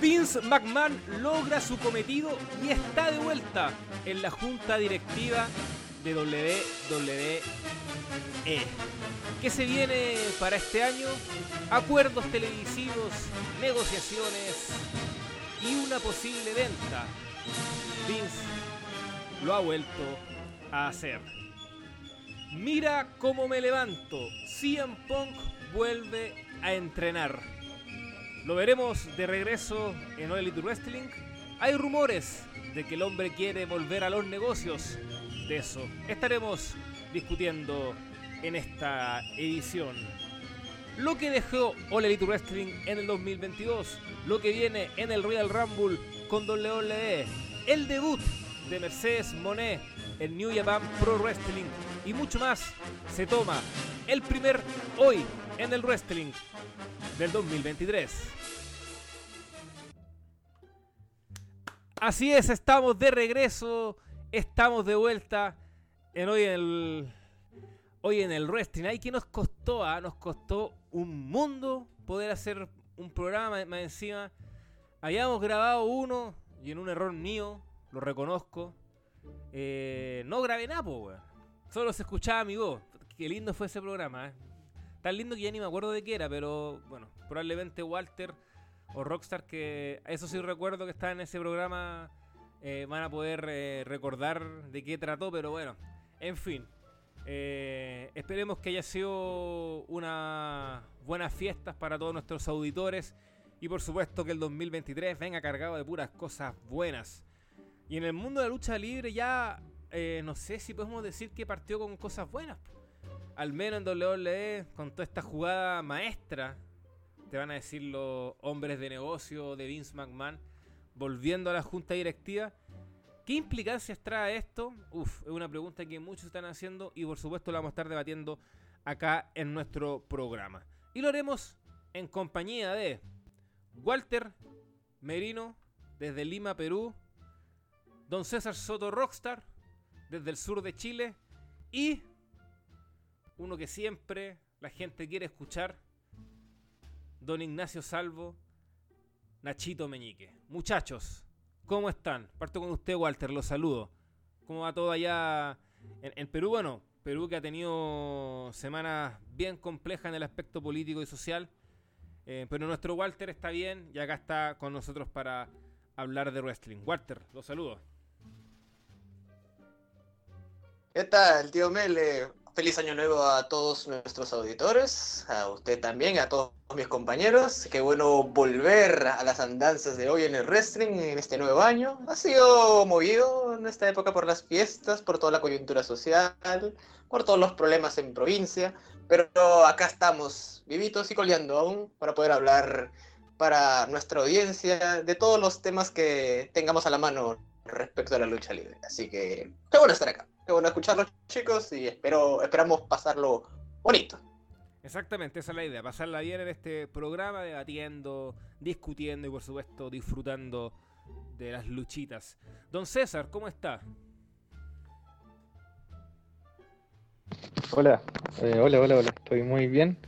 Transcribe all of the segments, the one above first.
Vince McMahon logra su cometido y está de vuelta en la junta directiva de WWE. ¿Qué se viene para este año? Acuerdos televisivos, negociaciones y una posible venta. Vince lo ha vuelto a hacer. Mira cómo me levanto. CM Punk vuelve a entrenar. Lo veremos de regreso en All Elite Wrestling. Hay rumores de que el hombre quiere volver a los negocios. De eso estaremos discutiendo en esta edición. Lo que dejó All Elite Wrestling en el 2022, lo que viene en el Royal Rumble con WWE, el debut de Mercedes Monet en New Japan Pro Wrestling y mucho más se toma el primer hoy en el wrestling del 2023. Así es, estamos de regreso, estamos de vuelta en hoy en el hoy en el wrestling. Que nos costó, ah? nos costó un mundo poder hacer un programa más encima. Habíamos grabado uno y en un error mío, lo reconozco. Eh, no grabé nada, weón. Solo se escuchaba mi voz. Qué lindo fue ese programa, ¿eh? Tan lindo que ya ni me acuerdo de qué era, pero bueno, probablemente Walter o Rockstar, que eso sí recuerdo que estaba en ese programa, eh, van a poder eh, recordar de qué trató, pero bueno, en fin. Eh, esperemos que haya sido una buenas fiestas para todos nuestros auditores y por supuesto que el 2023 venga cargado de puras cosas buenas. Y en el mundo de la lucha libre ya no sé si podemos decir que partió con cosas buenas. Al menos en WWE, con toda esta jugada maestra te van a decir los hombres de negocio de Vince McMahon, volviendo a la junta directiva. ¿Qué implicancias trae esto? Uf, es una pregunta que muchos están haciendo y por supuesto la vamos a estar debatiendo acá en nuestro programa. Y lo haremos en compañía de Walter Merino desde Lima, Perú, Don César Soto Rockstar desde el sur de Chile y uno que siempre la gente quiere escuchar, don Ignacio Salvo, Nachito Meñique. Muchachos, ¿cómo están? Parto con usted, Walter, los saludo. ¿Cómo va todo allá en, Perú? Bueno, Perú que ha tenido semanas bien complejas en el aspecto político y social. Eh, pero nuestro Walter está bien y acá está con nosotros para hablar de wrestling. Walter, los saludo. ¿Qué tal, tío Mele? Feliz año nuevo a todos nuestros auditores, a usted también, a todos mis compañeros. Qué bueno volver a las andanzas de hoy en el wrestling en este nuevo año. Ha sido movido en esta época por las fiestas, por toda la coyuntura social, por todos los problemas en provincia, pero acá estamos vivitos y coleando aún para poder hablar para nuestra audiencia de todos los temas que tengamos a la mano respecto a la lucha libre. Así que qué bueno estar acá. Qué bueno escucharlos, chicos, y espero, esperamos pasarlo bonito. Exactamente, esa es la idea, pasarla bien en este programa, debatiendo, discutiendo y por supuesto disfrutando de las luchitas. Don César, ¿cómo está? Hola, eh, hola, hola, hola, estoy muy bien.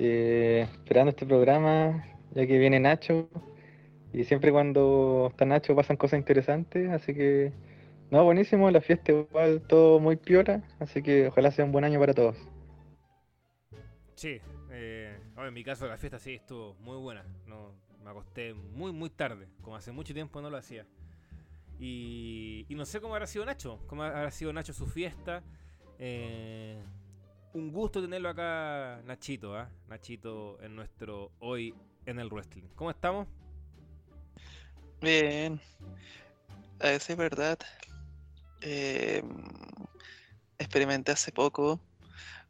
Eh, esperando este programa, ya que viene Nacho. Y siempre cuando está Nacho pasan cosas interesantes, así que no, buenísimo, la fiesta igual todo muy piola, así que ojalá sea un buen año para todos. Sí, eh, en mi caso la fiesta sí estuvo muy buena, no, me acosté muy muy tarde, como hace mucho tiempo no lo hacía. Y, no sé cómo habrá sido Nacho, cómo habrá sido Nacho su fiesta. Eh, un gusto tenerlo acá, Nachito, ¿ah? Nachito en nuestro hoy en el wrestling. ¿Cómo estamos? Bien, a decir verdad, eh, experimenté hace poco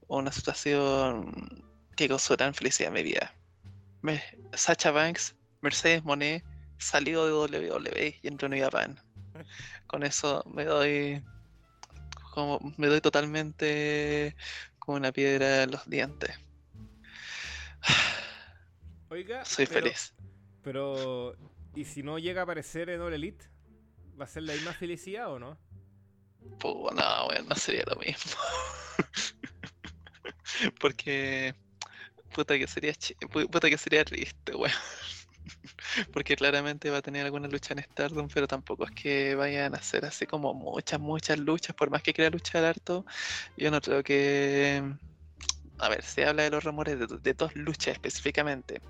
una situación que causó gran felicidad en mi vida. Sacha Banks, Mercedes Monet, salió de WWE y entró en Japan. Con eso me doy como me doy totalmente como una piedra en los dientes. Oiga, soy feliz. Pero, ¿y si no llega a aparecer en All Elite? ¿Va a ser la misma felicidad o no? Pues no, weón, no sería lo mismo. Porque. Puta que sería puta que sería triste, weón. Porque claramente va a tener alguna lucha en Stardom, pero tampoco es que vayan a hacer así como muchas, muchas luchas. Por más que quiera luchar harto, yo no creo que. A ver, se habla de los rumores de, de dos luchas específicamente.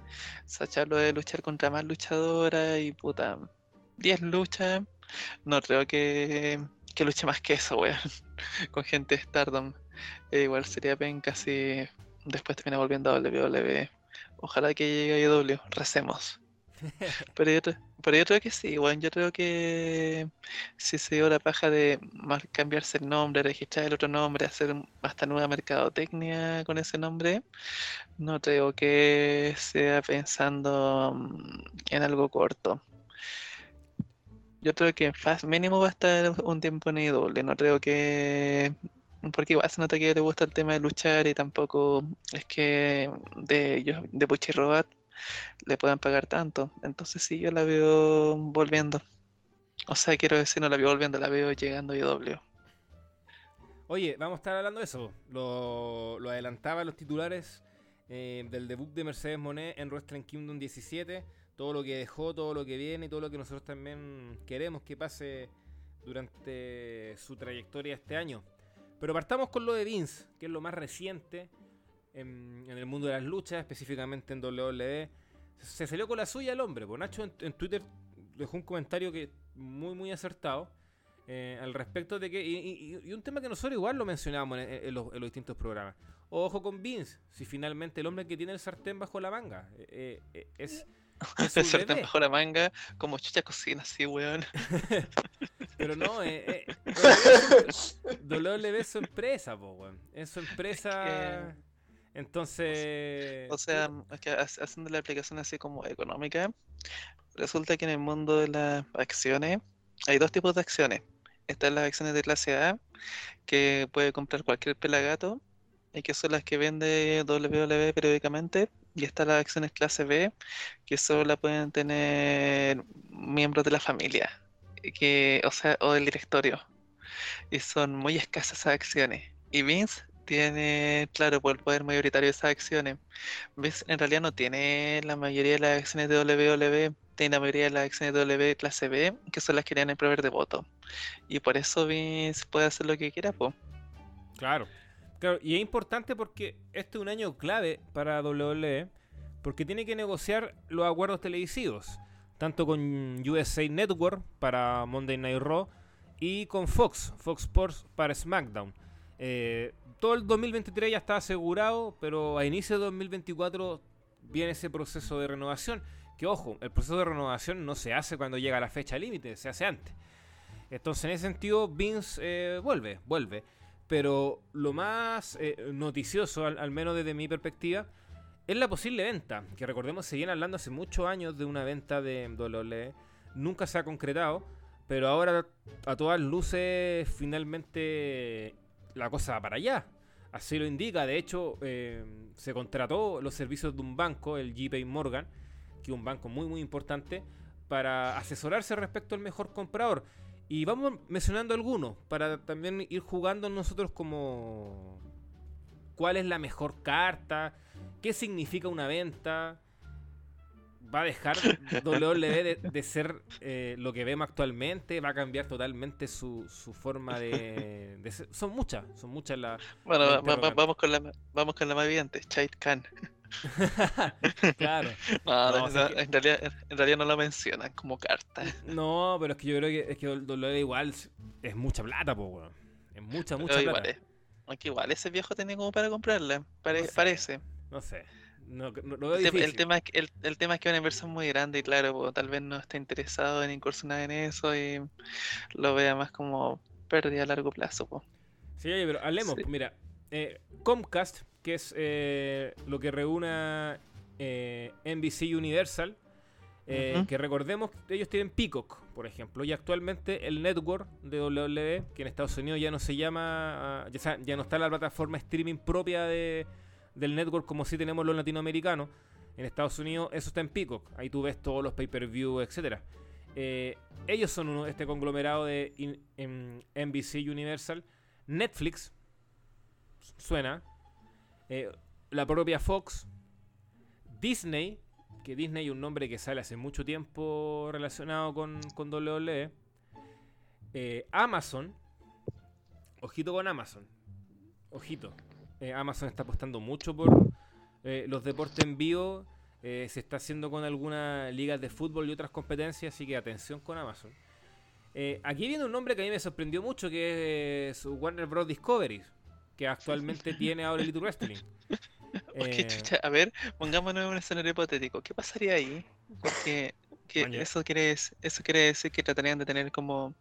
Sacha habló de luchar contra más luchadoras y puta. 10 luchas. No creo que, que luche más que eso, weón. Con gente de Stardom. E igual sería penca si después termina volviendo a WWE. Ojalá que llegue a IW, recemos. Pero yo, pero yo creo que sí, bueno, yo creo que si se dio la paja de cambiarse el nombre, registrar el otro nombre, hacer hasta nueva mercadotecnia con ese nombre, no creo que sea pensando mm, en algo corto. Yo creo que fast mínimo va a estar un tiempo en IW, no creo que porque igual se nota que le gusta el tema de luchar y tampoco es que de ellos, de Puchi Robot, le puedan pagar tanto. Entonces sí, yo la veo volviendo. O sea, quiero decir, no la veo volviendo, la veo llegando a IW. Oye, vamos a estar hablando de eso. Lo, lo adelantaba en los titulares eh, del debut de Mercedes Monet en Wrestling Kingdom 17. Todo lo que dejó, todo lo que viene todo lo que nosotros también queremos que pase durante su trayectoria este año. Pero partamos con lo de Vince, que es lo más reciente en, el mundo de las luchas, específicamente en WWE. Se salió con la suya el hombre. Pues Nacho en, Twitter dejó un comentario que muy, muy acertado. eh, al respecto de que. Y, un tema que nosotros igual lo mencionábamos en, los, en distintos programas. Ojo con Vince, si finalmente el hombre que tiene el sartén bajo la manga eh, eh, es. Es El sartén bebé. bajo la manga, como chucha cocina así, weón. Pero no, eh, eh, es su empresa, po, weón. Es su empresa. Entonces. O sea, es que ha- haciendo la aplicación así como económica, resulta que en el mundo de las acciones hay dos tipos de acciones. Están las acciones de clase A, que puede comprar cualquier pelagato, y que son las que vende WWE periódicamente. Y están las acciones clase B, que solo la pueden tener miembros de la familia, que, o sea, o del directorio. Y son muy escasas esas acciones. Y Vince tiene, claro, por el poder mayoritario de esas acciones. Vince en realidad no tiene la mayoría de las acciones de WWE, tiene la mayoría de las acciones de W clase B, que son las que dan el poder de voto. Y por eso Vince puede hacer lo que quiera, pues. Claro. Claro, y es importante porque este es un año clave para WWE, porque tiene que negociar los acuerdos televisivos, tanto con USA Network para Monday Night Raw y con Fox, Fox Sports para SmackDown. Eh, todo el 2023 ya está asegurado, pero a inicio de 2024 viene ese proceso de renovación. Que ojo, el proceso de renovación no se hace cuando llega la fecha límite, se hace antes. Entonces, en ese sentido, Vince eh, vuelve, vuelve. Pero lo más eh, noticioso, al, menos desde mi perspectiva, es la posible venta. Que recordemos, se viene hablando hace muchos años de una venta de WWE. Nunca se ha concretado. Pero ahora, a todas luces, finalmente la cosa va para allá. Así lo indica. De hecho, eh, se contrató los servicios de un banco, el JP Morgan, que es un banco muy, muy importante, para asesorarse respecto al mejor comprador. Y vamos mencionando algunos para también ir jugando nosotros como cuál es la mejor carta, qué significa una venta. Va a dejar WWE de, de ser eh, lo que vemos actualmente, va a cambiar totalmente su, su forma de, de ser. Son muchas, son muchas las. Bueno, La va- vamos con la vamos con la más evidente, Chait Khan. claro. No, No, no, o sea no, que- en, realidad, en realidad no la mencionan como carta. No, pero es que yo creo que es que WWE igual es mucha plata, po, weón. Es mucha, mucha Pero igual, plata. es- aunque igual ese viejo tiene como para comprarla, pare- No sé. parece. No sé. No, no- El, tema- el difícil. tema es que, el, el tema es que una inversión muy grande y claro, pues, tal vez no esté interesado en incursionar en eso y lo vea más como pérdida a largo plazo. pues. Sí, oye, pero hablemos. Sí. pues, Mira, eh, Comcast, que es eh, lo que reúne eh, NBC Universal, eh, Ujú. que recordemos ellos tienen Peacock, por ejemplo, y actualmente el network de WWE, que en Estados Unidos ya no se llama, ya, ya no está la plataforma streaming propia de, del network como si tenemos los latinoamericanos. En Estados Unidos eso está en Peacock, ahí tú ves todos los pay-per-view, etcétera. Eh, ellos son uno, este conglomerado de in- NBC Universal. Netflix suena. Eh, la propia Fox. Disney que Disney es un nombre que sale hace mucho tiempo relacionado con, con WWE. Eh, Amazon, ojito con Amazon, ojito. Eh, Amazon está apostando mucho por los deportes en vivo. se está haciendo con algunas ligas de fútbol y otras competencias, así que atención con Amazon. Aquí viene un nombre que a mí me sorprendió mucho, que es Warner Bros. Discovery, que actualmente tiene ahora Elite Wrestling. Eh, chucha, a ver, pongámonos en un escenario hipotético. ¿Qué pasaría ahí? Porque que eso, quiere, eso quiere decir que tratarían de tener como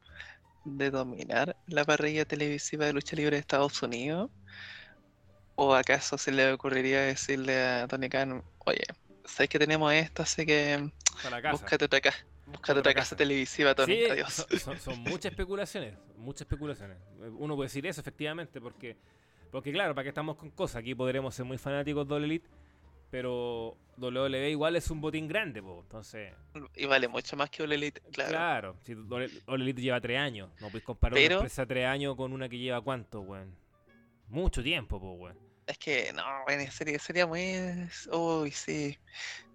de dominar la parrilla televisiva de lucha libre de Estados Unidos. ¿O acaso se le ocurriría decirle a Tony Khan, oye, sabes que tenemos esto, así que búscate otra casa, búscate otra casa. televisiva, Tony, Sí, adiós. son, son- son muchas especulaciones, muchas especulaciones. Uno puede decir eso, efectivamente, porque, porque claro, para que estamos con cosas, aquí podremos ser muy fanáticos de All Elite, pero WWE igual es un botín grande, po, entonces, Y vale mucho más que All Elite, claro. claro, si All Elite lleva tres años, no puedes comparar Pero- una empresa tres años con una que lleva cuánto, weón. Mucho tiempo, pues, weón. Es que no, bueno, sería, sería muy. Uy, sí.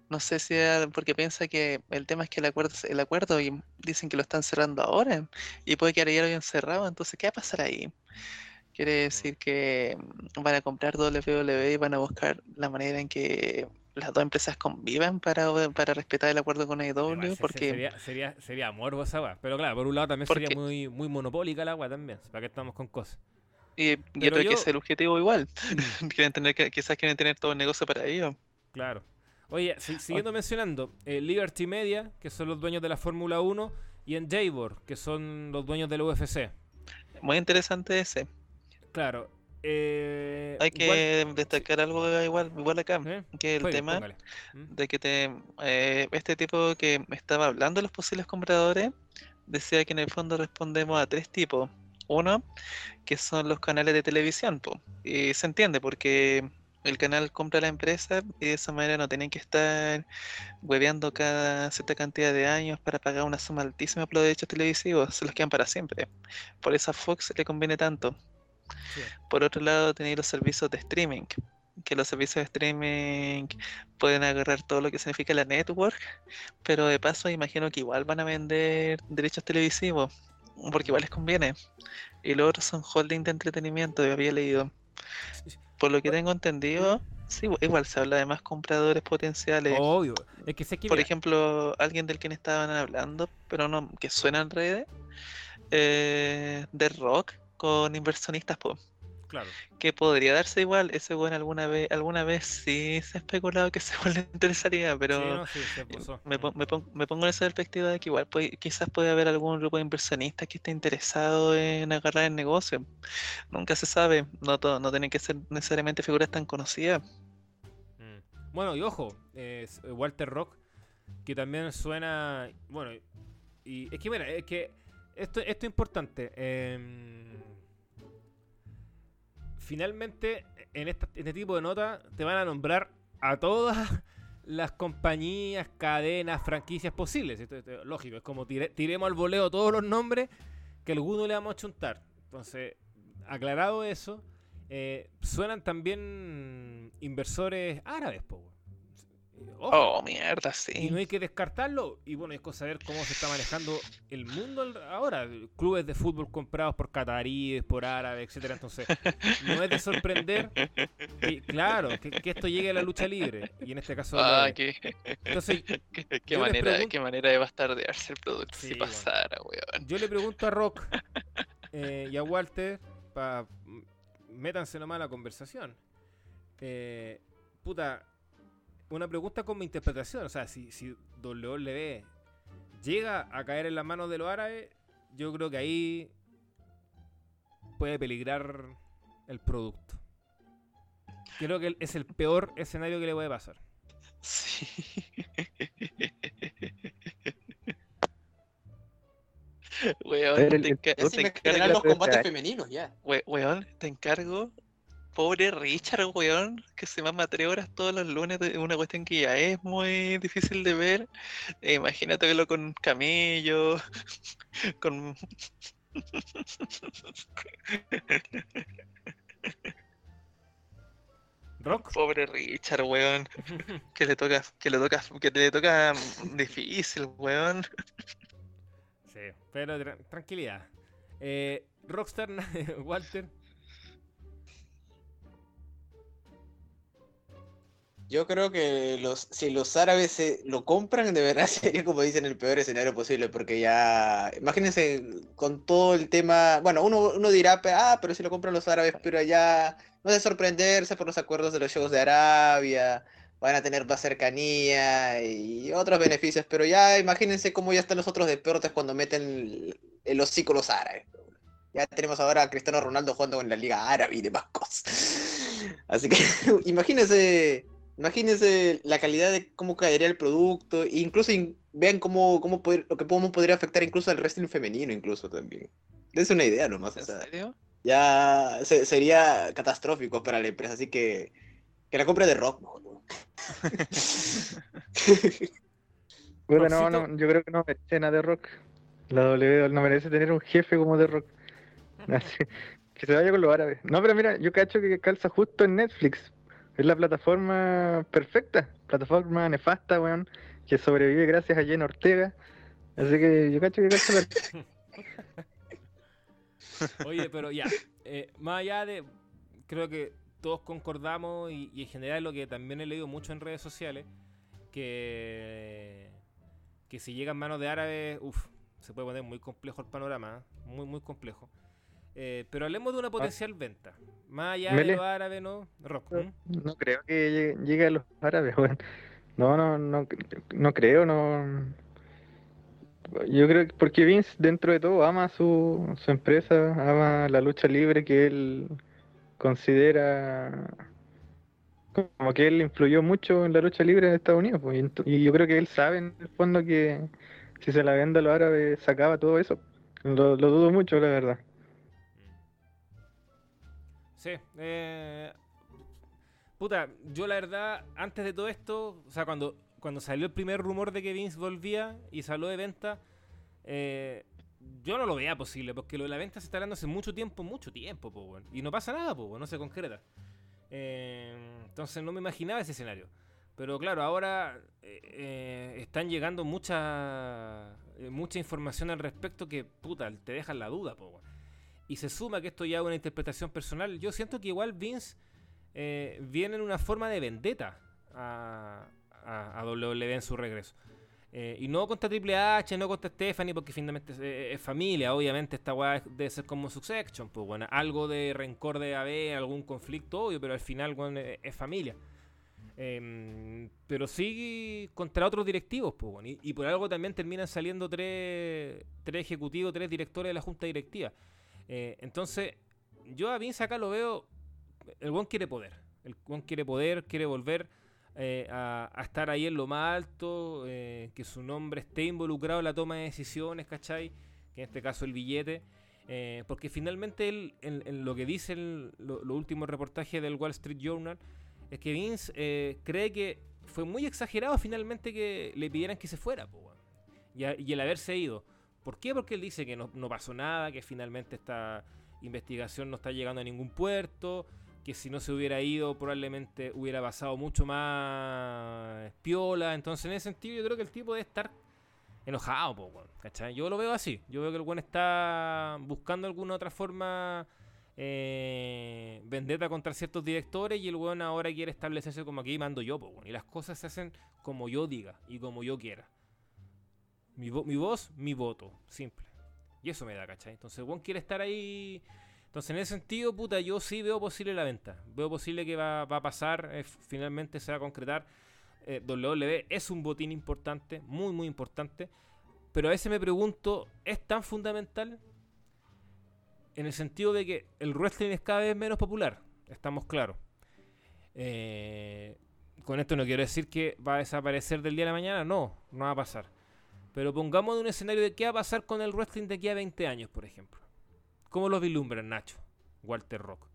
No sé si era- porque piensa que el tema es que el acuerdo, el acuerdo y dicen que lo están cerrando ahora y puede quedar ya bien cerrado, entonces ¿qué va a pasar ahí? Quiere decir que mm, van a comprar WWE y van a buscar la manera en que las dos empresas convivan para, para respetar el acuerdo con AEW, porque sería, sería, sería morbo esa weá. Pero claro, por un lado también sería muy, muy monopólica la weá también, para que estamos con cosas. y, y pero creo que yo- es el objetivo igual. quieren tener quizás quieren tener todo el negocio para ellos. Claro. Oye, si- siguiendo mencionando, eh, Liberty Media, que son los dueños de la Fórmula 1, y en Jaybor, que son los dueños del UFC. Muy interesante ese. Claro. eh, Hay igual- que destacar algo igual, igual acá, ¿eh? que el tema. ¿Mm? de que te, eh, este tipo que me estaba hablando de los posibles compradores decía que en el fondo respondemos a tres tipos. Uno, que son los canales de televisión, po. y se entiende porque el canal compra la empresa y de esa manera no tienen que estar hueveando cada cierta cantidad de años para pagar una suma altísima por los derechos televisivos, se los quedan para siempre. Por eso a Fox le conviene tanto. Sí. Por otro lado, tenéis los servicios de streaming, que los servicios de streaming pueden agarrar todo lo que significa la network, pero de paso imagino que igual van a vender derechos televisivos, porque igual les conviene. Y los otros son holding de entretenimiento, yo había leído. Por lo que tengo entendido, sí, igual se habla de más compradores potenciales. Obvio. Es que sé que Por mira, ejemplo, alguien del quien estaban hablando, pero no que suena en redes, eh, de rock con inversionistas, po, claro. que podría darse igual. Ese bueno alguna vez, alguna vez sí se ha especulado que ese weón le interesaría, pero Sí, no, sí, se puso. me, pon- me pon- me pongo en esa perspectiva de que igual quizás puede haber algún grupo de inversionistas que esté interesado en agarrar el negocio. Nunca se sabe, no, to- no tienen que ser necesariamente figuras tan conocidas. Mm. Bueno, y ojo, eh, Walter Rock, que también suena. Bueno, y es que mira, es que esto, esto es importante. em, finalmente, en, este tipo de notas, te van a nombrar a todas las compañías, cadenas, franquicias posibles. Esto, esto es lógico, es como tire- tiremos al voleo todos los nombres que alguno le vamos a chuntar. Entonces, aclarado eso, eh, suenan también inversores árabes, po. Ojo, Oh, mierda, sí. y no hay que descartarlo. Y bueno, es cosa ver cómo se está manejando el mundo ahora. Clubes de fútbol comprados por cataríes, por árabes, etcétera. Entonces, no es de sorprender que, claro, que, que esto llegue a la lucha libre. Y en este caso, Ah, qué, entonces, qué, manera, qué manera de bastardearse el producto Sí, si bueno. pasara, weón. yo le pregunto a Rock eh, y a Walter, pa, métanse nomás a la conversación. Eh, puta, una pregunta con mi interpretación. O sea, si, si WWE llega a caer en las manos de los árabes, yo creo que ahí puede peligrar el producto. Creo que es el peor escenario que le puede pasar. Sí. Weón, te, encargo, estrenar los de combates año. femeninos ya. we- weón, te encargo. Pobre Richard, weón, que se mama tres horas todos los lunes de una cuestión que ya es muy difícil de ver. Eh, imagínate verlo con camello, con... Rock. Pobre Richard, weón. Que le toca, que le toca, que le toca difícil, weón. Sí, pero tra- tranquilidad. Eh, Rockstar, Walter. Yo creo que los, si los árabes se lo compran, de verdad sería como dicen el peor escenario posible, porque ya, imagínense con todo el tema, bueno, uno, uno dirá, ah, pero si lo compran los árabes, pero allá no de sorprenderse por los acuerdos de los shows de Arabia, van a tener más cercanía y otros beneficios, pero ya imagínense cómo ya están los otros deportes cuando meten los árabes. Ya tenemos ahora a Cristiano Ronaldo jugando en la Liga Árabe y demás cosas. Así que imagínense, imagínense la calidad de cómo caería el producto, e incluso in- vean cómo, cómo poder- lo que cómo podría afectar incluso al wrestling femenino incluso también. Es una idea nomás, o ¿En sea, serio? ya se- sería catastrófico para la empresa, así que que la compre de rock, mejor, ¿no? No, yo creo que no merece nada de rock. La W no merece tener un jefe como de rock. Así, que se vaya con los árabes. No, pero mira, yo cacho que calza justo en Netflix. Es la plataforma perfecta. Plataforma nefasta, weón. Que sobrevive gracias a Jen Ortega. Así que yo cacho que perfecto. Oye, pero ya, eh, más allá de, creo que todos concordamos y, en general lo que también he leído mucho en redes sociales, que, que si llega en manos de árabes, uff, se puede poner muy complejo el panorama, ¿eh? muy, muy complejo. Eh, pero hablemos de una potencial venta. Más allá de los árabes, ¿no? Rock. ¿m? No creo que llegue, llegue a los árabes. No, no, no, no creo, no. Yo creo que porque Vince dentro de todo ama su, su empresa, ama la lucha libre que él considera como que él influyó mucho en la lucha libre en Estados Unidos, pues, y, yo creo que él sabe en el fondo que si se la vende a los árabes sacaba todo eso. Lo, lo dudo mucho, la verdad. Sí. eh, puta, yo la verdad, antes de todo esto, o sea, cuando, cuando salió el primer rumor de que Vince volvía y salió de venta, eh, yo no lo veía posible, porque lo de la venta se está hablando hace mucho tiempo, mucho tiempo, po. Y no pasa nada, po, no se concreta. Eh, entonces no me imaginaba ese escenario. Pero claro, ahora están llegando mucha, mucha información al respecto que, puta, te dejan la duda, po. Y se suma que esto ya es una interpretación personal. Yo siento que igual Vince eh, viene en una forma de vendetta a, a, a WWE en su regreso. Eh, y no contra Triple H, no contra Stephanie, porque finalmente es, eh, familia. Obviamente esta weá debe ser como Succession, pues bueno, algo de rencor de haber, algún conflicto, obvio, pero al final es familia. Em, pero sí contra otros directivos, pues bueno, y, y por algo también terminan saliendo tres, tres ejecutivos, tres directores de la junta directiva. Eh, entonces, yo a Vince acá lo veo, el buen quiere poder, el buen quiere poder, quiere volver eh, a, estar ahí en lo más alto, eh, que su nombre esté involucrado en la toma de decisiones, ¿cachai? Que en este caso el billete. eh, porque finalmente él, en, lo que dice el, lo, lo último reportaje del Wall Street Journal, es que Vince cree que fue muy exagerado finalmente que le pidieran que se fuera, po, y el haberse ido. ¿Por qué? Porque él dice que no, pasó nada, que finalmente esta investigación no está llegando a ningún puerto, que si no se hubiera ido probablemente hubiera pasado mucho más piola. Entonces en ese sentido yo creo que el tipo debe estar enojado, po, weón, ¿cachai? Yo lo veo así. Yo veo que el buen está buscando alguna otra forma eh, vendetta contra ciertos directores y el weón ahora quiere establecerse como aquí mando yo, po, weón. Y las cosas se hacen como yo diga y como yo quiera. Mi, vo- mi voz, mi voto. Simple. Y eso me da, ¿cachai? Entonces, Juan quiere estar ahí. Entonces, en ese sentido, puta, yo sí veo posible la venta. Veo posible que va, va a pasar, eh, finalmente se va a concretar. Eh, WWE es un botín importante, muy, muy importante. Pero a veces me pregunto, ¿es tan fundamental? En el sentido de que el wrestling es cada vez menos popular. Estamos claros. Eh, con esto no quiero decir que va a desaparecer del día a la mañana. No, no va a pasar. Pero pongamos en un escenario de qué va a pasar con el wrestling de aquí a 20 años, por ejemplo. ¿Cómo lo vislumbran, Nacho? Walter Rock.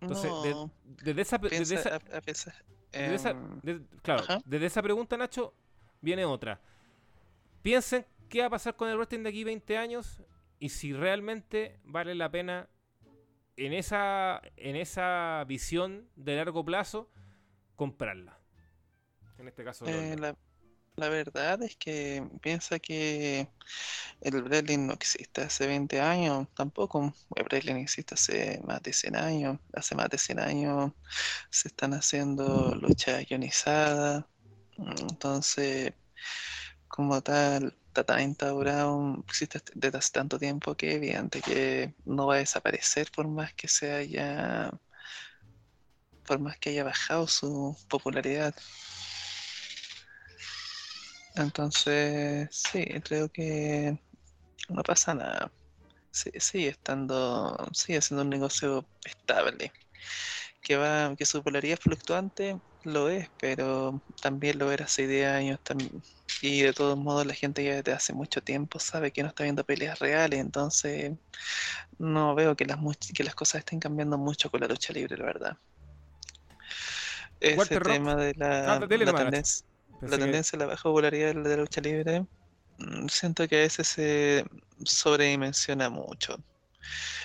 Entonces, de- desde esa, desde esa- a, a veces. desde esa- em, de- claro, ajá. desde esa pregunta, Nacho, viene otra. Piensen qué va a pasar con el wrestling de aquí 20 años y si realmente vale la pena en esa, en esa visión de largo plazo, comprarla. En este caso, Eh, la, la verdad es que piensa que el Breitling no existe hace 20 años, tampoco. El Breitling existe hace más de 100 años. Hace más de 100 años se están haciendo luchas ionizadas. Entonces, como tal, está tan instaurado, existe desde hace tanto tiempo que es evidente que no va a desaparecer por más que se haya, por más que haya bajado su popularidad. Entonces, sí, creo que no pasa nada. Sí, sigue estando, sigue siendo un negocio estable. Que va, que su popularidad es fluctuante, lo es, pero también lo era hace 10 años Y de todos modos la gente ya desde hace mucho tiempo sabe que no está viendo peleas reales, entonces no veo que las, que las cosas estén cambiando mucho con la lucha libre, la verdad. Ese Walter Rock. tema de la, Ah, la tendencia Pensé la que- tendencia a la baja popularidad de la lucha libre, mm, siento que a veces se sobredimensiona mucho.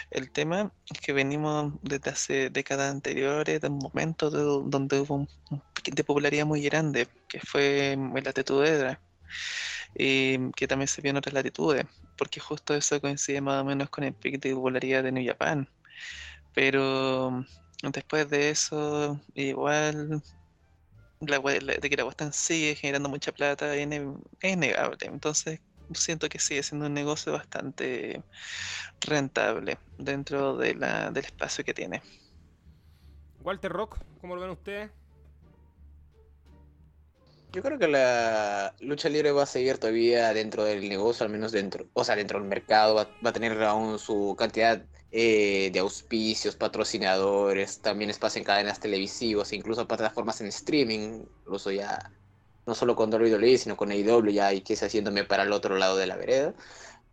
El tema es que venimos desde hace décadas anteriores de un momento de- donde hubo un, un pico de popularidad muy grande, que fue en la Tetudera, y que también se vio en otras latitudes, porque justo eso coincide más o menos con el pico de popularidad de New Japan. Pero después de eso, igual la, la- de que la Western sigue generando mucha plata es, es innegable. Entonces siento que sigue siendo un negocio bastante rentable dentro de la, del espacio que tiene. Walter Rock, ¿cómo lo ven ustedes? Yo creo que la lucha libre va a seguir todavía dentro del negocio, al menos dentro, o sea, dentro del mercado, va, va a tener aún su cantidad eh, de auspicios, patrocinadores, también espacio en cadenas televisivas, incluso plataformas en streaming, incluso ya no solo con WWE, sino con AEW, ya hay que haciéndome para el otro lado de la vereda.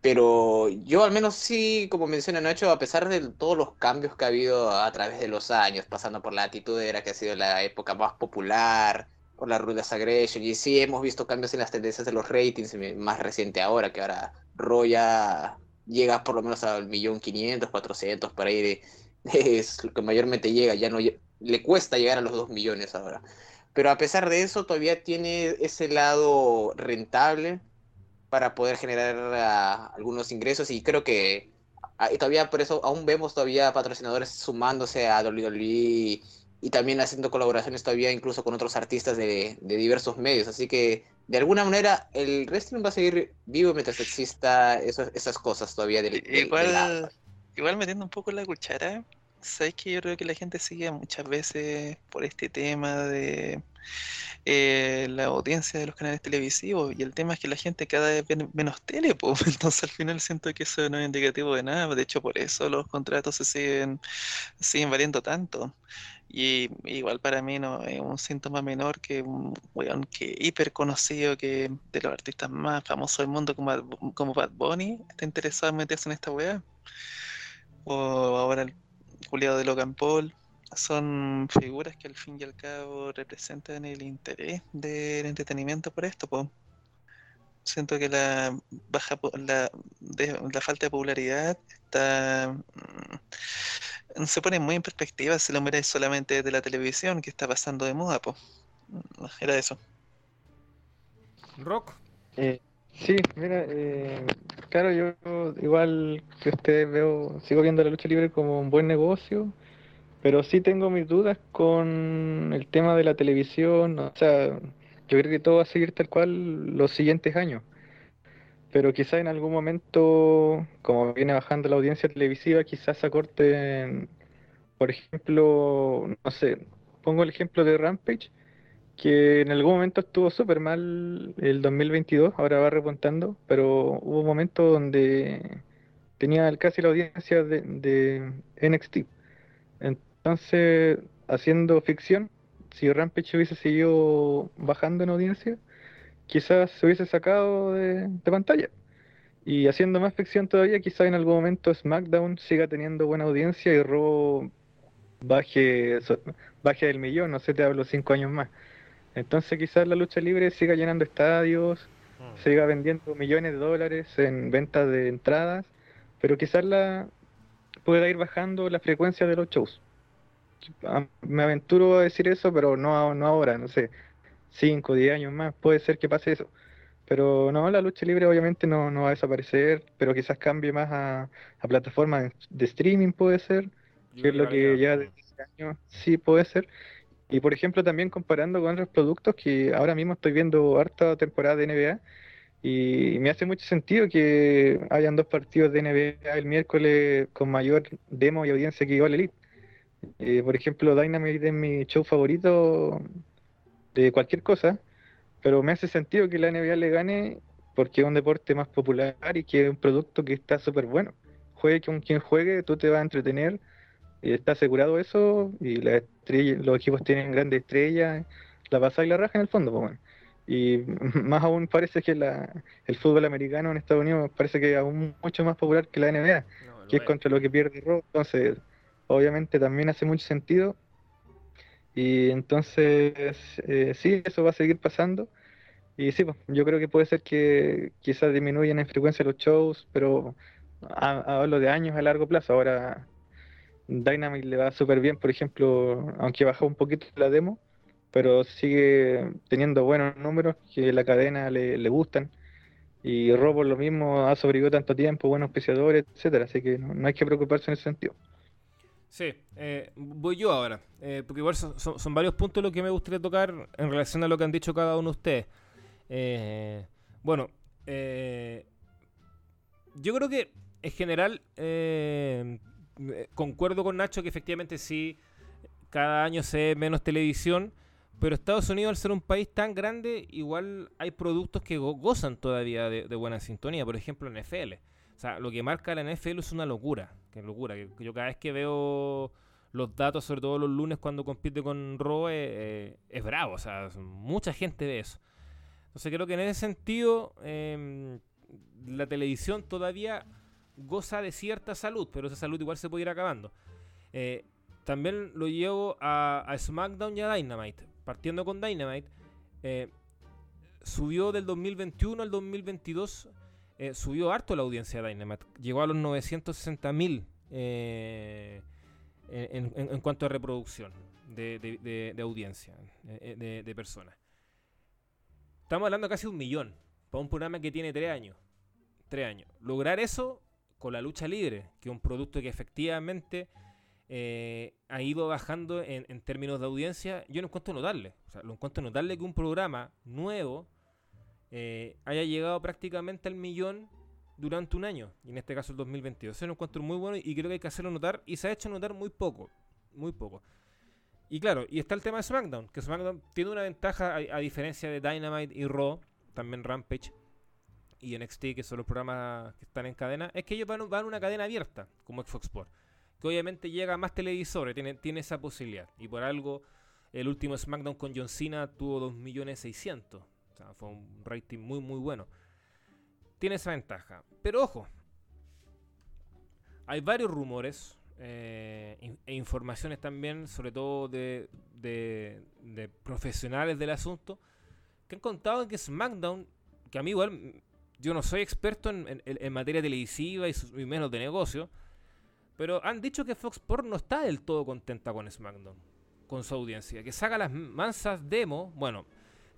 Pero yo al menos sí, como menciona Nacho, a pesar de todos los cambios que ha habido a través de los años, pasando por la actitud era que ha sido la época más popular, por la Ruthless Aggression, y sí hemos visto cambios en las tendencias de los ratings, más reciente ahora, que ahora Raw ya llega por lo menos al millón quinientos, cuatrocientos, por ahí de- es lo que mayormente llega, ya no le cuesta llegar a los dos millones ahora. Pero a pesar de eso, todavía tiene ese lado rentable para poder generar ah, algunos ingresos y creo que ah, todavía por eso aún vemos todavía patrocinadores sumándose a WWE y también haciendo colaboraciones todavía incluso con otros artistas de, de diversos medios. Así que de alguna manera el wrestling va a seguir vivo mientras exista eso- esas cosas todavía del, del-. Igual, igual metiendo un poco la cuchara, sabes que yo creo que la gente sigue muchas veces por este tema de eh, la audiencia de los canales televisivos y el tema es que la gente cada vez ve menos tele, pues, entonces al final siento que eso no es indicativo de nada, de hecho por eso los contratos se siguen, siguen valiendo tanto. Y igual para mí no es un síntoma menor que un weón que hiper conocido que de los artistas más famosos del mundo como, como Bad Bunny está interesado en meterse en esta weá. O ahora el culiado de Logan Paul. Son figuras que al fin y al cabo representan el interés del entretenimiento por esto, po. Siento que la baja po- la, de- la falta de popularidad está mm, se pone muy en perspectiva si lo miráis solamente desde la televisión que está pasando de moda, po. Era eso. Rock, Eh, sí, mira, eh, claro, yo igual que ustedes veo, sigo viendo la lucha libre como un buen negocio, pero sí tengo mis dudas con el tema de la televisión, o sea, yo creo que todo va a seguir tal cual los siguientes años, pero quizás en algún momento, como viene bajando la audiencia televisiva, quizás se acorten, por ejemplo, no sé, pongo el ejemplo de Rampage que en algún momento estuvo súper mal el 2022, ahora va repuntando, pero hubo momentos donde tenía casi la audiencia de NXT. Entonces, haciendo ficción, si Rampage hubiese seguido bajando en audiencia, quizás se hubiese sacado de, de pantalla. Y haciendo más ficción todavía, quizás en algún momento SmackDown siga teniendo buena audiencia y Raw baje, del millón, no sé, te hablo cinco años más. Entonces quizás la lucha libre siga llenando estadios, siga vendiendo millones de dólares en ventas de entradas, pero quizás la pueda ir bajando la frecuencia de los shows. Ah, Me aventuro a decir eso, pero no, no ahora, no sé, 5, 10 años más, puede ser que pase eso. Pero no, la lucha libre obviamente no, no va a desaparecer, pero quizás cambie más a, a plataformas de, streaming, puede ser, que es lo que ya desde hace años sí puede ser. Y por ejemplo, también comparando con otros productos, que ahora mismo estoy viendo harta temporada de NBA, y me hace mucho sentido que hayan dos partidos de NBA el miércoles con mayor demo y audiencia que All Elite. Eh, por ejemplo, Dynamite es mi show favorito de cualquier cosa, pero me hace sentido que la NBA le gane porque es un deporte más popular y que es un producto que está súper bueno. Juegue con quien juegue, tú te vas a entretener, y está asegurado eso, y las estrellas- los equipos tienen grandes estrellas, la pasada y la raja en el fondo, pues, bueno. Y más aún parece que la, el fútbol americano en Estados Unidos parece que es aún mucho más popular que la NBA No, que es es. contra lo que pierde Raw, entonces obviamente también hace mucho sentido. Y entonces eh, sí, eso va a seguir pasando. Y sí, pues, yo creo que puede ser que quizás disminuyan en frecuencia los shows, pero ha- hablo de años a largo plazo. Ahora Dynamite le va súper bien, por ejemplo, aunque bajó un poquito la demo, pero sigue teniendo buenos números que la cadena le, le gustan. Y por lo mismo ha sobrevivido tanto tiempo, buenos auspiciadores, etcétera, así que no, no hay que preocuparse en ese sentido. Sí, eh, voy yo ahora, eh, porque igual son, son- varios puntos los que me gustaría tocar en relación a lo que han dicho cada uno de ustedes. Eh, bueno, eh, yo creo que en general eh, concuerdo con Nacho que efectivamente sí, cada año se ve menos televisión, pero Estados Unidos al ser un país tan grande, igual hay productos que go- gozan todavía de, de buena sintonía, por ejemplo NFL. O sea, lo que marca la NFL es una locura. Que locura. Que yo cada vez que veo los datos, sobre todo los lunes cuando compite con Raw, eh, eh, es bravo. O sea, mucha gente ve eso. Entonces creo que en ese sentido em, la televisión todavía goza de cierta salud, pero esa salud igual se puede ir acabando. Eh, también lo llevo a, SmackDown y a Dynamite. Partiendo con Dynamite, subió del 2021 al 2022 eh, subió harto la audiencia de Dynamite. Llegó a los 960 mil eh, en, cuanto a reproducción de, audiencia, eh, de, personas. Estamos hablando de casi un millón para un programa que tiene tres años. Tres años. Lograr eso con la lucha libre, que es un producto que efectivamente ha ido bajando en, términos de audiencia, yo lo encuentro notable. O sea, lo encuentro notable que un programa nuevo eh, haya llegado prácticamente al millón durante un año, y en este caso el 2022. Eso lo encuentro muy bueno y creo que hay que hacerlo notar, y se ha hecho notar muy poco, muy poco. Y claro, y está el tema de SmackDown, que SmackDown tiene una ventaja a, a diferencia de Dynamite y Raw, también Rampage y NXT, que son los programas que están en cadena, es que ellos van, a una cadena abierta, como Fox Sports, que obviamente llega a más televisores, tiene, tiene esa posibilidad. Y por algo, el último SmackDown con John Cena tuvo 2.600.000. Fue un rating muy, muy bueno. Tiene esa ventaja. Pero ojo, hay varios rumores eh, e informaciones también, sobre todo de, de- profesionales del asunto, que han contado que SmackDown, que a mí igual, yo no soy experto en, en- materia televisiva y menos de negocio, pero han dicho que Fox Sports no está del todo contenta con SmackDown, con su audiencia, que saca las mansas demos, bueno,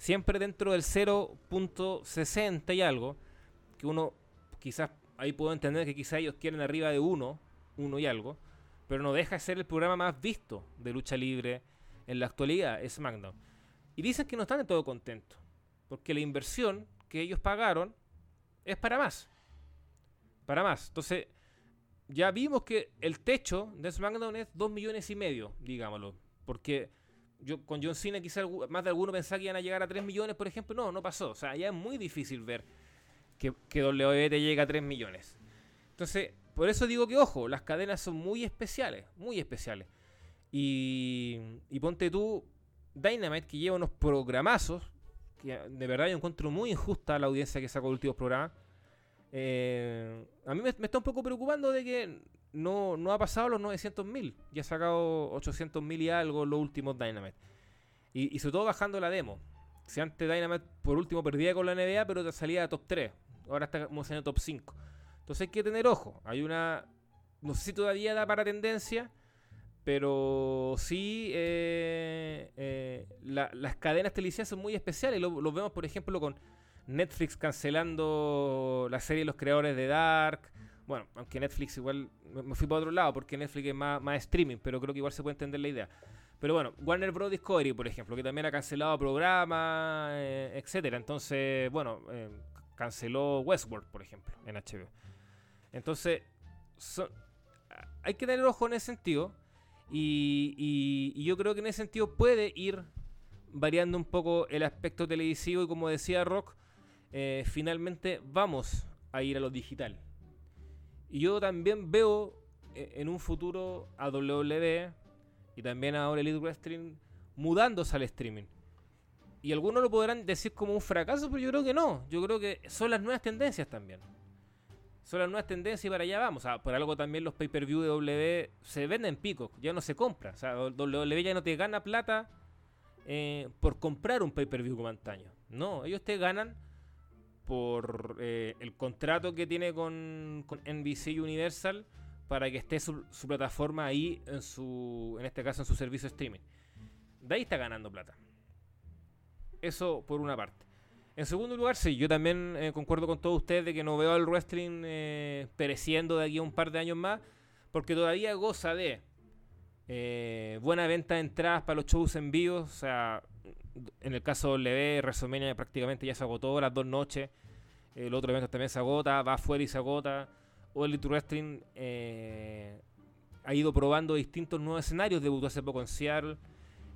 siempre dentro del 0.60 y algo, que uno quizás ahí puedo entender que quizás ellos quieren arriba de uno, uno y algo, pero no deja de ser el programa más visto de lucha libre en la actualidad, es SmackDown. Y dicen que no están de todo contentos, porque la inversión que ellos pagaron es para más. Para más. Entonces, ya vimos que el techo de SmackDown es 2 millones y medio, digámoslo. Porque yo con John Cena quizás algu- más de alguno pensaba que iban a llegar a 3 millones, por ejemplo. No, no pasó. O sea, ya es muy difícil ver que, que WWE te llega a 3 millones. Entonces, por eso digo que, ojo, las cadenas son muy especiales, muy especiales. Y, y ponte tú, Dynamite, que lleva unos programazos, que de verdad yo encuentro muy injusta la audiencia que sacó los últimos programas. Eh, a mí me, está un poco preocupando de que no, no ha pasado los 900 mil. Ya ha sacado 800 mil y algo los últimos Dynamite. Y, y sobre todo bajando la demo. Si antes Dynamite por último perdía con la NBA, pero salía a top 3. Ahora está como en top 5. Entonces hay que tener ojo. Hay una no sé si todavía da para tendencia, pero sí eh, eh, las cadenas televisivas son muy especiales. Lo, lo, vemos, por ejemplo, con Netflix cancelando la serie de los creadores de Dark. Bueno, aunque Netflix igual me fui para otro lado porque Netflix es más, más streaming, pero creo que igual se puede entender la idea. Pero bueno, Warner Bros. Discovery, por ejemplo, que también ha cancelado programas, eh, etcétera. Entonces, bueno, eh, canceló Westworld, por ejemplo, en HBO. Entonces, hay que tener ojo en ese sentido. Y, yo creo que en ese sentido puede ir variando un poco el aspecto televisivo. Y como decía Rock, eh, finalmente vamos a ir a lo digital. Y yo también veo en un futuro a WWE y también ahora Elite Wrestling mudándose al streaming. Y algunos lo podrán decir como un fracaso, pero yo creo que no. Yo creo que son las nuevas tendencias también. Son las nuevas tendencias y para allá vamos. por algo también los pay-per-view de W se venden picos, ya no se compra. O sea, W ya no te gana plata eh, por comprar un pay-per-view como antaño. No, ellos te ganan por eh, el contrato que tiene con, con NBC Universal para que esté su, plataforma ahí, en su en este caso en su servicio streaming. De ahí está ganando plata. Eso por una parte. En segundo lugar, sí, yo también eh, concuerdo con todos ustedes de que no veo al wrestling eh, pereciendo de aquí a un par de años más, porque todavía goza de buena venta de entradas para los shows en vivo. O sea, en el caso de W, WrestleMania prácticamente ya se agotó las dos noches. El otro evento también se agota, va afuera y se agota. O Elite Wrestling eh, ha ido probando distintos nuevos escenarios. Debutó hace poco en Seattle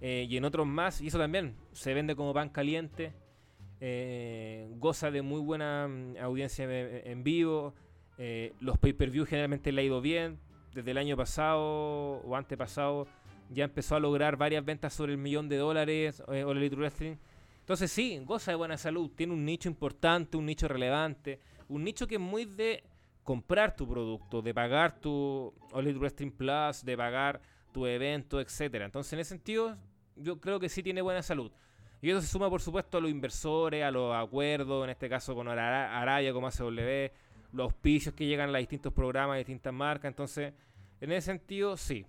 eh, y en otros más. Y eso también se vende como pan caliente. Eh, goza de muy buena mm, audiencia en vivo. los pay-per-view generalmente le ha ido bien. Desde el año pasado o antepasado ya empezó a lograr varias ventas sobre el millón de dólares. o Elite Wrestling. Entonces sí, goza de buena salud. Tiene un nicho importante, un nicho relevante. Un nicho que es muy de comprar tu producto, de pagar tu All Wrestling Plus, de pagar tu evento, etcétera. Entonces, en ese sentido, yo creo que sí tiene buena salud. Y eso se suma, por supuesto, a los inversores, a los acuerdos, en este caso con Araya como ACW, los auspicios que llegan a distintos programas, distintas marcas. Entonces, en ese sentido, sí.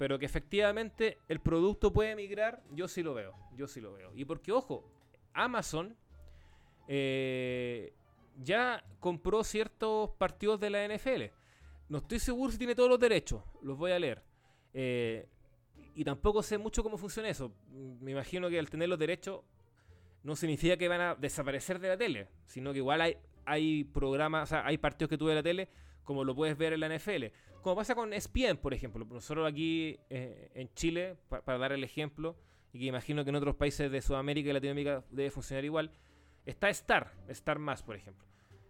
Pero que efectivamente el producto puede migrar, yo sí lo veo. Yo sí lo veo. Y porque, ojo, Amazon eh, ya compró ciertos partidos de la NFL. No estoy seguro si tiene todos los derechos, los voy a leer. Eh, y tampoco sé mucho cómo funciona eso. Me imagino que al tener los derechos no significa que van a desaparecer de la tele, sino que igual hay, hay programas, o sea, hay partidos que tú ves en la tele, como lo puedes ver en la NFL. Como pasa con ESPN, por ejemplo. Nosotros aquí eh, en Chile, para dar el ejemplo, y que imagino que en otros países de Sudamérica y Latinoamérica debe funcionar igual, está Star, Star Más, por ejemplo.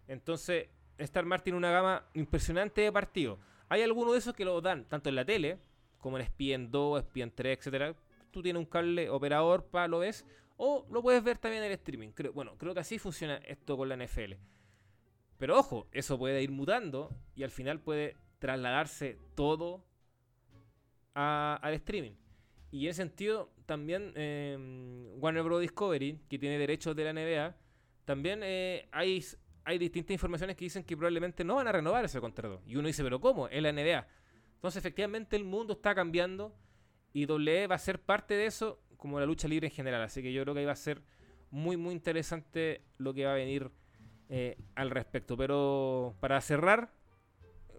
Entonces, Star Más tiene una gama impresionante de partidos. Hay algunos de esos que lo dan tanto en la tele, como en ESPN 2, ESPN 3, etcétera. Tú tienes un cable operador para lo ves, o lo puedes ver también en el streaming. bueno, creo que así funciona esto con la NFL. Pero ojo, eso puede ir mutando y al final puede trasladarse todo al streaming. Y en ese sentido, también em, Warner Bros. Discovery, que tiene derechos de la NBA, también eh, hay hay distintas informaciones que dicen que probablemente no van a renovar ese contrato. Y uno dice, pero ¿cómo? Es la NBA. Entonces, efectivamente, el mundo está cambiando y WWE va a ser parte de eso, como la lucha libre en general. Así que yo creo que ahí va a ser muy, muy interesante lo que va a venir eh, al respecto. Pero para cerrar,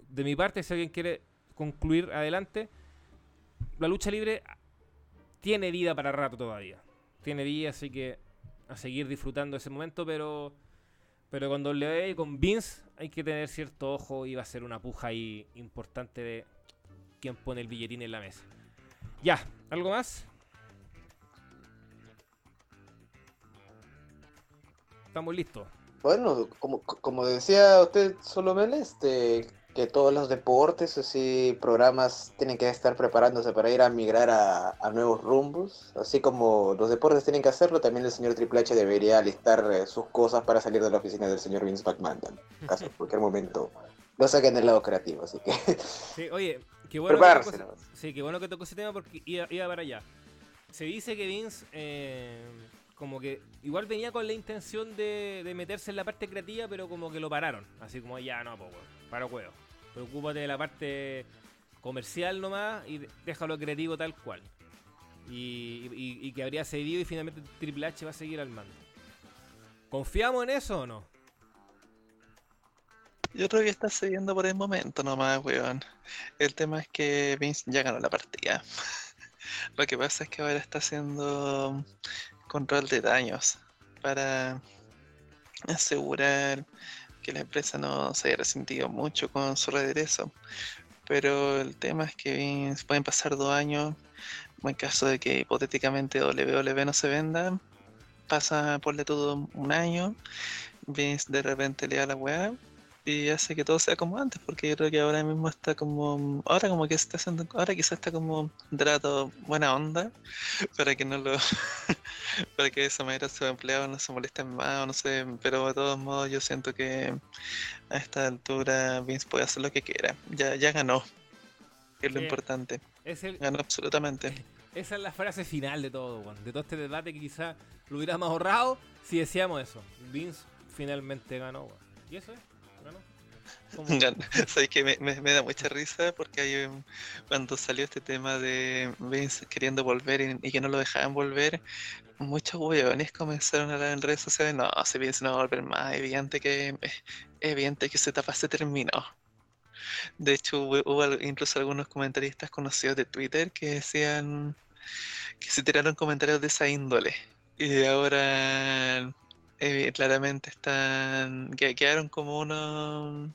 de mi parte, si alguien quiere concluir adelante, la lucha libre tiene vida para rato todavía. Tiene vida, así que a seguir disfrutando ese momento, pero pero con W y con Vince hay que tener cierto ojo y va a ser una puja ahí importante de quién pone el billetín en la mesa. Ya, ¿algo más? Estamos listos. Bueno, como, como decía usted, Solomel, este, que todos los deportes, así, programas tienen que estar preparándose para ir a migrar a, nuevos rumbos. Así como los deportes tienen que hacerlo, también el señor Triple H debería alistar eh, sus cosas para salir de la oficina del señor Vince McMahon. En caso, en cualquier momento lo saquen del lado creativo, así que... Sí, oye, qué bueno, que tocó, sí, qué bueno que tocó ese tema porque iba, para allá. Se dice que Vince... Eh, como que igual venía con la intención de, meterse en la parte creativa, pero como que lo pararon. Así como ya no, poco, para juego. Preocúpate de la parte comercial nomás y déjalo creativo tal cual. Y que habría cedido y finalmente Triple H va a seguir al mando. ¿Confiamos en eso o no? Yo creo que está cediendo por el momento nomás, weón. El tema es que Vince ya ganó la partida. Lo que pasa es que ahora está haciendo control de daños para asegurar que la empresa no se haya resentido mucho con su regreso. Pero el tema es que pueden pasar dos años, en caso de que hipotéticamente WWE no se venda, pasa porle todo un año, de repente le da la weá y hace que todo sea como antes, porque yo creo que ahora mismo está como, ahora como que está haciendo, ahora quizás está como trato buena onda, para que no lo, para que de esa manera sus empleados no se molesten más, o no sé, pero de todos modos yo siento que a esta altura Vince puede hacer lo que quiera, ya, ya ganó, que es lo importante, Es el- ganó absolutamente. esa es la frase final de todo, weón. De todo este debate que quizás lo hubiéramos ahorrado si decíamos eso. Vince finalmente ganó, weón. ¿Y eso es? Que me, me- me da mucha risa porque hay cuando salió este tema de Vince queriendo volver y, y que no lo dejaban volver, muchos hueones comenzaron a hablar en redes sociales, no, si Vince no va a volver más, evidente que evidente que esa etapa se terminó. De hecho, hubo, incluso algunos comentaristas conocidos de Twitter que decían que se tiraron comentarios de esa índole. Y ahora eh, claramente están. que quedaron como unos.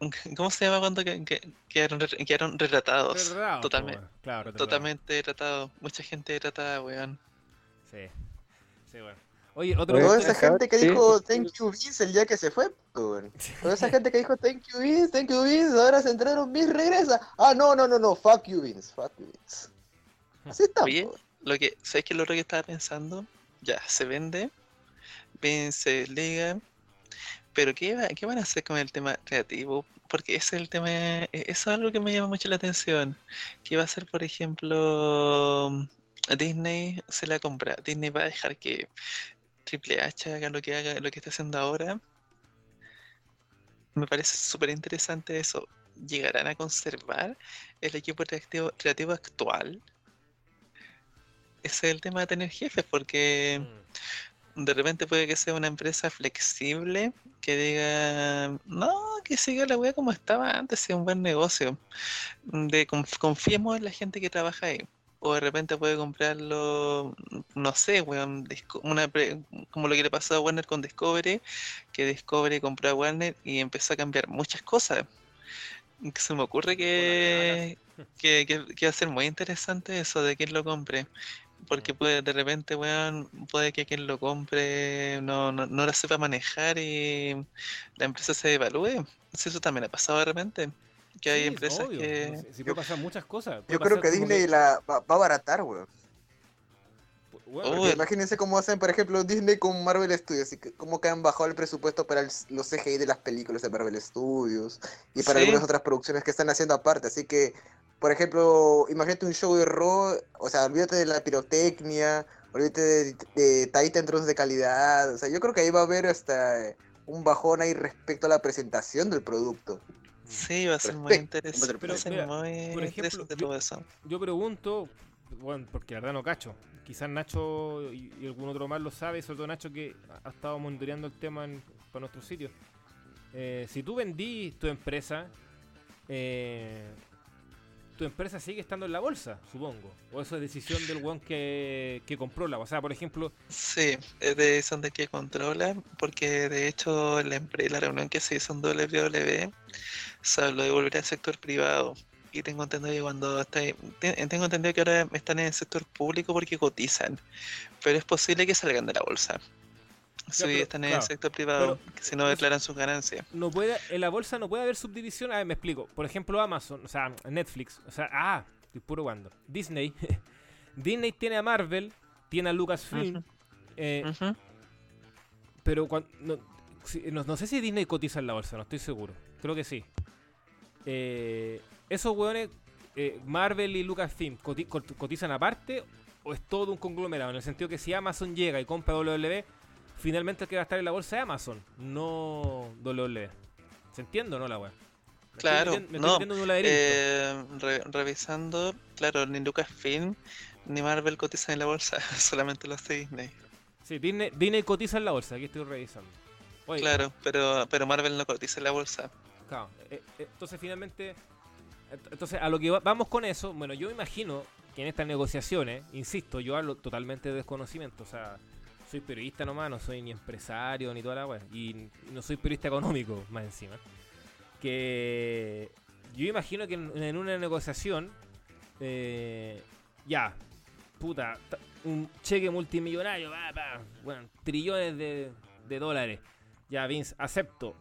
¿Cómo se llama cuando que- que- quedaron, quedaron retratados? Retratados, po, totalmente, weón. Claro, retratados. totalmente retratados. Mucha gente retratada, weón. Sí. Sí, bueno. Oye, otro Oye, Toda esa gente que Sí. dijo thank you Vince el día que se fue, weón. Toda esa gente que dijo thank you Vince, thank you Vince, ahora se enteraron Vince regresa. Ah, no, no, no, no, fuck you Vince, fuck you Vince. Así está. Oye, po. Lo que, ¿sabes qué es lo otro que estaba pensando? Ya, se vende, vence liga, pero ¿qué, ¿qué van a hacer con el tema creativo? Porque ese es el tema, e- eso es algo que me llama mucho la atención. ¿Qué va a hacer, por ejemplo, Disney se la compra? Disney va a dejar que Triple H haga lo que haga, lo que está haciendo ahora. Me parece súper interesante eso. ¿Llegarán a conservar el equipo creativo, creativo actual? Ese es el tema de tener jefes, porque Mm. De repente puede que sea una empresa flexible que diga, no, que siga la wea como estaba antes, sea un buen negocio. De conf- confiemos en la gente que trabaja ahí. O de repente puede comprarlo, no sé, weón, Disco- una pre- como lo que le pasó a Warner con Discovery, que Discovery compró a Warner y empezó a cambiar muchas cosas. Se me ocurre que, que, que, que va a ser muy interesante eso de quién lo compre. Porque puede, de repente, weón, puede que quien lo compre no, no, no la sepa manejar y la empresa se devalúe. Si eso también ha pasado de repente. Que hay Sí, empresas obvio, que. si puede pasar muchas cosas. Yo creo que Disney la va, va a abaratar, weón. Bueno, Uy. Porque imagínense cómo hacen, por ejemplo, Disney con Marvel Studios, y que- cómo que han bajado el presupuesto para el- los CGI de las películas de Marvel Studios y para Sí. algunas otras producciones que están haciendo aparte. Así que, por ejemplo, imagínate un show de Raw, o sea, olvídate de la pirotecnia, olvídate de, de Titan Drones de calidad. O sea, yo creo que ahí va a haber hasta un bajón ahí respecto a la presentación del producto. Sí, va a ser muy interesante. pero va a ser mira, muy por ejemplo, interesante yo- todo eso. yo pregunto, bueno, porque la verdad no cacho. Quizás Nacho y, y algún otro más lo sabe, sobre todo Nacho que ha estado monitoreando el tema en, para nuestro sitio. Eh, si tú vendí tu empresa, eh, tu empresa sigue estando en la bolsa, supongo. O eso es decisión del weón que, que compró la. O sea, por ejemplo, Sí, es de son de que controla, porque de hecho la, la reunión que se hizo en WWE se habló de volver al sector privado. Tengo entendido que cuando te- tengo entendido que ahora están en el sector público porque cotizan, pero es posible que salgan de la bolsa. Si están en claro, el sector privado, que si no declaran sus ganancias. no puede, en la bolsa no puede haber subdivisión. A ver, me explico. Por ejemplo, Amazon, o sea, Netflix, o sea, ah, estoy puro cuando. Disney. Disney tiene a Marvel, tiene a Lucasfilm, eh, pero cuan- no, si- no, no sé si Disney cotiza en la bolsa, no estoy seguro. Creo que sí. Eh, esos hueones, eh, Marvel y Lucasfilm, coti- cot- cotizan aparte o es todo un conglomerado? En el sentido que si Amazon llega y compra WWE, finalmente el que va a estar en la bolsa es Amazon, no WWE. ¿Se entiende o no la weá? Claro, estoy no, en un. Eh, re- revisando, claro, ni Lucasfilm ni Marvel cotizan en la bolsa, solamente los de Disney. Sí, Disney, Disney cotiza en la bolsa, aquí estoy revisando. Oye, Claro, pero, pero Marvel no cotiza en la bolsa. Claro, eh, eh, entonces finalmente, ent- entonces a lo que va- vamos con eso, bueno, yo imagino que en estas negociaciones, insisto, yo hablo totalmente de desconocimiento, o sea, soy periodista nomás, no soy ni empresario ni toda la weá, y no soy periodista económico más encima, que yo imagino que en, una negociación, eh, ya, puta, ta- un cheque multimillonario, va, va, bueno, trillones de, de dólares, ya Vince, acepto,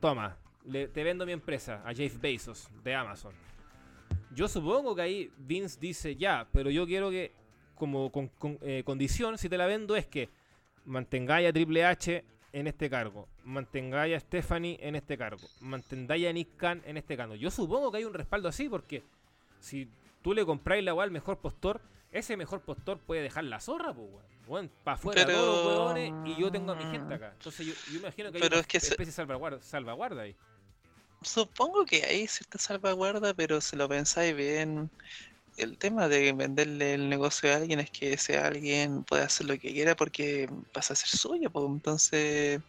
toma, le- te vendo mi empresa a Jeff Bezos de Amazon. Yo supongo que ahí Vince dice ya, pero yo quiero que como con, con- eh, condición, si te la vendo, es que mantengáis a Triple H en este cargo, mantengáis a Stephanie en este cargo, mantengáis a Nick Khan en este cargo. Yo supongo que hay un respaldo así porque si tú le compráis la weá al mejor postor, ese mejor postor puede dejar la zorra, pues weón. Weón, para afuera Pero- todos los weones y yo tengo a mi gente acá. Entonces yo, yo imagino que hay Pero una es que se- especie de salvaguarda, salvaguarda ahí. Supongo que hay cierta salvaguarda, pero si lo pensáis bien, el tema de venderle el negocio a alguien es que ese alguien puede hacer lo que quiera porque pasa a ser suyo. pues, Entonces,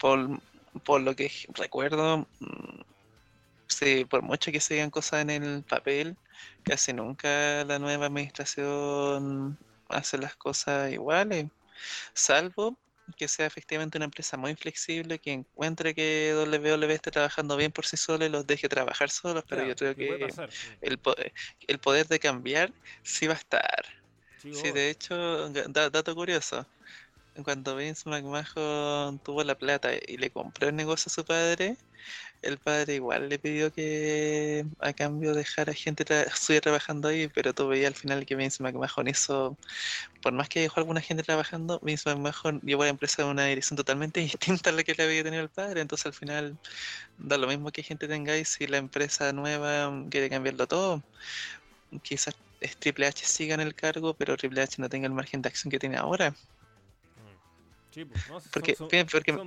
por, por lo que recuerdo, mm, sí, por mucho que se digan cosas en el papel, casi nunca la nueva administración hace las cosas iguales, salvo que sea efectivamente una empresa muy flexible, que encuentre que WWE está trabajando bien por sí sola y los deje trabajar solos, pero Claro, yo creo que pasar, sí. el, po- el poder de cambiar sí va a estar. Sí, de hecho, da- dato curioso, cuando Vince McMahon tuvo la plata y le compró el negocio a su padre, el padre igual le pidió que a cambio dejara gente tra trabajando ahí, pero tú veías al final que Vince McMahon hizo, por más que dejó alguna gente trabajando, Vince McMahon llevó a la empresa en una dirección totalmente distinta a la que le había tenido el padre, entonces al final da lo mismo que gente tengáis si la empresa nueva quiere cambiarlo todo. Quizás Triple H siga en el cargo, pero Triple H no tenga el margen de acción que tiene ahora. Sí, pues, no, son- Porque, son- piensa que son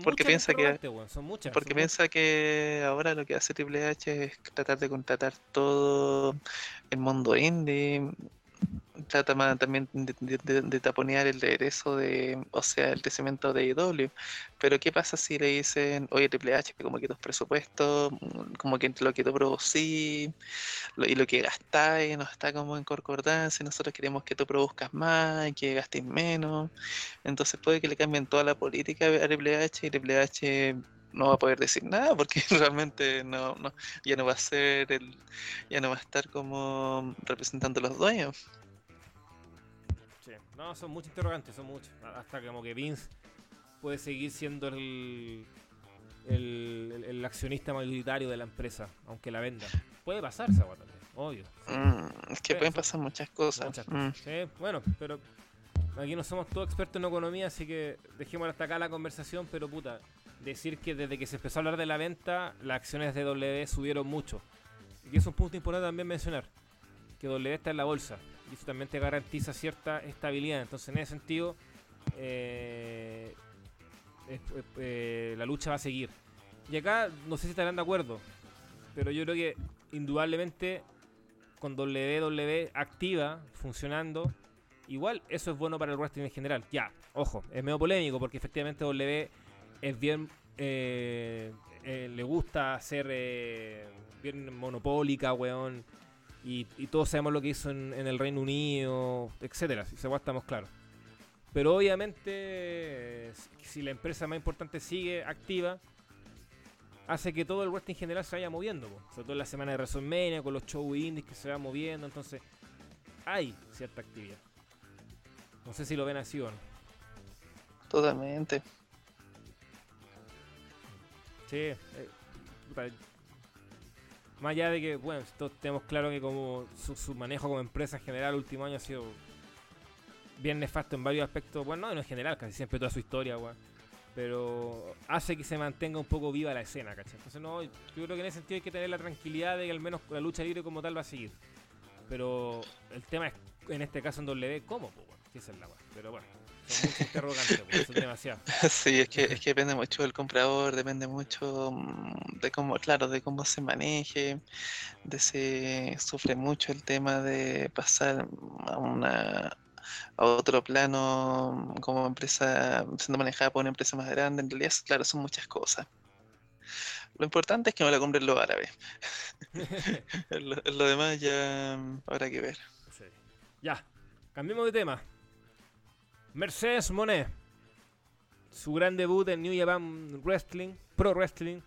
muchas, porque son piensa que ahora lo que hace Triple H es tratar de contratar todo el mundo indie. Trata también de, taponear el regreso de, o sea, el crecimiento de IW. Pero ¿qué pasa si le dicen, oye Triple H, como que tus presupuestos, mm, como que lo que tú producís lo- y lo que gastáis no está como en concordancia, nosotros queremos que tú produzcas más que gastes menos. Entonces puede que le cambien toda la política a Triple H y Triple H no va a poder decir nada porque realmente no, no, ya no va a ser el, ya no va a estar como representando a los dueños. Sí. No, son muchos interrogantes, son muchos. Hasta como que Vince puede seguir siendo el, el, el- el accionista mayoritario de la empresa, aunque la venda. Puede pasar esa también, obvio. sí. Mm, es que Sí, pueden pasar muchas cosas. Muchas Mm. cosas. Bueno, pero aquí no somos todos expertos en economía, así que dejemos hasta acá la conversación, pero puta, decir que desde que se empezó a hablar de la venta, las acciones de W subieron mucho. Y es un punto importante también mencionar, que W está en la bolsa, y eso también te garantiza cierta estabilidad. Entonces, en ese sentido, eh, eh, eh, la lucha va a seguir. Y acá, no sé si estarán de acuerdo, pero yo creo que indudablemente con WWE activa, funcionando, igual eso es bueno para el wrestling en general. Ya, ojo, es medio polémico porque efectivamente W es bien, eh, eh, le gusta ser eh, bien monopólica, weón, y, todos sabemos lo que hizo en, el Reino Unido, etcétera, si igual estamos claros. Pero obviamente, si la empresa más importante sigue activa, hace que todo el wrestling en general se vaya moviendo, sobre todo en la semana de WrestleMania, con los shows indies que se van moviendo, entonces hay cierta actividad. No sé si lo ven así o no. Totalmente. Sí, eh, más allá de que, bueno, todos tenemos claro que como su, su manejo como empresa en general último año ha sido bien nefasto en varios aspectos, bueno, no en general, casi siempre toda su historia, weón. Pero hace que se mantenga un poco viva la escena, ¿cachai? Entonces, no, yo creo que en ese sentido hay que tener la tranquilidad de que al menos la lucha libre como tal va a seguir. Pero el tema es, en este caso en W, ¿cómo? Pues, bueno, esa es la weá. Pero bueno. Son pues, es demasiado. Sí, es que, es que depende mucho del comprador, depende mucho mm, de cómo, claro, de cómo se maneje, de si sufre mucho el tema de pasar a una a otro plano como empresa, siendo manejada por una empresa más grande, en realidad, claro, son muchas cosas. Lo importante es que me la compren los árabes. Lo, lo demás ya mm, habrá que ver. Sí. Ya, cambiemos de tema. Mercedes Monet. Su gran debut en New Japan Wrestling, Pro Wrestling.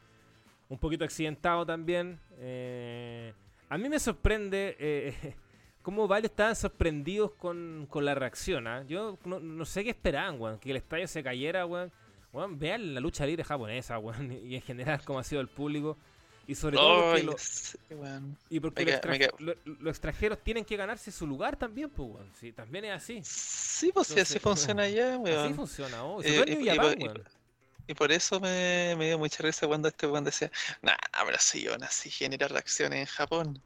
Un poquito accidentado también. Eh, a mí me sorprende eh, cómo varios estaban sorprendidos con, con la reacción. ¿ah? Yo no, sé qué esperaban, weón. Que el estadio se cayera. Weón, vean la lucha libre japonesa, weón. Y en general cómo ha sido el público. Y sobre todo porque, lo- weón. y porque los, lo- extranjeros tienen que ganarse su lugar también, pues, weón. Sí, también es así. Sí, pues si Entonces, así funciona allá, Así weón. funciona, oh. Eh, Sobre todo en y- New y- Japan, y- weón. Y por eso me, me dio mucha risa cuando este weón decía, nah, pero si yo nací genera reacciones en Japón.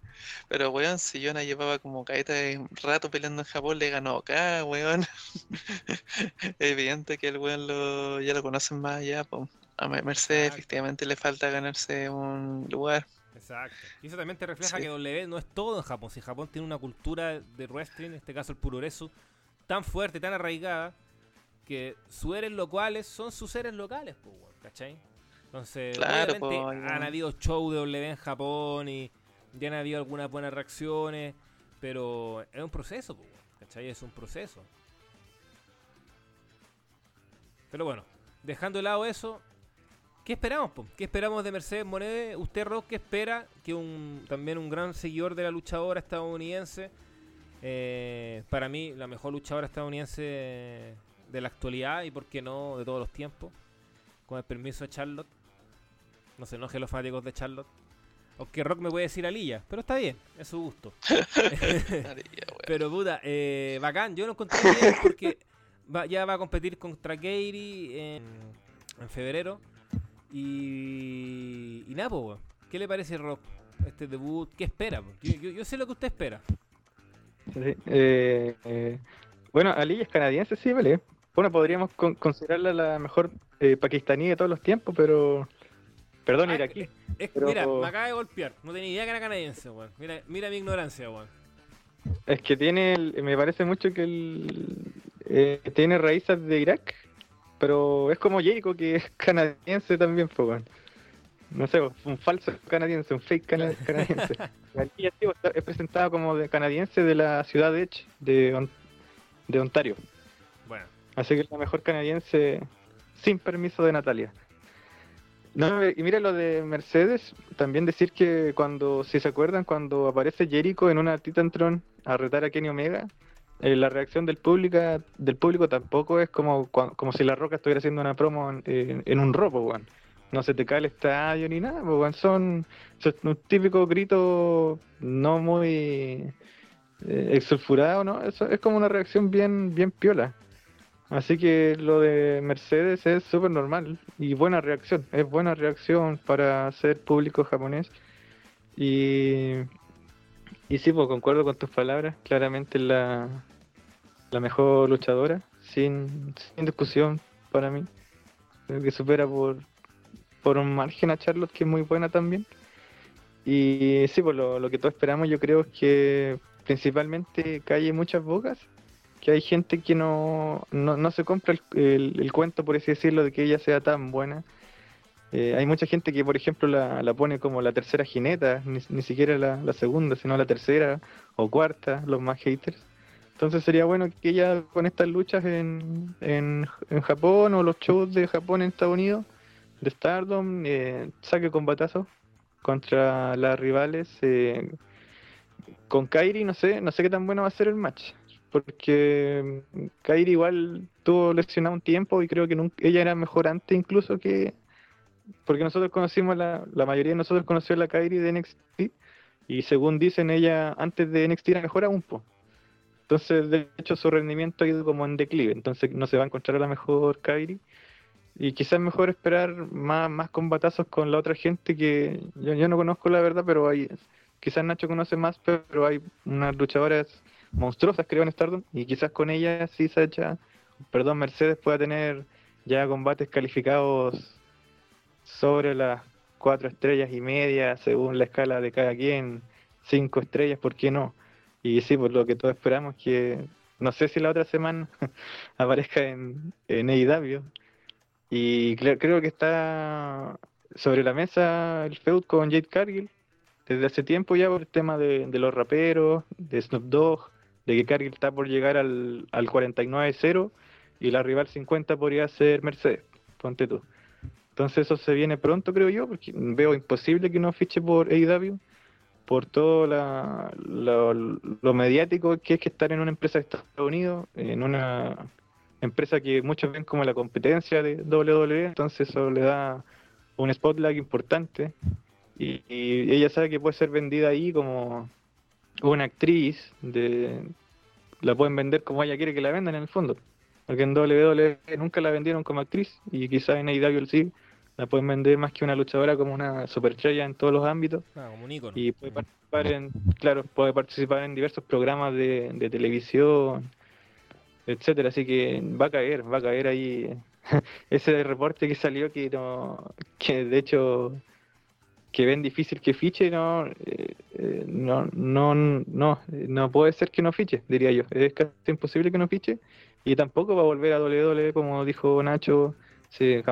Pero weón, si Yona llevaba como caeta de rato peleando en Japón, le ganó acá, weón. Es evidente que el weón lo, ya lo conocen más allá, pues. A Mer- Mercedes Exacto. efectivamente le falta ganarse un lugar. Exacto. Y eso también te refleja Sí. que W no es todo en Japón. Si Japón tiene una cultura de wrestling, en este caso el puroresu, tan fuerte, tan arraigada, que sus seres locales son sus seres locales, pues, ¿cachai? Entonces, Claro, obviamente po, han habido shows de W en Japón y ya han habido algunas buenas reacciones, pero es un proceso, pues, ¿cachai? Es un proceso. Pero bueno, dejando de lado eso, ¿Qué esperamos, po? ¿Qué esperamos de Mercedes Monet? ¿Usted, Rock, qué espera? Que un también un gran seguidor de la luchadora estadounidense. eh, para mí, la mejor luchadora estadounidense de la actualidad y, por qué no, de todos los tiempos. Con el permiso de Charlotte. No se enojen los fanáticos de Charlotte. Aunque Rock me puede decir Alilla, pero está bien, es su gusto. Pero puta, eh, bacán, yo lo encontré bien porque va- ya va a competir contra Kairi en, en febrero. Y, y nada. ¿qué le parece Rock? Este debut, ¿qué espera? Yo, yo- yo sé lo que usted espera. Sí, eh, eh, bueno, Ali es canadiense, sí, vale. Bueno, podríamos con- considerarla la mejor eh, pakistaní de todos los tiempos, pero. Perdón, Ah, iraquí. Es, Pero- Mira, me acaba de golpear. No tenía idea que era canadiense, weón. Mira, mira mi ignorancia, weón. Es que tiene, el- me parece mucho que el, eh, tiene raíces de Irak, pero es como Jericho que es canadiense también, pues. No sé, un falso canadiense, un fake cana- canadiense. Ya digo, está- es presentado como de canadiense de la ciudad de Edge, de, On- de Ontario. Bueno, Así que es la mejor canadiense sin permiso de Natalia. No, y mira lo de Mercedes, también decir que cuando, si se acuerdan, cuando aparece Jericho en una Titantron a retar a Kenny Omega, eh, la reacción del público, del público tampoco es como, como si La Roca estuviera haciendo una promo en, un robo, weón. No se te cae el estadio ni nada, pues, weón. Son, son un típico grito no muy eh, exsulfurado, ¿no? Eso es como una reacción bien, bien piola. Así que lo de Mercedes es súper normal y buena reacción. Es buena reacción para ser público japonés. Y, y sí, pues concuerdo con tus palabras. Claramente la, la mejor luchadora, sin, discusión para mí. Creo que supera por, por un margen a Charlotte, que es muy buena también. Y sí, pues lo, lo que todos esperamos yo creo es que principalmente calle muchas bocas que hay gente que no, no, no se compra el- el cuento, por así decirlo, de que ella sea tan buena. Eh, hay mucha gente que, por ejemplo, la, pone como la tercera jineta, ni, ni siquiera la, la segunda, sino la tercera o cuarta, los más haters. Entonces sería bueno que ella con estas luchas en, en, en Japón o los shows de Japón en Estados Unidos, de Stardom, eh, saque combatazos contra las rivales. eh, con Kairi, no sé, no sé qué tan bueno va a ser el match porque Kairi igual tuvo lesionado un tiempo y creo que nunca, ella era mejor antes incluso que porque nosotros conocimos la, la mayoría de nosotros conoció la Kairi de NXT y según dicen ella antes de NXT era mejor aún po. entonces de hecho su rendimiento ha ido como en declive entonces no se va a encontrar a la mejor Kairi y quizás mejor esperar más, más combatazos con la otra gente que yo, yo no conozco la verdad pero hay quizás Nacho conoce más pero hay unas luchadoras monstruosas creo en Stardom y quizás con ella sí se echa perdón, Mercedes pueda tener ya combates calificados sobre las cuatro estrellas y media, según la escala de cada quien, cinco estrellas, ¿por qué no? Y sí, por lo que todos esperamos que, no sé si la otra semana aparezca en, en AEW. Y creo que está sobre la mesa el feud con Jade Cargill desde hace tiempo ya por el tema de, los raperos, de Snoop Dogg, de que Cargill está por llegar al, al 49-0 y la rival 50 podría ser Mercedes, ponte tú. Entonces eso se viene pronto, creo yo, porque veo imposible que no fiche por AEW, por todo lo mediático que es que estar en una empresa de Estados Unidos, en una empresa que muchos ven como la competencia de WWE, entonces eso le da un spotlight importante. Y, ella sabe que puede ser vendida ahí como una actriz, de la pueden vender como ella quiere que la vendan en el fondo, porque en WWE nunca la vendieron como actriz y quizás en AEW sí la pueden vender más que una luchadora como una superestrella en todos los ámbitos. Ah, como un ícono. Y puede participar en, claro, puede participar en diversos programas de, de televisión, etcétera. Así que va a caer, va a caer ahí ese reporte que salió que no, que de hecho que ven difícil que fiche, no, eh, eh, no, no, no, no puede ser que no fiche, diría yo. Es casi imposible que no fiche y tampoco va a volver a WWE como dijo Nacho se,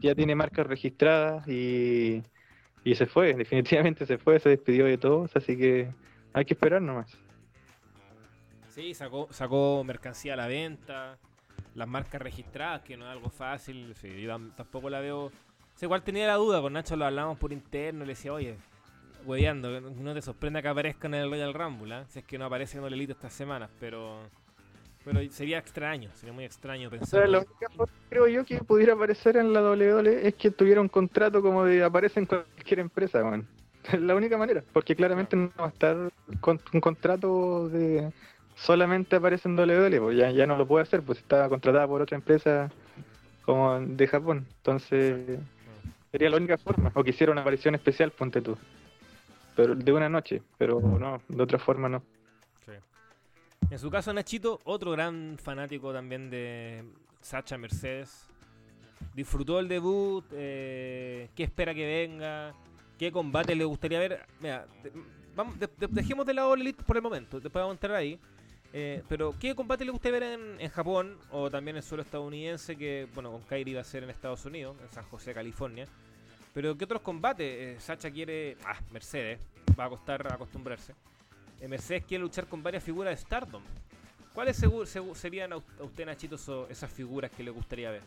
ya tiene marcas registradas y, y se fue, definitivamente se fue, se despidió de todos, así que hay que esperar nomás. Sí, sacó, sacó mercancía a la venta, las marcas registradas, que no es algo fácil, sí, yo tampoco la veo... igual tenía la duda, con Nacho lo hablamos por interno, le decía, oye, hueveando, no te sorprenda que aparezca en el Royal Rumble, ¿eh? si es que no aparece en el Elite estas semanas, pero pero sería extraño, sería muy extraño pensar. la única forma, creo yo, que pudiera aparecer en la WWE es que tuviera un contrato como de aparece en cualquier empresa, man. Es la única manera, porque claramente no va a estar con un contrato de solamente aparece en WWE, pues ya, ya no lo puede hacer, pues está contratada por otra empresa como de Japón. Entonces, sería la única forma. O quisiera una aparición especial, ponte tú. Pero de una noche, pero no, de otra forma no. En su caso, Nachito, otro gran fanático también de Sacha Mercedes. Disfrutó el debut, eh, qué espera que venga, qué combate le gustaría ver. Mira, dejemos de lado el Elite por el momento, después vamos a entrar ahí. Eh, pero, ¿qué combate le gustaría ver en, Japón o también en el suelo estadounidense? Que, bueno, con Kairi va a ser en Estados Unidos, en San José, California. Pero, ¿qué otros combates? Eh, Sacha quiere. Ah, Mercedes, va a costar acostumbrarse. Mercedes quiere luchar con varias figuras de Stardom. ¿Cuáles serían a usted, Nachito, esas figuras que le gustaría ver?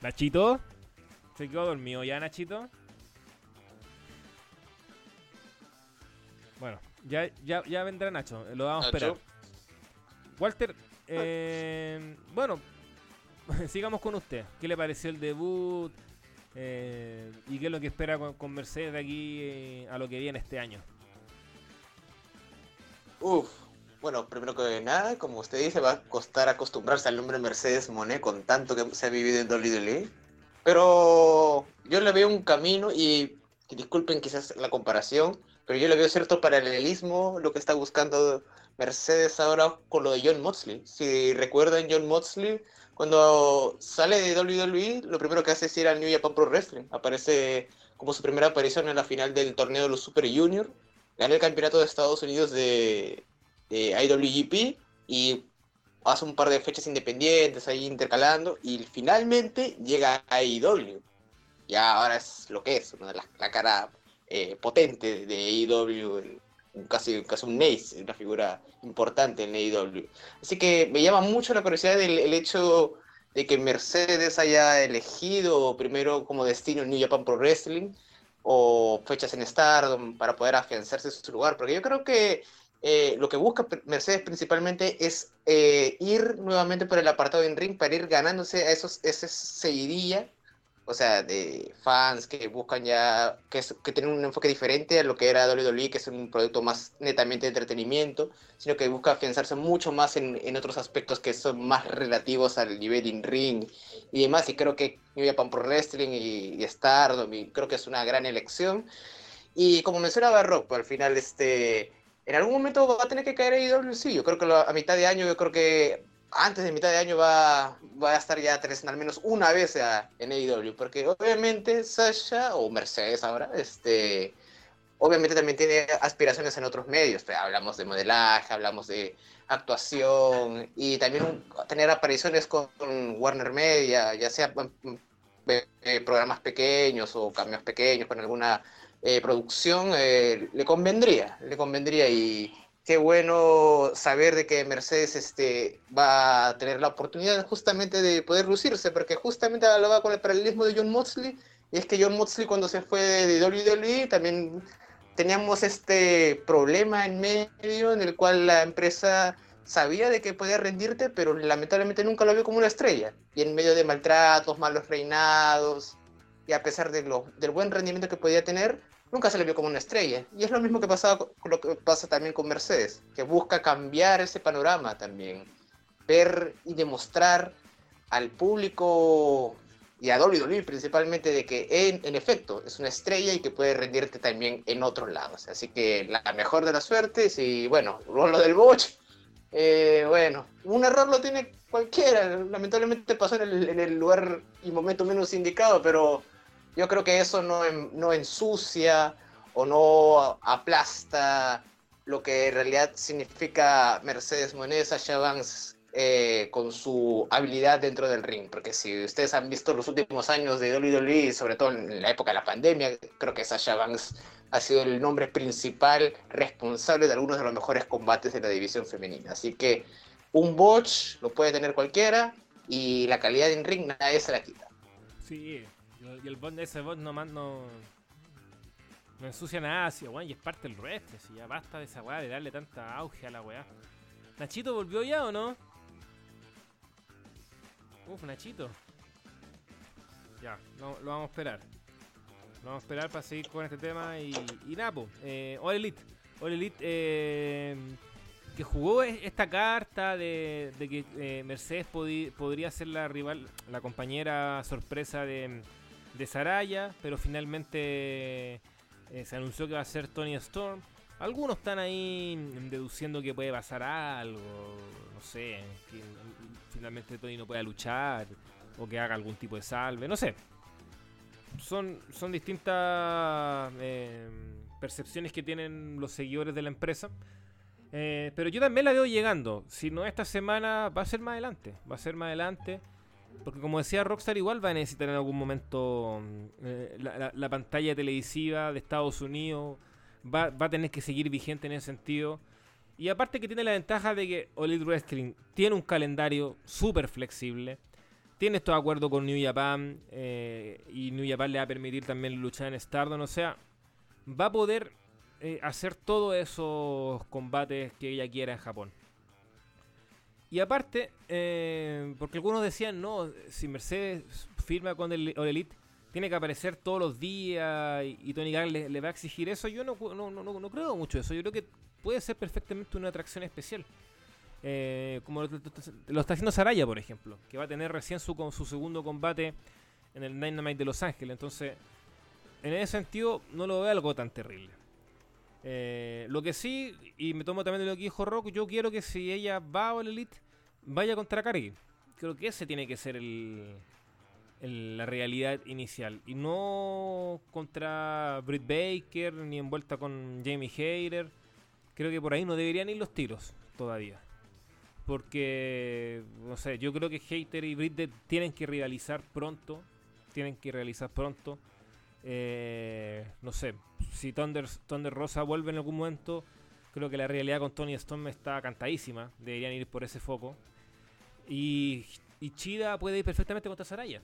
Nachito, ¿se quedó dormido ya, Nachito? Bueno, ya, ya, ya vendrá Nacho, lo vamos a esperar. Walter, eh, bueno, sigamos con usted. ¿Qué le pareció el debut? Eh, ¿Y qué es lo que espera con, Mercedes de aquí eh, a lo que viene este año? Uf, bueno, primero que nada, como usted dice, va a costar acostumbrarse al nombre Mercedes Monet con tanto que se ha vivido en WWE. Pero yo le veo un camino y disculpen quizás la comparación, pero yo le veo cierto paralelismo lo que está buscando Mercedes ahora con lo de John Moxley. Si recuerdan, John Moxley cuando sale de WWE, lo primero que hace es ir al New Japan Pro Wrestling. Aparece como su primera aparición en la final del torneo de los Super Junior. Gana el campeonato de Estados Unidos de, de IWGP y hace un par de fechas independientes ahí intercalando y finalmente llega a AEW. Ya ahora es lo que es, la, cara eh, potente de AEW, casi, casi un Ace, una figura importante en AEW. Así que me llama mucho la curiosidad del el hecho de que Mercedes haya elegido primero como destino New Japan Pro Wrestling o fechas en Stardom para poder afianzarse en su lugar, porque yo creo que eh, lo que busca Mercedes principalmente es eh, ir nuevamente por el apartado en ring para ir ganándose a esos, esa seguidilla o sea, de fans que buscan ya, que, que tienen un enfoque diferente a lo que era WWE, que es un producto más netamente de entretenimiento, sino que busca afianzarse mucho más en, en otros aspectos que son más relativos al nivel in-ring y demás. Y creo que New Japan Pro Wrestling y, y Stardom, y creo que es una gran elección. Y como mencionaba Rock, al final, este, en algún momento va a tener que caer AEW, sí, yo creo que a mitad de año, yo creo que antes de mitad de año va, va a estar ya tres, al menos una vez en AEW, porque obviamente Sasha, o Mercedes ahora, este, obviamente también tiene aspiraciones en otros medios, hablamos de modelaje, hablamos de actuación y también tener apariciones con Warner Media, ya sea mm, mm, programas pequeños o cambios pequeños con alguna eh, producción, eh, le convendría, le convendría y qué bueno saber de que Mercedes este, va a tener la oportunidad justamente de poder lucirse, porque justamente hablaba con el paralelismo de John Moxley, y es que John Moxley cuando se fue de WWE también teníamos este problema en medio en el cual la empresa sabía de que podía rendirte, pero lamentablemente nunca lo vio como una estrella. Y en medio de maltratos, malos reinados, y a pesar de lo, del buen rendimiento que podía tener, nunca se le vio como una estrella. Y es lo mismo que, pasaba, lo que pasa también con Mercedes, que busca cambiar ese panorama también. Ver y demostrar al público y a Dolly principalmente de que en, en, efecto es una estrella y que puede rendirte también en otros lados. Así que la mejor de las suertes y bueno, lo del Boch, eh, bueno, un error lo tiene cualquiera, lamentablemente pasó en el, en el, lugar y momento menos indicado, pero yo creo que eso no, no ensucia o no aplasta lo que en realidad significa Mercedes Monesa, Chavans eh, con su habilidad dentro del ring, porque si ustedes han visto los últimos años de WWE, sobre todo en la época de la pandemia, creo que Sasha Banks ha sido el nombre principal responsable de algunos de los mejores combates de la división femenina. Así que un botch lo puede tener cualquiera y la calidad en ring nadie se la quita. Sí, y el bot de ese bot nomás no, no ensucia nada, así, y es parte del resto, si ya basta de esa weá, de darle tanta auge a la weá. ¿Nachito volvió ya o no? Uf, Nachito. Ya, lo vamos a esperar. Lo vamos a esperar para seguir con este tema y, y pues. Eh, All Elite. Elite eh, que jugó esta carta de, que eh, Mercedes podría ser la rival, la compañera sorpresa de, de Saraya, pero finalmente eh, se anunció que va a ser Tony Storm. Algunos están ahí deduciendo que puede pasar algo, no sé, que finalmente Tony no pueda luchar o que haga algún tipo de salve, no sé. Son, son distintas eh, percepciones que tienen los seguidores de la empresa. Eh, pero yo también la veo llegando. Si no esta semana, va a ser más adelante. Va a ser más adelante. Porque como decía Rockstar, igual va a necesitar en algún momento eh, la, pantalla televisiva de Estados Unidos. Va, va, a tener que seguir vigente en ese sentido. Y aparte que tiene la ventaja de que Elite Wrestling tiene un calendario súper flexible. Tiene estos acuerdos con New Japan. Eh, y New Japan le va a permitir también luchar en Stardom. O sea, va a poder eh, hacer todos esos combates que ella quiera en Japón. Y aparte, eh, porque algunos decían, no, si Mercedes firma con el Elite, tiene que aparecer todos los días y, Tony Khan le, va a exigir eso. Yo no, no, no, no, creo mucho eso. Yo creo que puede ser perfectamente una atracción especial. Eh, como lo, está haciendo Saraya, por ejemplo, que va a tener recién su, su segundo combate en el Dynamite de Los Ángeles. Entonces, en ese sentido, no lo veo algo tan terrible. Eh, lo que sí, y me tomo también de lo que dijo Rock, yo quiero que si ella va a la Elite, vaya contra Cargill. Creo que ese tiene que ser el, la realidad inicial. Y no contra Britt Baker, ni envuelta con Jamie Hayter. Creo que por ahí no deberían ir los tiros todavía. Porque, no sé, yo creo que Hater y Britt tienen que rivalizar pronto. Tienen que realizar pronto. Eh, no sé, si Thunder, Thunder Rosa vuelve en algún momento, creo que la realidad con Tony Storm está cantadísima. Deberían ir por ese foco. Y, y Chida puede ir perfectamente contra Saraya.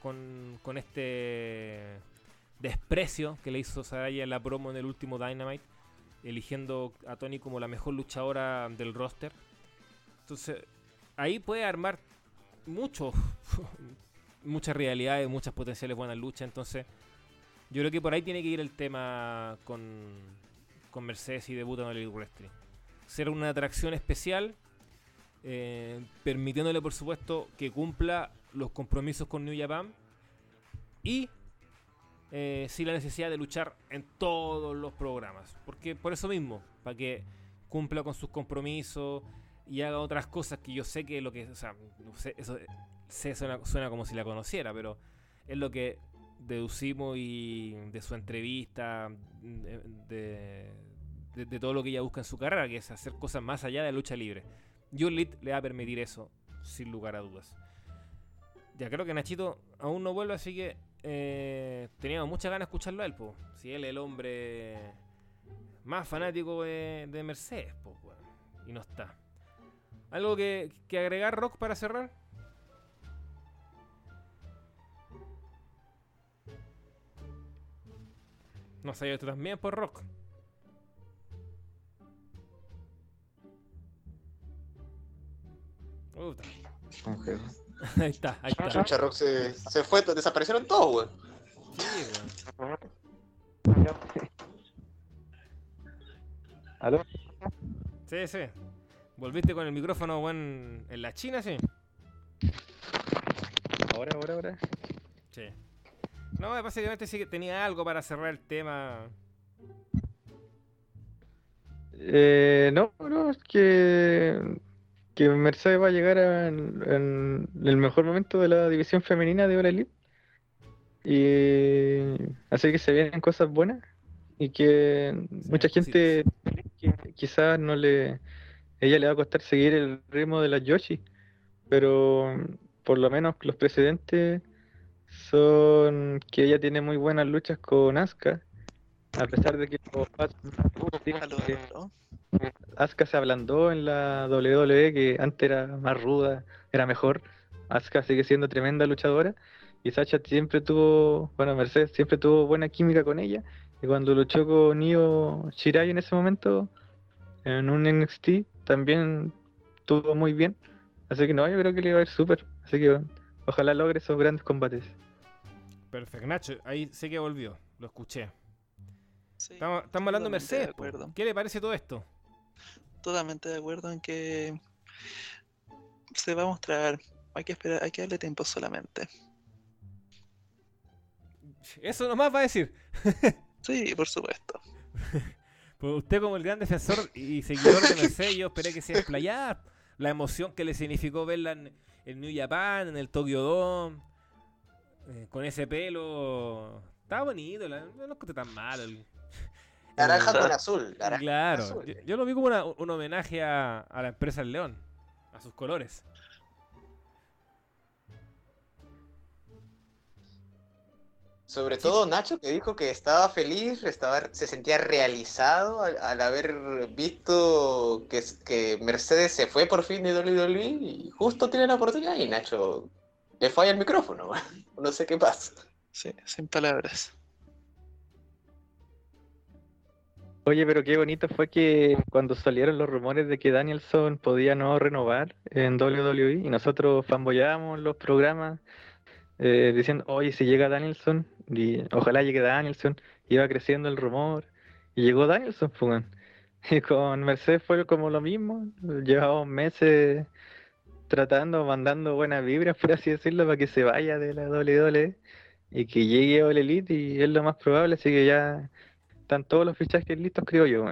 Con, con este desprecio que le hizo Saraya en la promo en el último Dynamite, eligiendo a Tony como la mejor luchadora del roster. Entonces, ahí puede armar mucho, muchas realidades, muchas potenciales buenas luchas. Entonces, yo creo que por ahí tiene que ir el tema con, con Mercedes y debuta en el Wrestling. Ser una atracción especial, eh, permitiéndole, por supuesto, que cumpla los compromisos con New Japan y eh, sin la necesidad de luchar en todos los programas. Porque por eso mismo, para que cumpla con sus compromisos y haga otras cosas que yo sé que lo que, o sea, no sé, sé, suena, como si la conociera, pero es lo que deducimos y de su entrevista, de, de- todo lo que ella busca en su carrera, que es hacer cosas más allá de la lucha libre. Elite le va a permitir eso, sin lugar a dudas. Ya creo que Nachito aún no vuelve, así que eh, teníamos muchas ganas de escucharlo a él, po. Si él es el hombre más fanático de, de Mercedes, po, weón. y no está. ¿Algo que agregar, Rock, para cerrar? No sé, tú también por Rock. Puta. Ahí está, ahí está. Chucha Rock se, se fue, desaparecieron todos, weón. Sí, weón. ¿Aló? Sí, sí. ¿Volviste con el micrófono, weón, en la China, sí? Ahora, ahora, ahora. Sí. No, básicamente sí que tenía algo para cerrar el tema. Eh, no, no, es que, que Mercedes va a llegar a- en, en el mejor momento de la división femenina de All Elite. Y así que se vienen cosas buenas y que mucha gente que quizás no le, ella le va a costar seguir el ritmo de las Yoshi, pero por lo menos los precedentes son que ella tiene muy buenas luchas con Asuka, a pesar de que. Asuka se ablandó en la WWE, que antes era más ruda, era mejor. Asuka sigue siendo tremenda luchadora. Y Sacha siempre tuvo, bueno, Mercedes siempre tuvo buena química con ella. Y cuando luchó con Io Shirai en ese momento, en un NXT, también tuvo muy bien. Así que no, yo creo que le va a ir súper. Así que bueno, ojalá logre esos grandes combates. Perfecto, Nacho, ahí sé que volvió, lo escuché. Sí, Estamos, estamos hablando de Mercedes. ¿Qué le parece todo esto? Totalmente de acuerdo en que se va a mostrar. Hay que esperar, hay que darle tiempo solamente. Eso nomás va a decir. Sí, por supuesto. Pues usted como el gran defensor y seguidor de Mercedes, yo esperé que se explayara la emoción que le significó verla en el New Japan, en el Tokyo Dome, eh, con ese pelo. Estaba bonito, la- no lo tan malo. el- Naranja el- con azul. Naranja Claro, azul. yo, yo lo vi como una- un homenaje a, a la empresa El León, a sus colores. Sobre todo Nacho que dijo que estaba feliz, estaba, se sentía realizado al, al haber visto que Mercedes se fue por fin de WWE y justo tiene la oportunidad y Nacho le falla el micrófono. No sé qué pasa. Sí, sin palabras. Oye, pero qué bonito fue que cuando salieron los rumores de que Danielson podía no renovar en WWE y nosotros fanboyábamos los programas eh, diciendo, oye, si llega Danielson, y ojalá llegue Danielson, iba creciendo el rumor y llegó Danielson, pues. Y con Mercedes fue como lo mismo, llevábamos meses tratando, mandando buenas vibras, por así decirlo, para que se vaya de la WWE y que llegue All Elite y es lo más probable, así que ya están todos los fichajes listos, creo yo.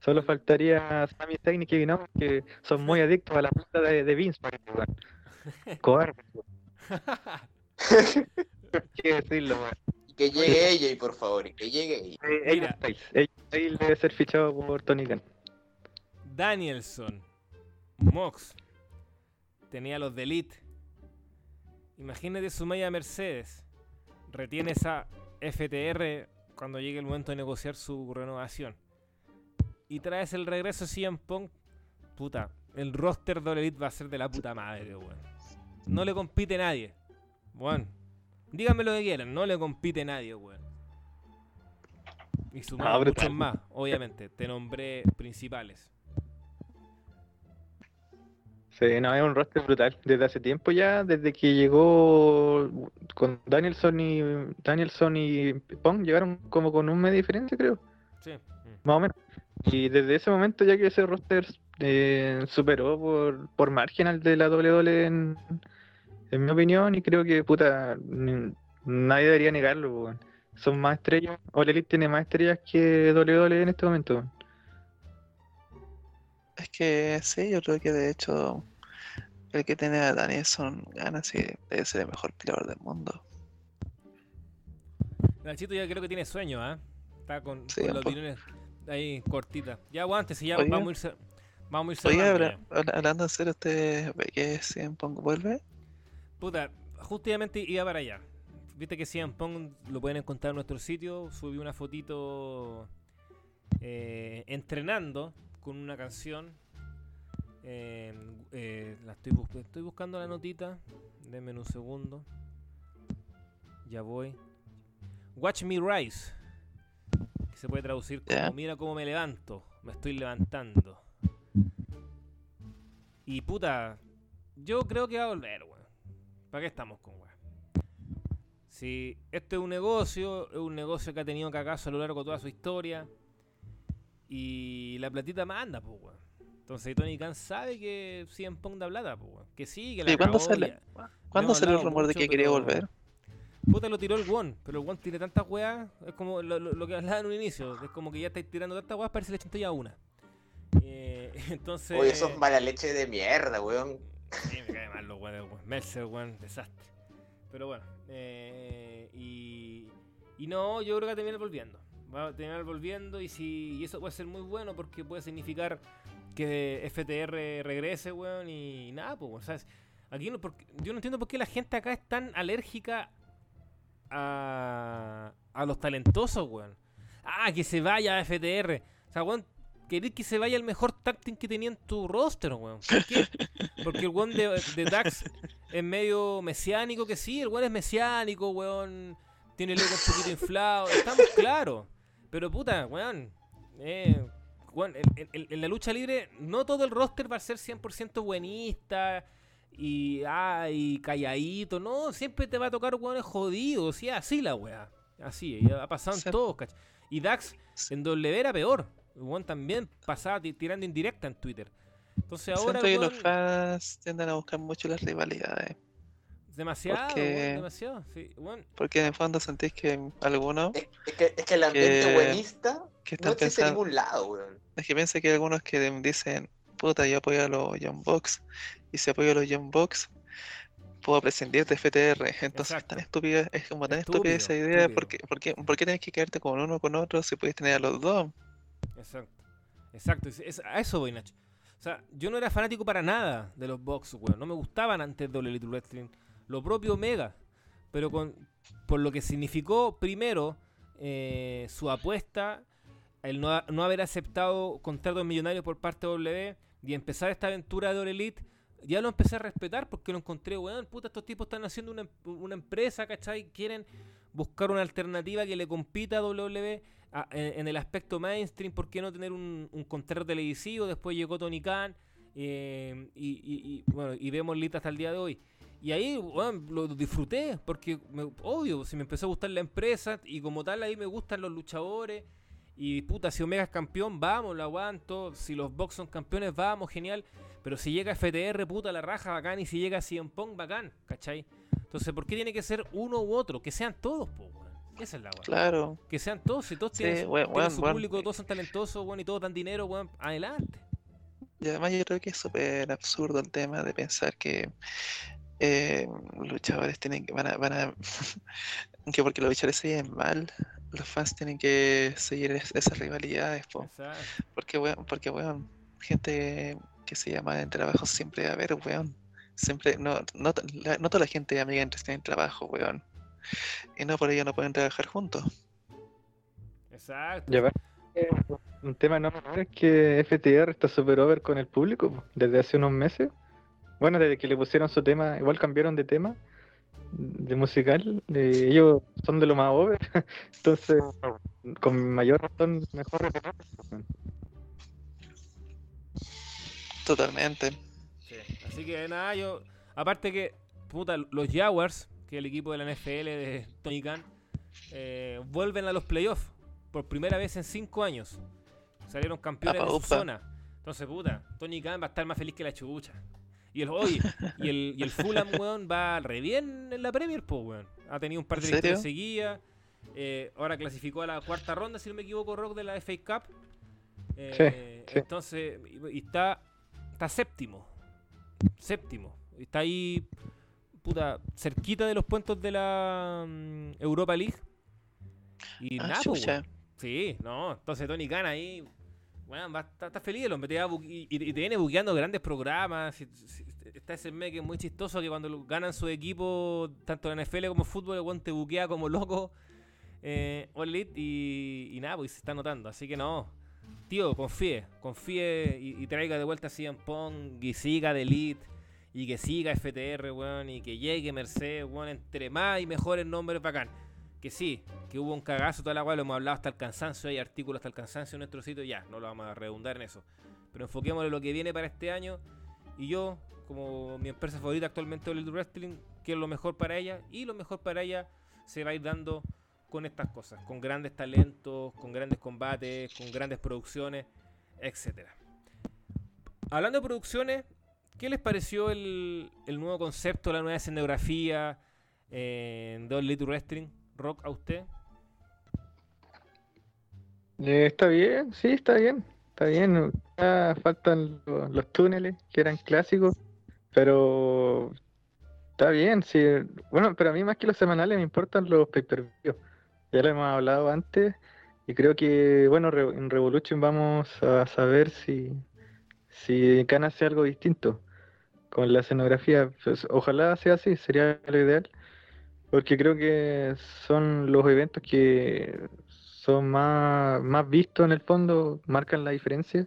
Solo faltaría Sami Zayn y Kevin Owens, que son muy adictos a la plata de, de Vince. Cobardes, que decirlo. Y que llegue AJ, por favor, y que llegue AJ. Eh, Mira. Styles debe ser fichado por Tony Khan. Danielson, Mox, tenía los de Elite. Imagínate su media Mercedes. Retiene esa FTR cuando llegue el momento de negociar su renovación. Y traes el regreso de CM Punk. Puta, el roster de Elite va a ser de la puta madre, weón. No le compite nadie. Weón. Díganme lo que quieran, no le compite nadie, weón. Y sumamos Ah, muchos más, obviamente. Te nombré principales. Sí, no, es un roster brutal. Desde hace tiempo ya, desde que llegó con Danielson y Danielson y Pong, llegaron como con un mes de diferencia, creo. Sí. más o menos. Y desde ese momento ya que ese roster eh, superó por, por margen al de la WWE en, en mi opinión y creo que puta ni- nadie debería negarlo, weón. son más estrellas. All Elite tiene más estrellas que WWE en este momento. weón. Es que sí, yo creo que de hecho el que tiene a Danielson ganas y debe ser el mejor peleador del mundo. Nachito ya creo que tiene sueño, ¿ah? Está con, Sí, po- opiniones ahí cortitas. Ya aguántese, ya Oye. vamos a ir, cer- vamos a ir Oye, ya. hablando en serio, ¿usted ve que vuelve? Puta, justamente iba para allá. Viste que CM Punk lo pueden encontrar en nuestro sitio. Subí una fotito eh, entrenando con una canción. Eh, eh, la estoy, bus- estoy buscando la notita. Denme un segundo. Ya voy. Watch Me Rise. Que se puede traducir como. Mira cómo me levanto. Me estoy levantando. Y puta, yo creo que va a volver, weón. ¿Para qué estamos con weón? Si este es un negocio, es un negocio que ha tenido cagazo a lo largo de toda su historia. Y la platita manda, pues, weón. Entonces Tony Khan sabe que CM Punk da plata, pues, weón. Que sí, que la ¿Y cuándo cagó, sale? ya. ¿Cuándo hemos salió el rumor de que quería volver? Puta, lo tiró el One, pero el One tiene tantas weas. Es como lo, lo- lo que hablaba en un inicio. Es como que ya estáis tirando tantas weas, parece que le chantó ya una. Eh, entonces. Oye, eso es mala leche de mierda, weón. Sí, me cae mal weón. Mercer, weón, desastre. Pero bueno, eh, y, y no, yo creo que va a terminar volviendo. Va a terminar volviendo y, si, y eso puede ser muy bueno porque puede significar que FTR regrese, weón, y nada, pues, ¿sabes? Aquí no, porque, yo no entiendo por qué la gente acá es tan alérgica a, a los talentosos, weón. Ah, que se vaya a FTR. O sea, weón, querés que se vaya el mejor tag team que tenía en tu roster, weón. ¿Por qué? Porque el weón de, de Dax es medio mesiánico, que sí, el weón es mesiánico, weón. Tiene el ego un poquito inflado, estamos claros. Pero puta, weón. Eh, weón, en, en- en la lucha libre, no todo el roster va a ser 100% buenista y, ah, y calladito, no. Siempre te va a tocar weones jodidos, y así la weá. Así, y ha pasado en todos, ¿cachai? Y Dax en W era peor. Weón también pasaba ti- tirando indirecta en Twitter. Entonces ahora, Siento que los fans tienden a buscar mucho las rivalidades. demasiado, porque- demasiado. Sí, weón. Porque en el fondo sentís que algunos Es, es que, es que el ambiente Que- buenista que no están existe en pensando. ningún lado, weón. Es que piensa que hay algunos que dicen, puta, yo apoyo a los Young Bucks. Y si apoyo a los Young Bucks, puedo prescindir de FTR. Entonces es Exacto. tan estúpida, es como tan estúpida esa idea. estúpido. ¿Por qué, por, qué, por qué tienes que quedarte con uno o con otro si puedes tener a los dos? Exacto. Exacto. es- es- a eso voy, Nacho. O sea, yo no era fanático para nada de los box, weón. No me gustaban antes de All Elite Wrestling. Lo propio Omega. Pero con, por lo que significó, primero, eh, su apuesta, el no, no haber aceptado contratos millonarios por parte de W y empezar esta aventura de All Elite, ya lo empecé a respetar porque lo encontré, weón, puta, estos tipos están haciendo una, una empresa, ¿cachai? Quieren buscar una alternativa que le compita a WWE en, el aspecto mainstream, ¿por qué no tener un, un contrato televisivo? Después llegó Tony Khan eh, y, bueno, y vemos Lita hasta el día de hoy. Y ahí, weón, lo disfruté, porque, me- obvio, si me empezó a gustar la empresa y como tal ahí me gustan los luchadores. Y puta, si Omega es campeón, vamos, lo aguanto. Si los Box son campeones, vamos, genial. Pero si llega FTR, puta, la raja, bacán. Y si llega CM Punk, bacán, ¿cachai? Entonces, ¿por qué tiene que ser uno u otro? Que sean todos. Esa es la weón. Claro. Que sean todos, si todos Sí, tienen, su- tienen público, todos son talentosos, weón, y todos dan dinero, weón, adelante. Y además yo creo que es súper absurdo el tema de pensar que eh, los luchadores tienen que, van a, van a que porque los luchadores se lleven mal, los fans tienen que seguir es- esas rivalidades, po. Porque weón, porque weón, gente que se llama en trabajo siempre a haber, weón. Siempre, no, no, la- no toda la gente amiga entre en trabajo, weón. Y no por ello no pueden trabajar juntos. Exacto. Eh, un tema no es que FTR está super over con el público desde hace unos meses. Bueno, desde que le pusieron su tema, igual cambiaron de tema, de musical. eh, ellos son de lo más over, entonces con mayor razón, mejor. Totalmente. Sí. Así que nada, yo. Aparte que, puta, los Jaguars, que el equipo de la NFL de Tony Khan, eh, vuelven a los playoffs por primera vez en cinco años. Salieron campeones Apa, de su upa. zona. Entonces, puta, Tony Khan va a estar más feliz que la chubucha. Y el, oye, y el, y el Fulham, weón, va re bien en la Premier, po, weón. Ha tenido un par de ¿En victorias seguidas. Eh, ahora clasificó a la cuarta ronda, si no me equivoco, Rock de la FA Cup. Eh, Sí, sí. Entonces, y, y está, está séptimo. Séptimo. Está ahí, puta, cerquita de los puestos de la mm, Europa League. Y Ah, nada, weón. Sí, no. Entonces Tony Khan ahí, weón, va, está, está feliz va bu- y, y te viene buqueando grandes programas. y- y- está ese meme que es muy chistoso que cuando lo- ganan su equipo, tanto en NFL como en fútbol, el te buquea como loco. Eh, All Elite y, y nada, pues se está notando. Así que no. Tío, confíe, confíe y, traiga de vuelta a CM Pong y siga de Elite y que siga FTR, weón, y que llegue Mercedes, weón, entre más y mejores nombres bacán. Que sí, que hubo un cagazo, toda la cual lo hemos hablado hasta el cansancio, hay artículos hasta el cansancio en nuestro sitio, ya, no lo vamos a redundar en eso. Pero enfoquémosle en lo que viene para este año y yo, como mi empresa favorita actualmente, All Wrestling, quiero lo mejor para ella y lo mejor para ella se va a ir dando con estas cosas, con grandes talentos, con grandes combates, con grandes producciones, etcétera. Hablando de producciones, ¿qué les pareció el, nuevo concepto, la nueva escenografía eh, de Elite Wrestling? Rock, a usted. Eh, está bien, sí, está bien, está bien. Ah, faltan lo- los túneles que eran clásicos, pero está bien, sí. Bueno, pero a mí más que los semanales me importan los pay-per-view. Ya lo hemos hablado antes y creo que, bueno, en Revolution vamos a saber si, si Khan hace algo distinto con la escenografía. Pues, ojalá sea así, sería lo ideal. Porque creo que son los eventos que son más, más vistos en el fondo, marcan la diferencia.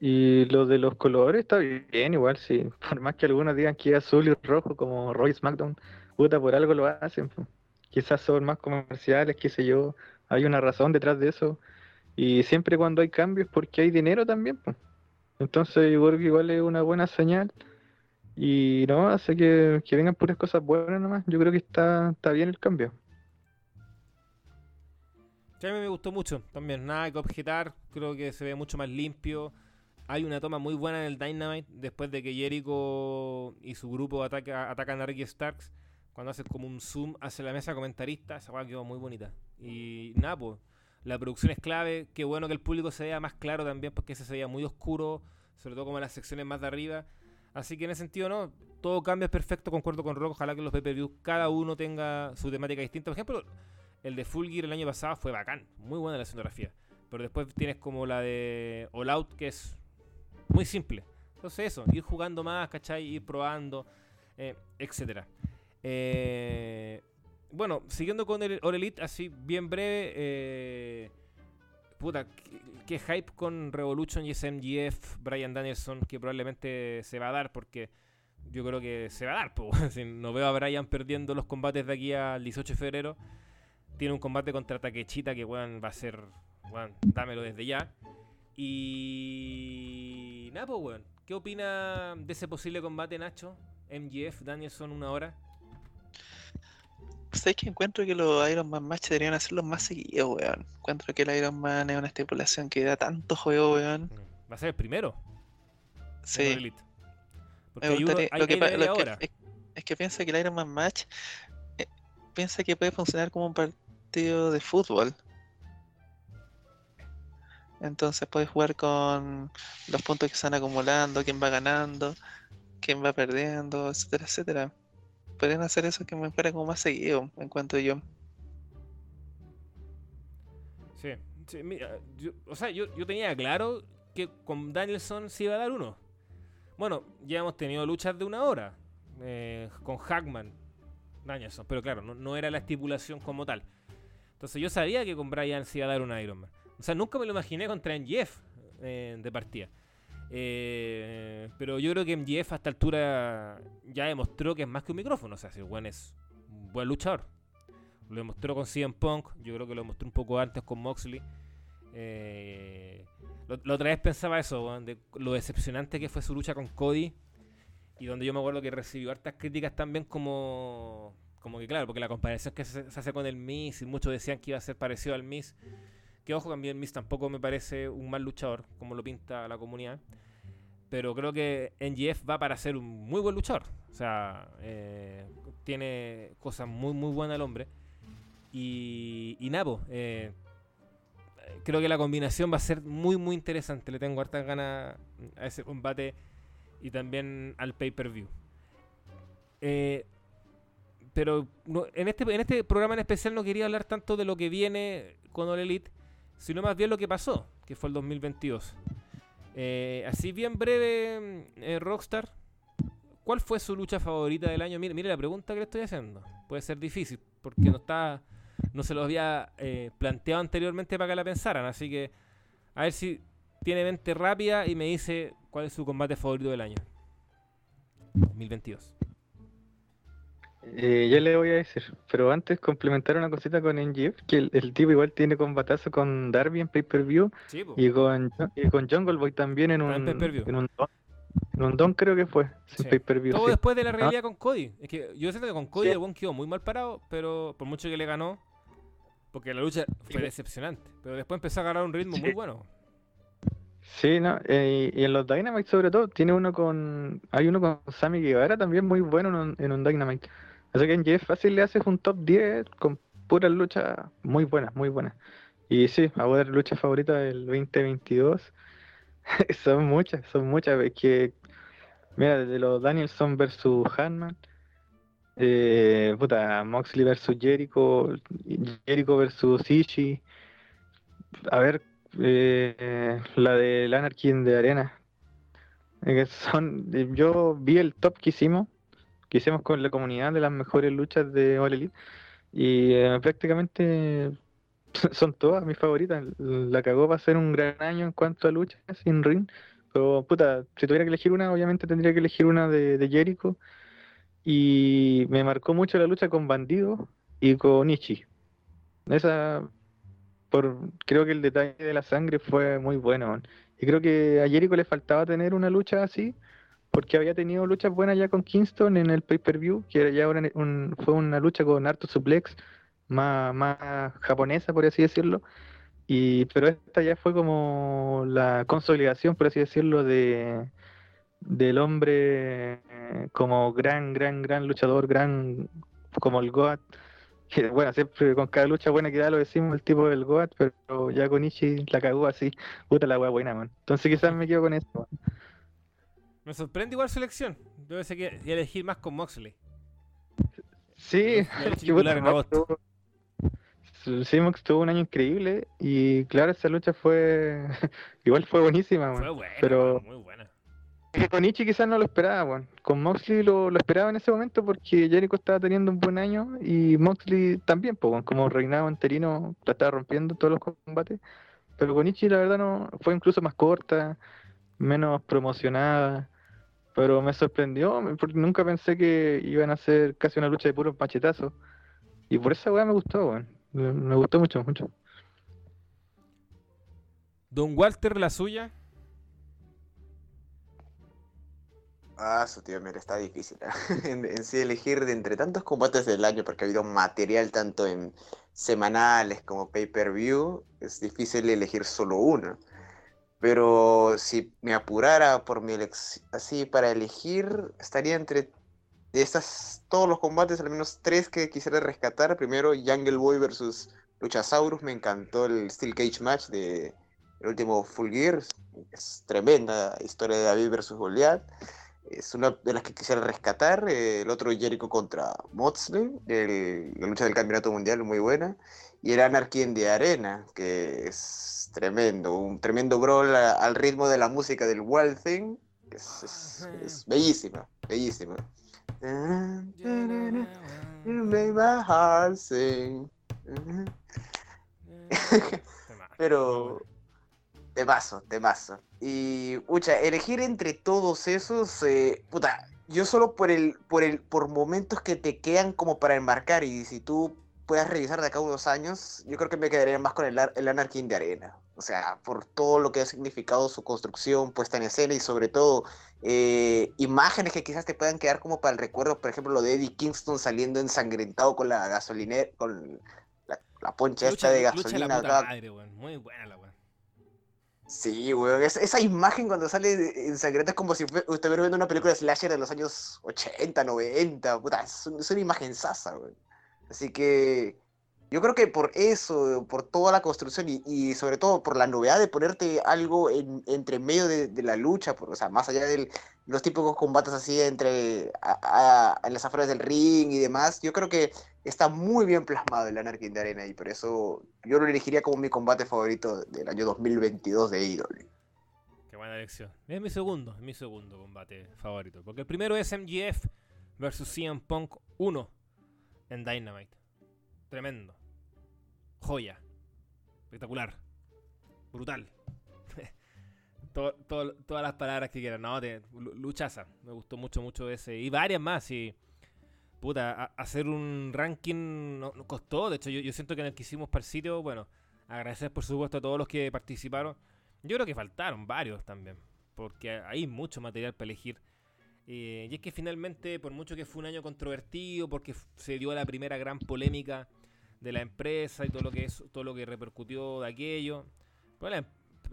Y lo de los colores está bien, igual, sí. Por más que algunos digan que es azul y rojo, como Roy SmackDown, puta, por algo lo hacen. Quizás son más comerciales, qué sé yo. Hay una razón detrás de eso. Y siempre cuando hay cambios, porque hay dinero también. po. Entonces, igual es una buena señal. Y no, hace que, que vengan puras cosas buenas nomás. Yo creo que está, está bien el cambio. Sí, me gustó mucho también. Nada que objetar. Creo que se ve mucho más limpio. Hay una toma muy buena en el Dynamite después de que Jericho y su grupo ataca, atacan a Ricky Starks. Cuando hace como un zoom hacia la mesa comentarista, esa weá quedó muy bonita. Y nada, pues, la producción es clave. Qué bueno que el público se vea más claro también, porque ese se veía muy oscuro, sobre todo como en las secciones más de arriba. Así que en ese sentido, no, todo cambio es perfecto, concuerdo con Rock. Ojalá que los pay-per-views cada uno tenga su temática distinta. Por ejemplo, el de Full Gear el año pasado fue bacán, muy buena la escenografía. Pero después tienes como la de All Out, que es muy simple. Entonces eso, ir jugando más, ¿cachai? Ir probando, eh, etcétera. Eh, bueno, siguiendo con el All Elite, así bien breve. eh, puta, qué, hype con Revolution y SMGF, Brian Danielson, que probablemente se va a dar porque yo creo que se va a dar. po. No veo a Brian perdiendo los combates de aquí al 18 de febrero. Tiene un combate contra Takechita que weón, va a ser. Weón, dámelo desde ya. Y. Nada, pues, weón. ¿Qué opina de ese posible combate, Nacho? MGF, Danielson, una hora. ¿Sabes que encuentro que los Iron Man match deberían hacerlos más seguidos, weón? Encuentro que el Iron Man es una estipulación que da tanto juego, weón. Va a ser el primero. Sí, Elite. Porque me gustaría. hay, Lo que, hay lo es, es que piensa que el Iron Man match eh, piensa que puede funcionar como un partido de fútbol. Entonces puedes jugar con los puntos que van acumulando, quién va ganando, quién va perdiendo, etcétera, etcétera. Podrían hacer eso que me fuera como más seguido, encuentro yo. Sí, mira, o sea, yo, tenía claro que con Danielson se iba a dar uno. Bueno, ya hemos tenido luchas de una hora eh, con Hackman, Danielson, pero claro, no, era la estipulación como tal. Entonces yo sabía que con Brian se iba a dar un Iron Man. O sea, nunca me lo imaginé contra MJF eh, de partida. Eh, pero yo creo que MJF a esta altura ya demostró que es más que un micrófono. O sea, si el buen es un buen luchador. Lo demostró con CM Punk, yo creo que lo demostró un poco antes con Moxley. Eh, la otra vez pensaba eso, de lo decepcionante que fue su lucha con Cody. Y donde yo me acuerdo que recibió hartas críticas también como, como que claro, porque la comparación que se, hace con el Miz y muchos decían que iba a ser parecido al Miz. Que ojo, también Miz tampoco me parece un mal luchador, como lo pinta la comunidad. Pero creo que NGF va para ser un muy buen luchador. O sea, eh, tiene cosas muy, muy buenas el hombre. Y, y Napo, eh, creo que la combinación va a ser muy, muy interesante. Le tengo hartas ganas a ese combate y también al pay-per-view. Eh, pero no- en, este, en este programa en especial no quería hablar tanto de lo que viene con All Elite, sino más bien lo que pasó, que fue el 2022. Eh, así bien breve, eh, Rockstar, ¿cuál fue su lucha favorita del año? Mire, mire la pregunta que le estoy haciendo. Puede ser difícil, porque no está no se lo había eh, planteado anteriormente para que la pensaran. Así que a ver si tiene mente rápida y me dice cuál es su combate favorito del año. 2022. Eh, ya le voy a decir, pero antes complementar una cosita con NGF, que el, el tipo igual tiene combatazo con Darby en pay-per-view Sí, y con, y con Jungle Boy también en Ah, un, en un don, en un don creo que fue, Sí. pay-per-view, Todo sí. después de la realidad con Cody. Es que yo siento que con Cody el buen quedó muy mal parado, pero por mucho que le ganó, porque la lucha fue decepcionante. Pero después empezó a agarrar un ritmo muy bueno. Sí, no, eh, y en los Dynamite sobre todo, tiene uno con, hay uno con Sammy Guevara también muy bueno en un, en un Dynamite. Así que en Jeff fácil le haces un top 10 con puras luchas muy buenas, muy buenas. Y sí, a ver, lucha favorita del 2022, son muchas, son muchas, es que, mira, desde los Danielson versus Hanman, eh, puta, Moxley versus Jericho, Jericho versus Ishii, a ver, eh, la del Anarchy de Arena. Eh, son, yo vi el top que hicimos, que hicimos con la comunidad de las mejores luchas de All Elite, y eh, prácticamente son todas mis favoritas. La cagó para ser un gran año en cuanto a luchas sin ring, pero puta, si tuviera que elegir una, obviamente tendría que elegir una de, de Jericho, y me marcó mucho la lucha con Bandido y con Ichi. Esa por creo que el detalle de la sangre fue muy bueno. Y creo que a Jericho le faltaba tener una lucha así, porque había tenido luchas buenas ya con Kingston en el pay-per-view, que ya un- fue una lucha con Arto Suplex, más, japonesa, por así decirlo. Y, pero esta ya fue como la consolidación, por así decirlo, de del hombre eh, como gran, gran, gran luchador, gran como el Goat. Bueno, siempre con cada lucha buena que da lo decimos el tipo del Goat, pero ya con Ichi la cagó así. Puta la wea buena, man. Entonces quizás me quedo con eso. man. Me sorprende igual su elección. Yo pensé que iba a elegir más con Moxley. Sí, Mox agosto. tuvo- sí, Mox tuvo un año increíble y claro, esa lucha fue igual fue buenísima. Fue buena, pero- muy buena. Que con Ichi quizás no lo esperaba, weón. Con Moxley lo, lo esperaba en ese momento porque Jericho estaba teniendo un buen año y Moxley también, pues, como reinado interino, la estaba rompiendo en todos los combates. Pero con Ichi la verdad no fue incluso más corta, menos promocionada. Pero me sorprendió porque nunca pensé que iban a hacer casi una lucha de puros machetazos. Y por esa weá me gustó, weón. Me, me gustó mucho, mucho. Don Walter, la suya. Ah, su tío, mira, está difícil. ¿eh? En, en sí elegir de entre tantos combates del año, porque ha habido material tanto en semanales como pay-per-view, es difícil elegir solo uno. Pero si me apurara por mi así para elegir, estaría entre de estas, todos los combates, al menos tres que quisiera rescatar. Primero, Jungle Boy versus Luchasaurus, me encantó el Steel Cage match de el último Full Gear, es tremenda historia de David versus Goliath. Es una de las que quisiera rescatar. eh, el otro Jericho contra Moxley, el- la lucha del campeonato mundial, muy buena. Y el Anarchy en the Arena, que es tremendo. Un tremendo brawl al ritmo de la música del Wild Thing. que Es, es- es bellísima, bellísima. You make my heart sing. Pero temazo, temazo. Y, pucha, elegir entre todos esos, eh, puta, yo solo por el, por el, por momentos que te quedan como para enmarcar y si tú puedas revisar de acá a unos años, yo creo que me quedaría más con el, el Anarchy de Arena. O sea, por todo lo que ha significado su construcción, puesta en escena y sobre todo eh, imágenes que quizás te puedan quedar como para el recuerdo, por ejemplo, lo de Eddie Kingston saliendo ensangrentado con la gasolinera, con la, la poncha esta de gasolina la puta acá. madre, weón. Muy buena la weón. Sí, weón, es- esa imagen cuando sale ensangrenta es como si estuviera viendo una película de slasher de los años 80, 90, puta, es, es una imagen sasa, weón. Así que Yo creo que por eso, por toda la construcción y, sobre todo por la novedad de ponerte algo en, entre medio de, la lucha, por, o sea, más allá de los típicos combates así entre a, las afueras del ring y demás, yo creo que está muy bien plasmado el Anarchy de Arena y por eso yo lo elegiría como mi combate favorito del año 2022 de AEW. Qué buena elección. Es mi segundo, es mi segundo combate favorito. Porque el primero es MGF versus CM Punk 1 en Dynamite. Tremendo. Joya. Espectacular. Brutal. todas las palabras que quieran. No, te, luchaza. Me gustó mucho, mucho ese. Y varias más. Y, puta, hacer un ranking no costó. De hecho, yo, yo, siento que en el que hicimos para el sitio, bueno, agradecer por supuesto a todos los que participaron. Yo creo que faltaron varios también. Porque hay mucho material para elegir. Eh, y es que finalmente, por mucho que fue un año controvertido, porque se dio la primera gran polémica de la empresa y todo lo que es, todo lo que repercutió de aquello, pues la,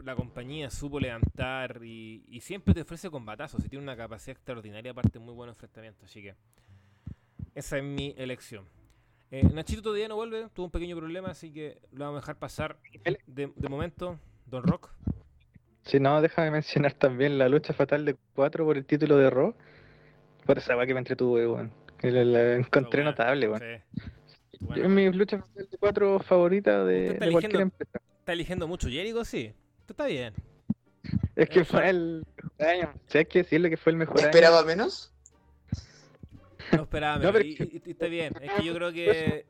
la compañía supo levantar y, y, siempre te ofrece combatazos y tiene una capacidad extraordinaria, aparte muy buen enfrentamiento, así que esa es mi elección. Eh, Nachito todavía no vuelve, tuvo un pequeño problema, así que lo vamos a dejar pasar de, de momento. Don Rock. Si no, déjame mencionar también la lucha fatal de 4 por el título de Raw. Por esa va que me entretuve, weón. La, la, encontré bueno, notable, weón. Sí. Bueno, es mi lucha fatal de 4 favorita de, de cualquier empresa. Está eligiendo mucho Jericho, sí. Esto está bien. Es que fue el mejor año. Si hay que decirle que fue el mejor ¿Esperaba año. menos? No esperaba menos. No, pero... y, y, está bien. Es que yo creo que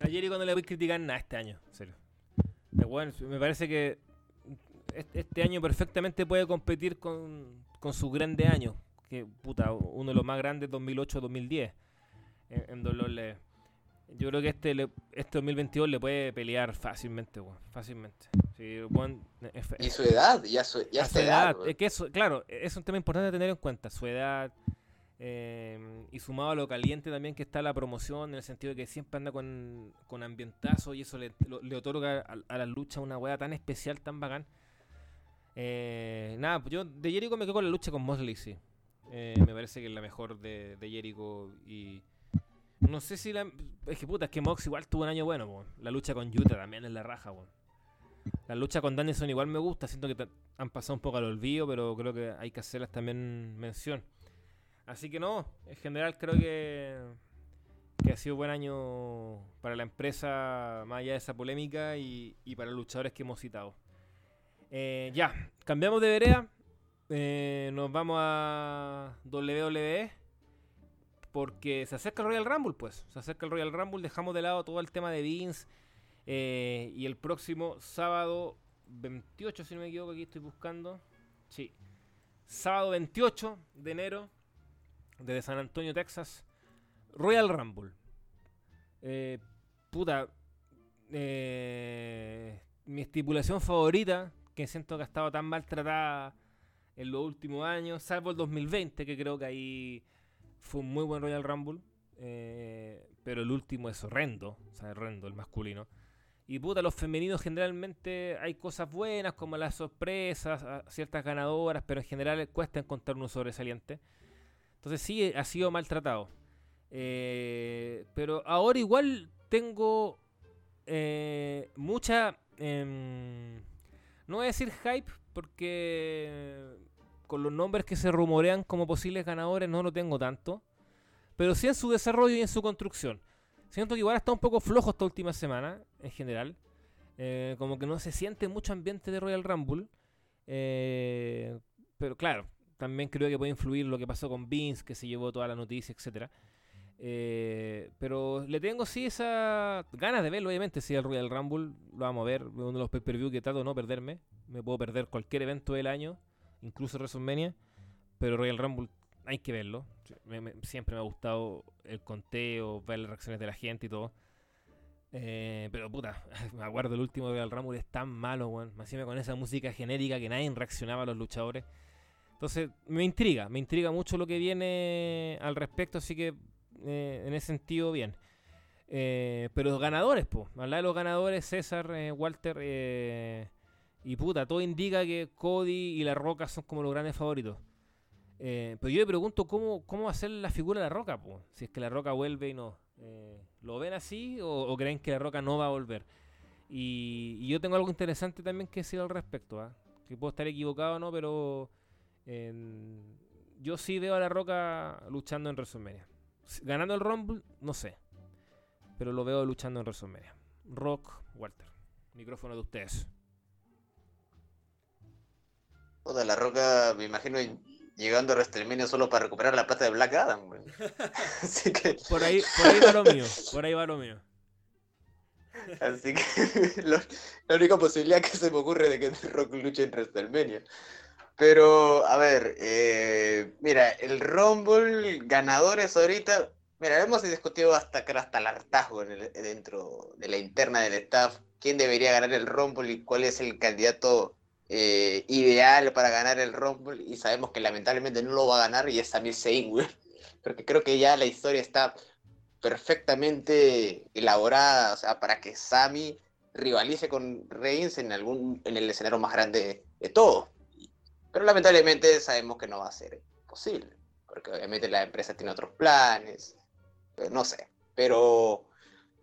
a Jericho no le voy a criticar nada este año. En serio. Bueno, me parece que este año perfectamente puede competir con, con sus grandes años. Que, puta, uno de los más grandes 2008-2010 en, en WWE. Yo creo que este le, este 2022 le puede pelear fácilmente, bueno, fácilmente. Sí, bueno, es, y su edad, ya su, ya su edad. edad es que eso, claro, es un tema importante a tener en cuenta. Su edad eh, y sumado a lo caliente también que está la promoción, en el sentido de que siempre anda con, con ambientazo y eso le, lo, le otorga a, a, la lucha una weá tan especial, tan bacán. Eh, nada, pues yo de Jericho me quedo con la lucha con Mosley, sí. Eh, me parece que es la mejor de, de, Jericho y... No sé si la... Es que puta, es que Mox igual tuvo un año bueno. La lucha con Utah también es la raja. La lucha con Danielson igual me gusta, siento que han pasado un poco al olvido, pero creo que hay que hacerlas también mención. Así que no, en general creo que, ha sido un buen año para la empresa, más allá de esa polémica, y para los luchadores que hemos citado. Eh, ya, cambiamos de vereda. Eh, nos vamos a WWE. Porque se acerca el Royal Rumble, pues. Se acerca el Royal Rumble. Dejamos de lado todo el tema de Vince. Eh, y el próximo sábado 28, si no me equivoco, aquí estoy buscando. Sí. Sábado 28 de enero. Desde San Antonio, Texas. Royal Rumble. Puta. Mi estipulación favorita que siento que ha estado tan maltratada en los últimos años, salvo el 2020, que creo que ahí fue un muy buen Royal Rumble. Eh, pero el último es horrendo, o sea, horrendo, el masculino. Y puta, los femeninos generalmente hay cosas buenas, como las sorpresas, ciertas ganadoras, pero en general cuesta encontrar uno sobresaliente. Entonces sí, ha sido maltratado. Eh, pero ahora igual tengo eh, mucha... Eh, no voy a decir hype porque con los nombres que se rumorean como posibles ganadores no lo tengo tanto. Pero sí en su desarrollo y en su construcción. Siento que igual está un poco flojo esta última semana, en general. Eh, como que no se siente mucho ambiente de Royal Rumble. Eh, pero claro, también creo que puede influir lo que pasó con Vince, que se llevó toda la noticia, etcétera. Eh, pero le tengo sí esa ganas de verlo, obviamente. Si el Royal Rumble lo vamos a ver, uno de los pay-per-view que trato de no perderme. Me puedo perder cualquier evento del año, incluso WrestleMania. Pero Royal Rumble hay que verlo. Siempre me ha gustado el conteo, ver las reacciones de la gente y todo. Eh, pero puta, me acuerdo el último Royal Rumble es tan malo, weón. Me con esa música genérica que nadie reaccionaba a los luchadores. Entonces, me intriga, me intriga mucho lo que viene al respecto, así que eh, en ese sentido, bien. Eh, pero los ganadores, pues. Hablar de los ganadores, César, eh, Walter y puta, todo indica que Cody y La Roca son como los grandes favoritos. Pero yo me pregunto cómo, cómo va a ser la figura de La Roca, pues. Si es que La Roca vuelve y no. ¿Lo ven así o, creen que La Roca no va a volver? Y, yo tengo algo interesante también que decir al respecto, ¿ah? que puedo estar equivocado o no, pero yo sí veo a La Roca luchando en WrestleMania. Ganando el Rumble, no sé, pero lo veo luchando en WrestleMania. Rock, Walter, micrófono de ustedes. Toda la roca, me imagino llegando a WrestleMania solo para recuperar la plata de Black Adam, güey. Así que, Por ahí, por ahí va lo mío, por ahí va lo mío. así que lo- la única posibilidad que se me ocurre de que Rock luche en WrestleMania. Pero, a ver, eh, mira, el Rumble, ganadores ahorita, mira, hemos discutido hasta hasta el hartazgo en el- dentro de la interna del staff, quién debería ganar el Rumble y cuál es el candidato eh, ideal para ganar el Rumble, y sabemos que lamentablemente no lo va a ganar y es Sami Zayn, porque creo que ya la historia está perfectamente elaborada, o sea, para que Sami rivalice con Reigns en algún en el escenario más grande de todo. Pero lamentablemente sabemos que no va a ser posible, porque obviamente la empresa tiene otros planes, no sé. Pero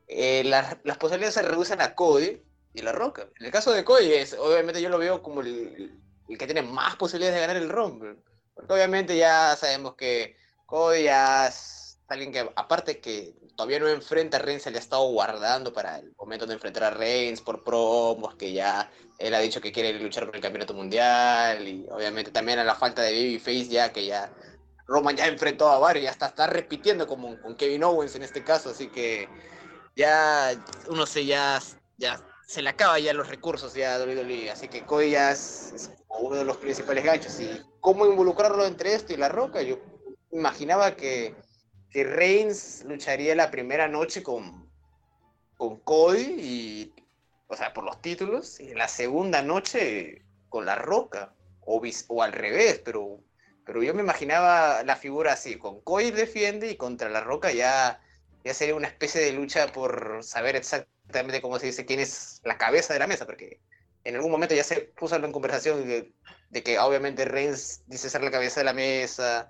eh, las, posibilidades se reducen a Cody y La Roca. En el caso de Cody, es, obviamente yo lo veo como el, el que tiene más posibilidades de ganar el Rumble. Porque obviamente ya sabemos que Cody ya alguien que, aparte que todavía no enfrenta a Reigns, se le ha estado guardando para el momento de enfrentar a Reigns por promos, que ya él ha dicho que quiere luchar por el campeonato mundial, y obviamente también a la falta de Babyface, ya que ya Roman ya enfrentó a varios, ya está, está repitiendo como con Kevin Owens en este caso, así que ya uno se ya, ya se le acaba ya los recursos ya a WWE, así que Cody ya es, es uno de los principales ganchos, y cómo involucrarlo entre esto y La Roca, yo imaginaba que, que Reigns lucharía la primera noche con, con Cody y o sea, por los títulos, y la segunda noche con La Roca, o, vis- o al revés, pero, pero yo me imaginaba la figura así, con Cody defiende y contra La Roca ya, ya sería una especie de lucha por saber exactamente cómo se dice quién es la cabeza de la mesa, porque en algún momento ya se puso en conversación de, de que obviamente Reigns dice ser la cabeza de la mesa,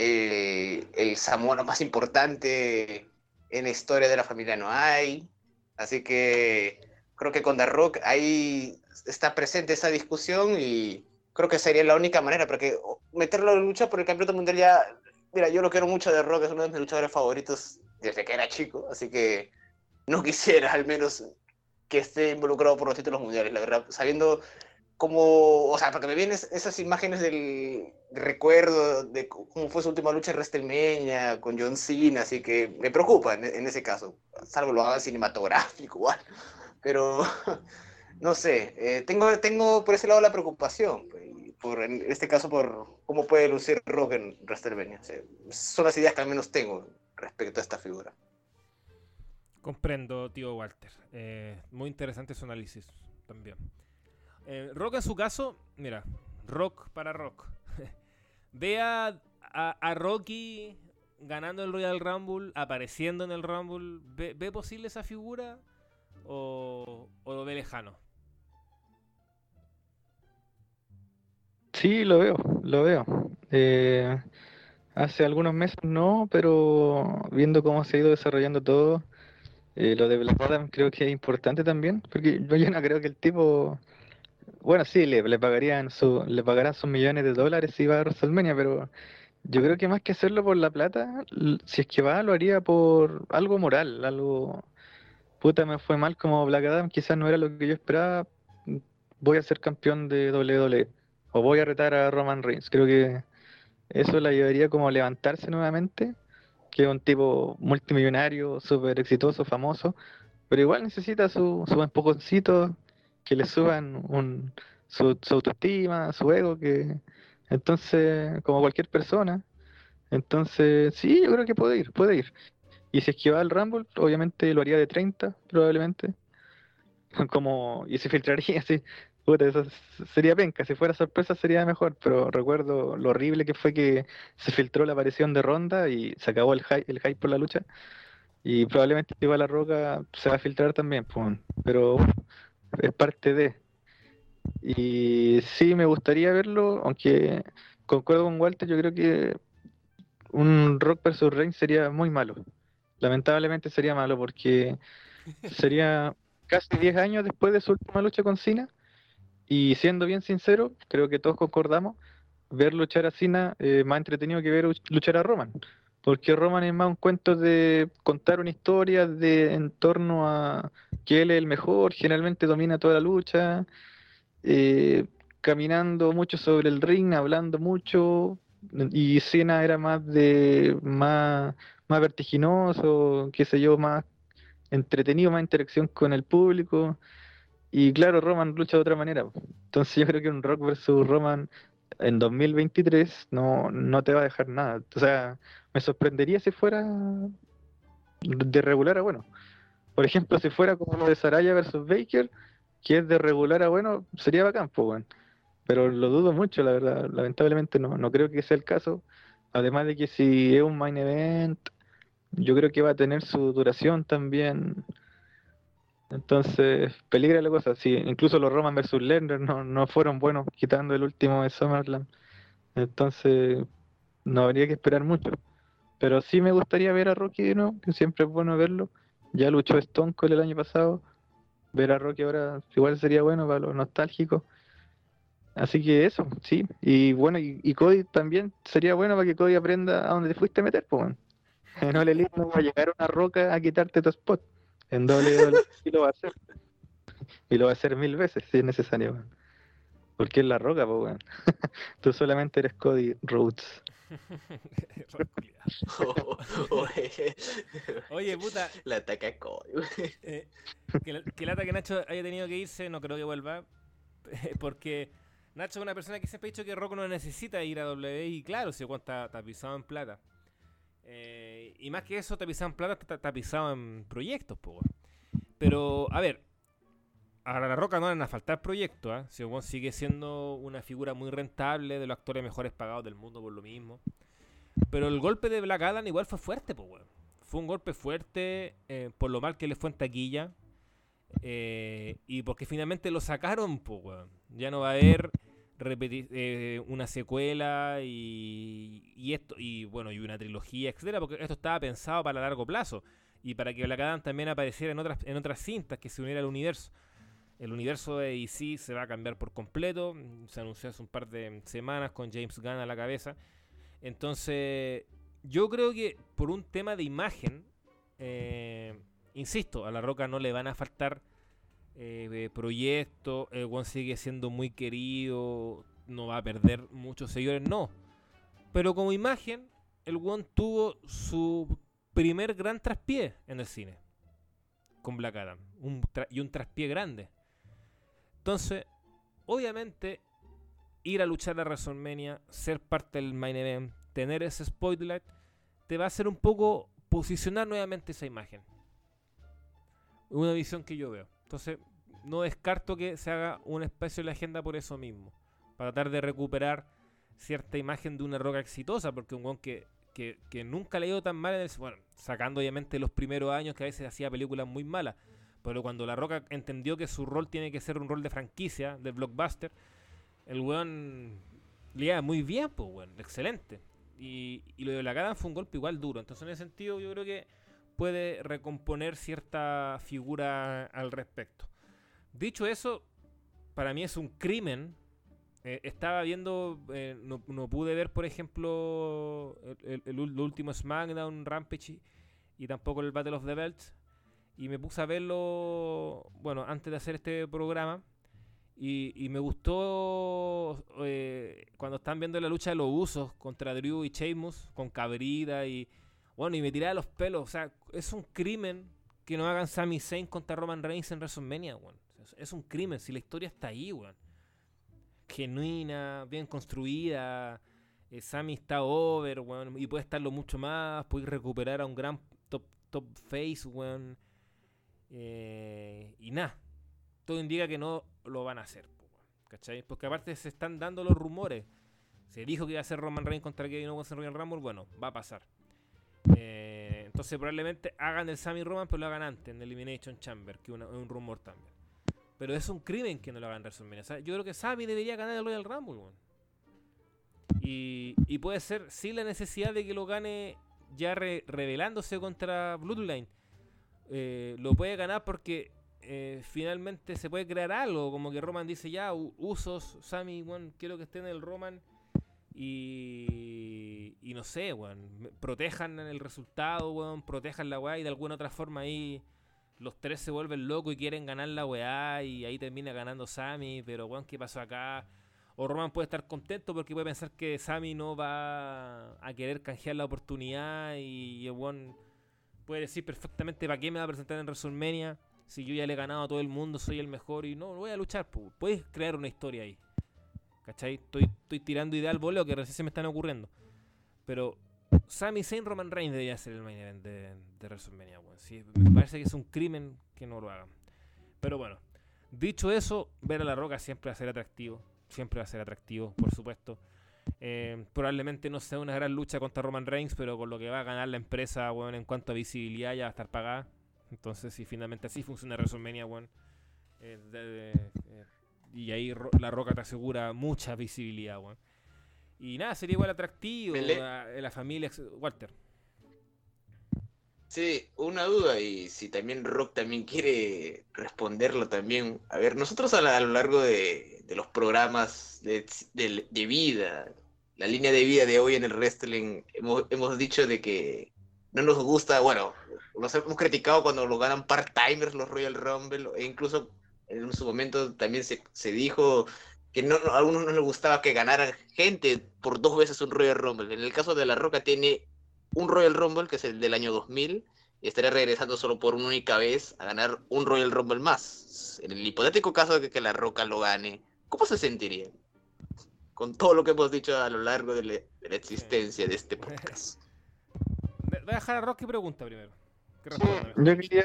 eh, el samuano más importante en la historia de la familia no hay, así que creo que con The Rock ahí está presente esa discusión y creo que sería la única manera, porque meterlo en lucha por el campeonato mundial ya, mira, yo lo quiero mucho The Rock, es uno de mis luchadores favoritos desde que era chico, así que no quisiera al menos que esté involucrado por los títulos mundiales, la verdad, sabiendo cómo, o sea, porque me vienen es- esas imágenes del de recuerdo de cómo fue su última lucha en WrestleMania con John Cena, así que me preocupa en, ese caso, salvo lo haga cinematográfico igual pero no sé, eh, tengo, tengo por ese lado la preocupación, pues, por, en este caso por cómo puede lucir Rock en WrestleMania. Son las ideas que al menos tengo respecto a esta figura. Comprendo, tío Walter. Eh, muy interesante su análisis también. Eh, Rock en su caso, mira, Rock para Rock. Ve a, a- Rocky ganando el Royal Rumble, apareciendo en el Rumble. ¿Ve, ve posible esa figura o, lo ve lejano? Sí, lo veo, lo veo. Eh, hace algunos meses no, pero viendo cómo se ha ido desarrollando todo, eh, lo de Black creo que es importante también, porque yo no creo que el tipo, bueno, sí, le, le pagarían su, le pagarán sus millones de dólares si va a WrestleMania, pero yo creo que más que hacerlo por la plata, si es que va, lo haría por algo moral, algo, puta, me fue mal como Black Adam, quizás no era lo que yo esperaba, voy a ser campeón de WWE o voy a retar a Roman Reigns. Creo que eso le ayudaría como a levantarse nuevamente, que es un tipo multimillonario, súper exitoso, famoso, pero igual necesita su, su empujoncito, que le suban un, su, su autoestima, su ego, que entonces, como cualquier persona, entonces sí, yo creo que puede ir, puede ir. Y si es que va al Rumble, obviamente lo haría de 30, probablemente. Como, y se filtraría así. Puta, eso sería penca, si fuera sorpresa sería mejor, pero recuerdo lo horrible que fue que se filtró la aparición de Ronda y se acabó el hype, el hype por la lucha. Y probablemente a la roca se va a filtrar también, pues, pero es parte de. Y sí me gustaría verlo, aunque concuerdo con Walter, yo creo que un Rock versus Reigns sería muy malo. Lamentablemente sería malo porque sería casi 10 años después de su última lucha con Cena. Y siendo bien sincero, creo que todos concordamos, ver luchar a Cena es más entretenido que ver luchar a Roman. Porque Roman es más un cuento de contar una historia de en torno a que él es el mejor, generalmente domina toda la lucha, eh, caminando mucho sobre el ring, hablando mucho, y Cena era más de más, más vertiginoso, qué sé yo, más entretenido, más interacción con el público. Y claro, Roman lucha de otra manera. Entonces yo creo que un Rock versus Roman en 2023 no, no te va a dejar nada. O sea, me sorprendería si fuera de regular a bueno. Por ejemplo, si fuera como de Saraya versus Baker, que es de regular a bueno, sería bacán, pues, bueno. Pero lo dudo mucho, la verdad. Lamentablemente no, no creo que sea el caso. Además de que si es un main event, yo creo que va a tener su duración también. Entonces, peligra la cosa. Si incluso los Roman versus Lerner no, no fueron buenos quitando el último de Summerland. Entonces, no habría que esperar mucho. Pero sí me gustaría ver a Rocky de nuevo, que siempre es bueno verlo. Ya luchó Stone Cold el año pasado. Ver a Rocky ahora igual sería bueno para los nostálgicos. Así que eso, sí. Y bueno, y, Cody también sería bueno para que Cody aprenda a dónde te fuiste a meter, pues. Ole Elite no a llegar una roca a quitarte tu spot. En doble y lo va a hacer. Y lo va a hacer mil veces si es necesario, Porque es la roca, pues, weón. Tú solamente eres Cody Rhodes. Oye, puta. La ataca Cody, eh, que, el, que lata que Nacho haya tenido que irse, no creo que vuelva. Porque Nacho es una persona que siempre ha dicho que Rock no necesita ir a W y claro, si está tapizado en plata. Eh, y más que eso, tapizado en plata, en proyectos, pues. Pero, a ver, a La Roca no van a faltar proyectos, ¿eh? Si Juan sigue siendo una figura muy rentable de los actores mejores pagados del mundo por lo mismo. Pero el golpe de Black Adam igual fue fuerte, pues, weón. Fue un golpe fuerte eh, por lo mal que le fue en taquilla. Eh, y porque finalmente lo sacaron, weón. Ya no va a haber eh, una secuela y, esto y bueno y una trilogía etcétera porque esto estaba pensado para largo plazo y para que Black Adam también apareciera en otras en otras cintas que se uniera al universo. El universo de DC se va a cambiar por completo se anunció hace un par de semanas con James Gunn a la cabeza. Entonces yo creo que por un tema de imagen eh, insisto a la Roca no le van a faltar eh, proyecto, el One sigue siendo muy querido, no va a perder muchos seguidores, no. Pero como imagen, el One tuvo su primer gran traspié en el cine con Black Adam y un traspié grande. Entonces, obviamente, ir a luchar a WrestleMania, ser parte del main event, tener ese spotlight, te va a hacer un poco posicionar nuevamente esa imagen. Una visión que yo veo. Entonces, no descarto que se haga un espacio en la agenda por eso mismo. Para tratar de recuperar cierta imagen de una roca exitosa, porque un guan que, que, nunca le ha ido tan mal en el, Bueno, sacando obviamente los primeros años que a veces hacía películas muy malas. Pero cuando La Roca entendió que su rol tiene que ser un rol de franquicia, de blockbuster, el weón le muy bien, pues weón, excelente. Y, y, lo de la cara fue un golpe igual duro. Entonces en ese sentido yo creo que puede recomponer cierta figura al respecto. Dicho eso, para mí es un crimen. Eh, estaba viendo, eh, no, pude ver, por ejemplo, el, último SmackDown Rampage y, tampoco el Battle of the Belts. Y me puse a verlo, bueno, antes de hacer este programa. Y, me gustó eh, cuando están viendo la lucha de los usos contra Drew y Sheamus, con Cabrida y, bueno, y me tiraba los pelos. O sea, es un crimen que no hagan Sami Zayn contra Roman Reigns en WrestleMania, bueno. Es un crimen, si la historia está ahí, weón. Genuina, bien construida. Eh, Sammy está over, weón. Y puede estarlo mucho más. Puede recuperar a un gran top, top face, weón. Eh, y nada. Todo indica que no lo van a hacer, ¿cachai? Porque aparte se están dando los rumores. Se dijo que iba a ser Roman Reigns contra Kevin Owens en Royal Rumble. Bueno, va a pasar. Eh, entonces probablemente hagan el Sammy Roman, pero lo hagan antes en Elimination Chamber, que es un rumor también. Pero es un crimen que no lo hagan WrestleMania. yo creo que Sami debería ganar el Royal Rumble, Y, puede ser, sin la necesidad de que lo gane ya re- rebelándose contra Bloodline. Eh, lo puede ganar porque eh, finalmente se puede crear algo. Como que Roman dice ya, Usos, weón, quiero que estén en el Roman. Y, no sé, weón, protejan el resultado, weón, protejan la weá y de alguna otra forma ahí los tres se vuelven locos y quieren ganar la weá y ahí termina ganando Sami, pero weón, ¿qué pasó acá? O Roman puede estar contento porque puede pensar que Sami no va a querer canjear la oportunidad y weón puede decir perfectamente para qué me va a presentar en WrestleMania si yo ya le he ganado a todo el mundo, soy el mejor y no, voy a luchar. Puedes crear una historia ahí. ¿Cachai? Estoy, estoy tirando ideas al voleo que recién se me están ocurriendo. Pero Sami Zayn Roman Reigns debería ser el main event de, de WrestleMania. weón. Sí, me parece que es un crimen que no lo hagan. Pero bueno, dicho eso, ver a La Roca siempre va a ser atractivo. Siempre va a ser atractivo, por supuesto. Eh, probablemente no sea una gran lucha contra Roman Reigns, pero con lo que va a ganar la empresa, weón, en cuanto a visibilidad ya va a estar pagada. Entonces, si finalmente así funciona WrestleMania, weón, eh, de- de- y ahí Ro- La Roca te asegura mucha visibilidad, weón. Y nada, sería igual atractivo a la familia. Walter. Sí, una duda y si también Rock también quiere responderlo también. A ver, nosotros a, la- a lo largo de, de los programas de, de- de vida, la línea de vida de hoy en el wrestling, hemos, hemos dicho de que no nos gusta, bueno, nos hemos criticado cuando lo ganan part-timers los Royal Rumble, e incluso en su momento también se, se dijo que no, a algunos no les gustaba que ganaran gente por dos veces un Royal Rumble. En el caso de La Roca tiene un Royal Rumble, que es el del año 2000, y estaría regresando solo por una única vez a ganar un Royal Rumble más. En el hipotético caso de que, que La Roca lo gane, ¿cómo se sentiría? Con todo lo que hemos dicho a lo largo de la, de la existencia de este podcast. Voy a dejar a Rocky pregunta primero. Mejor. Yo quería,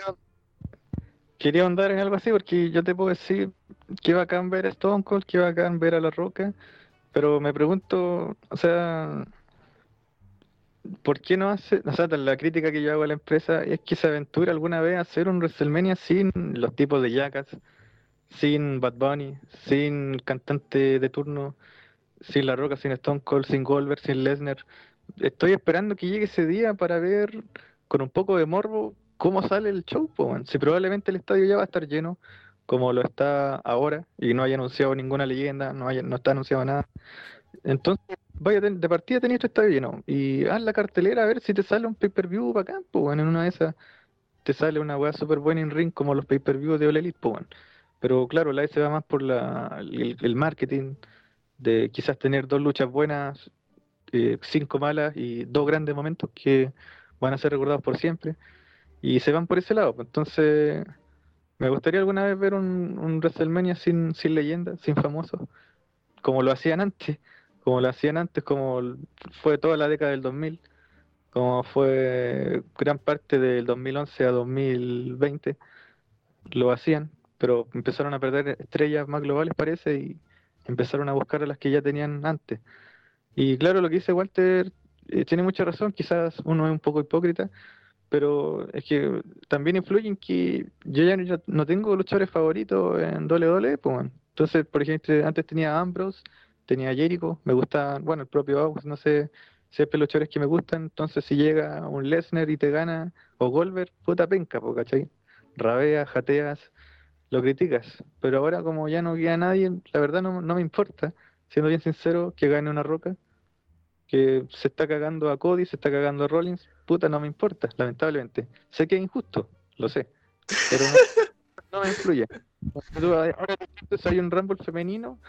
quería ahondar en algo así porque yo te puedo decir que bacán ver a Stone Cold, que bacán ver a La Roca, pero me pregunto, o sea, ¿por qué no hace, o sea, la crítica que yo hago a la empresa es que se aventura alguna vez a hacer un WrestleMania sin los tipos de Jackass, sin Bad Bunny, sin cantante de turno, sin La Roca, sin Stone Cold, sin Goldberg, sin Lesnar? Estoy esperando que llegue ese día para ver con un poco de morbo cómo sale el show, po. Si probablemente el estadio ya va a estar lleno, como lo está ahora, y no haya anunciado ninguna leyenda, no está anunciado nada. Entonces, vaya, de partida tenías tu estadio lleno, y haz la cartelera a ver si te sale un pay-per-view bacán, po, man. En una de esas te sale una weá súper buena en ring como los pay-per-views de All Elite, po. Pero claro, la S va más por el marketing, de quizás tener dos luchas buenas, eh, cinco malas y dos grandes momentos que van a ser recordados por siempre. Y se van por ese lado. pues, Entonces, me gustaría alguna vez ver un, WrestleMania sin, sin leyenda, sin famosos, como lo hacían antes, como lo hacían antes, como fue toda la década del 2000, como fue gran parte del 2011 a 2020, lo hacían, pero empezaron a perder estrellas más globales, parece, y empezaron a buscar a las que ya tenían antes. Y claro, lo que dice Walter eh, tiene mucha razón, quizás uno es un poco hipócrita, pero es que también influye en que yo ya no, tengo luchadores favoritos en WWE, pues, man. Entonces, por ejemplo, antes tenía Ambrose, tenía Jericho, me gustaban, bueno, el propio August, no sé, siempre luchadores que me gustan, entonces si llega un Lesnar y te gana, o Goldberg, puta penca, po, ¿cachai? Rabeas, jateas, lo criticas, pero ahora como ya no queda nadie, la verdad no, no me importa, siendo bien sincero, que gane una roca, que se está cagando a Cody, se está cagando a Rollins, puta, no me importa, lamentablemente. Sé que es injusto, lo sé, pero no, me influye. Ahora hay un Rumble femenino,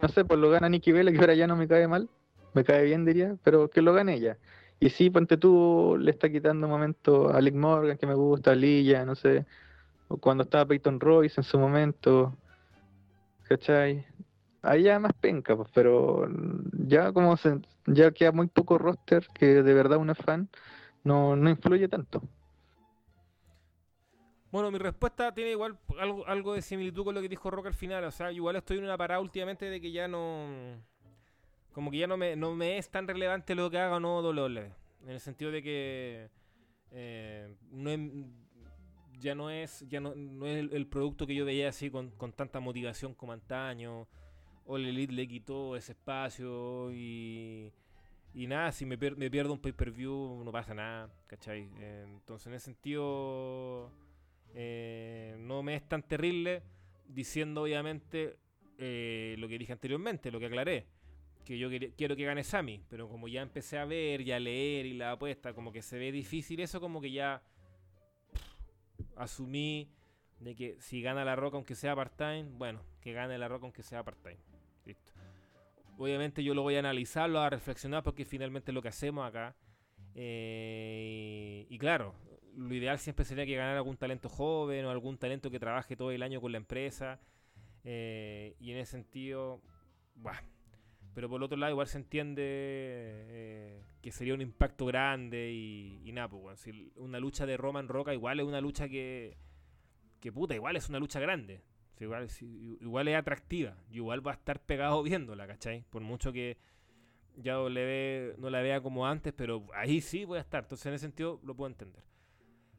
no sé, pues lo gana Nikki Bella, que ahora ya no me cae mal, me cae bien diría, pero que lo gane ella. Y sí, ponte tú, le está quitando momento a Lick Morgan, que me gusta, a Lilla, no sé, o cuando estaba Peyton Royce en su momento, ¿cachai? Ahí ya más penca, pues, pero ya como se, ya queda muy poco roster que de verdad uno es fan, no, no influye tanto. Bueno, mi respuesta tiene igual algo, algo de similitud con lo que dijo Rock al final. O sea, igual estoy en una parada últimamente de que ya no. Como que ya no me, no me es tan relevante lo que haga o no WWE. En el sentido de que. eh, no es- ya no es ya no, no es el, el producto que yo veía así con, con tanta motivación como antaño. All Elite le quitó ese espacio y. Y nada, si me, pier- me pierdo un pay-per-view no pasa nada, ¿cachai? Eh, entonces en ese sentido eh, no me es tan terrible diciendo obviamente eh, lo que dije anteriormente, lo que aclaré. Que yo quiero que gane Sami, pero como ya empecé a ver y a leer y la apuesta, como que se ve difícil eso, como que ya asumí de que si gana la Roca aunque sea part-time, bueno, que gane la Roca aunque sea part-time. Obviamente yo lo voy a analizar, lo voy a reflexionar porque finalmente es lo que hacemos acá. Eh, y claro, lo ideal siempre sería que ganara algún talento joven o algún talento que trabaje todo el año con la empresa. eh, y en ese sentido, buah. Pero por otro lado, igual se entiende eh, que sería un impacto grande y, y nada, pues, si una lucha de Roman Roca igual es una lucha que, que puta, igual es una lucha grande. Igual, igual es atractiva. Igual va a estar pegado viéndola, ¿cachai? Por mucho que ya W no la vea como antes, pero ahí sí voy a estar. Entonces, en ese sentido, lo puedo entender.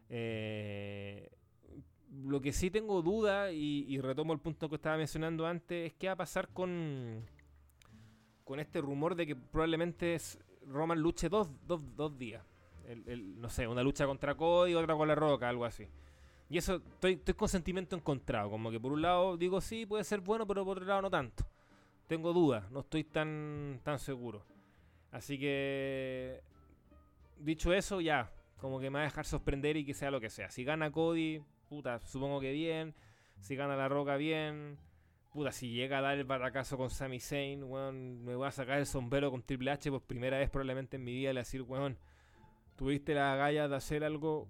Eh, lo que sí tengo duda, y, y retomo el punto que estaba mencionando antes, es qué va a pasar con, con este rumor de que probablemente Roman luche dos, dos, dos días. No sé, una lucha contra Cody otra con La Roca, algo así. Y eso, estoy, estoy con sentimiento encontrado. Como que por un lado digo sí, puede ser bueno, pero por otro lado no tanto. Tengo dudas, no estoy tan, tan seguro. Así que, dicho eso, ya, como que me va a dejar sorprender y que sea lo que sea. Si gana Cody, puta, supongo que bien. Si gana La Roca, bien. Puta, si llega a dar el batacazo con Sami Zayn, weón, me voy a sacar el sombrero con Triple H por primera vez probablemente en mi vida y le decir, weón, tuviste la galla de hacer algo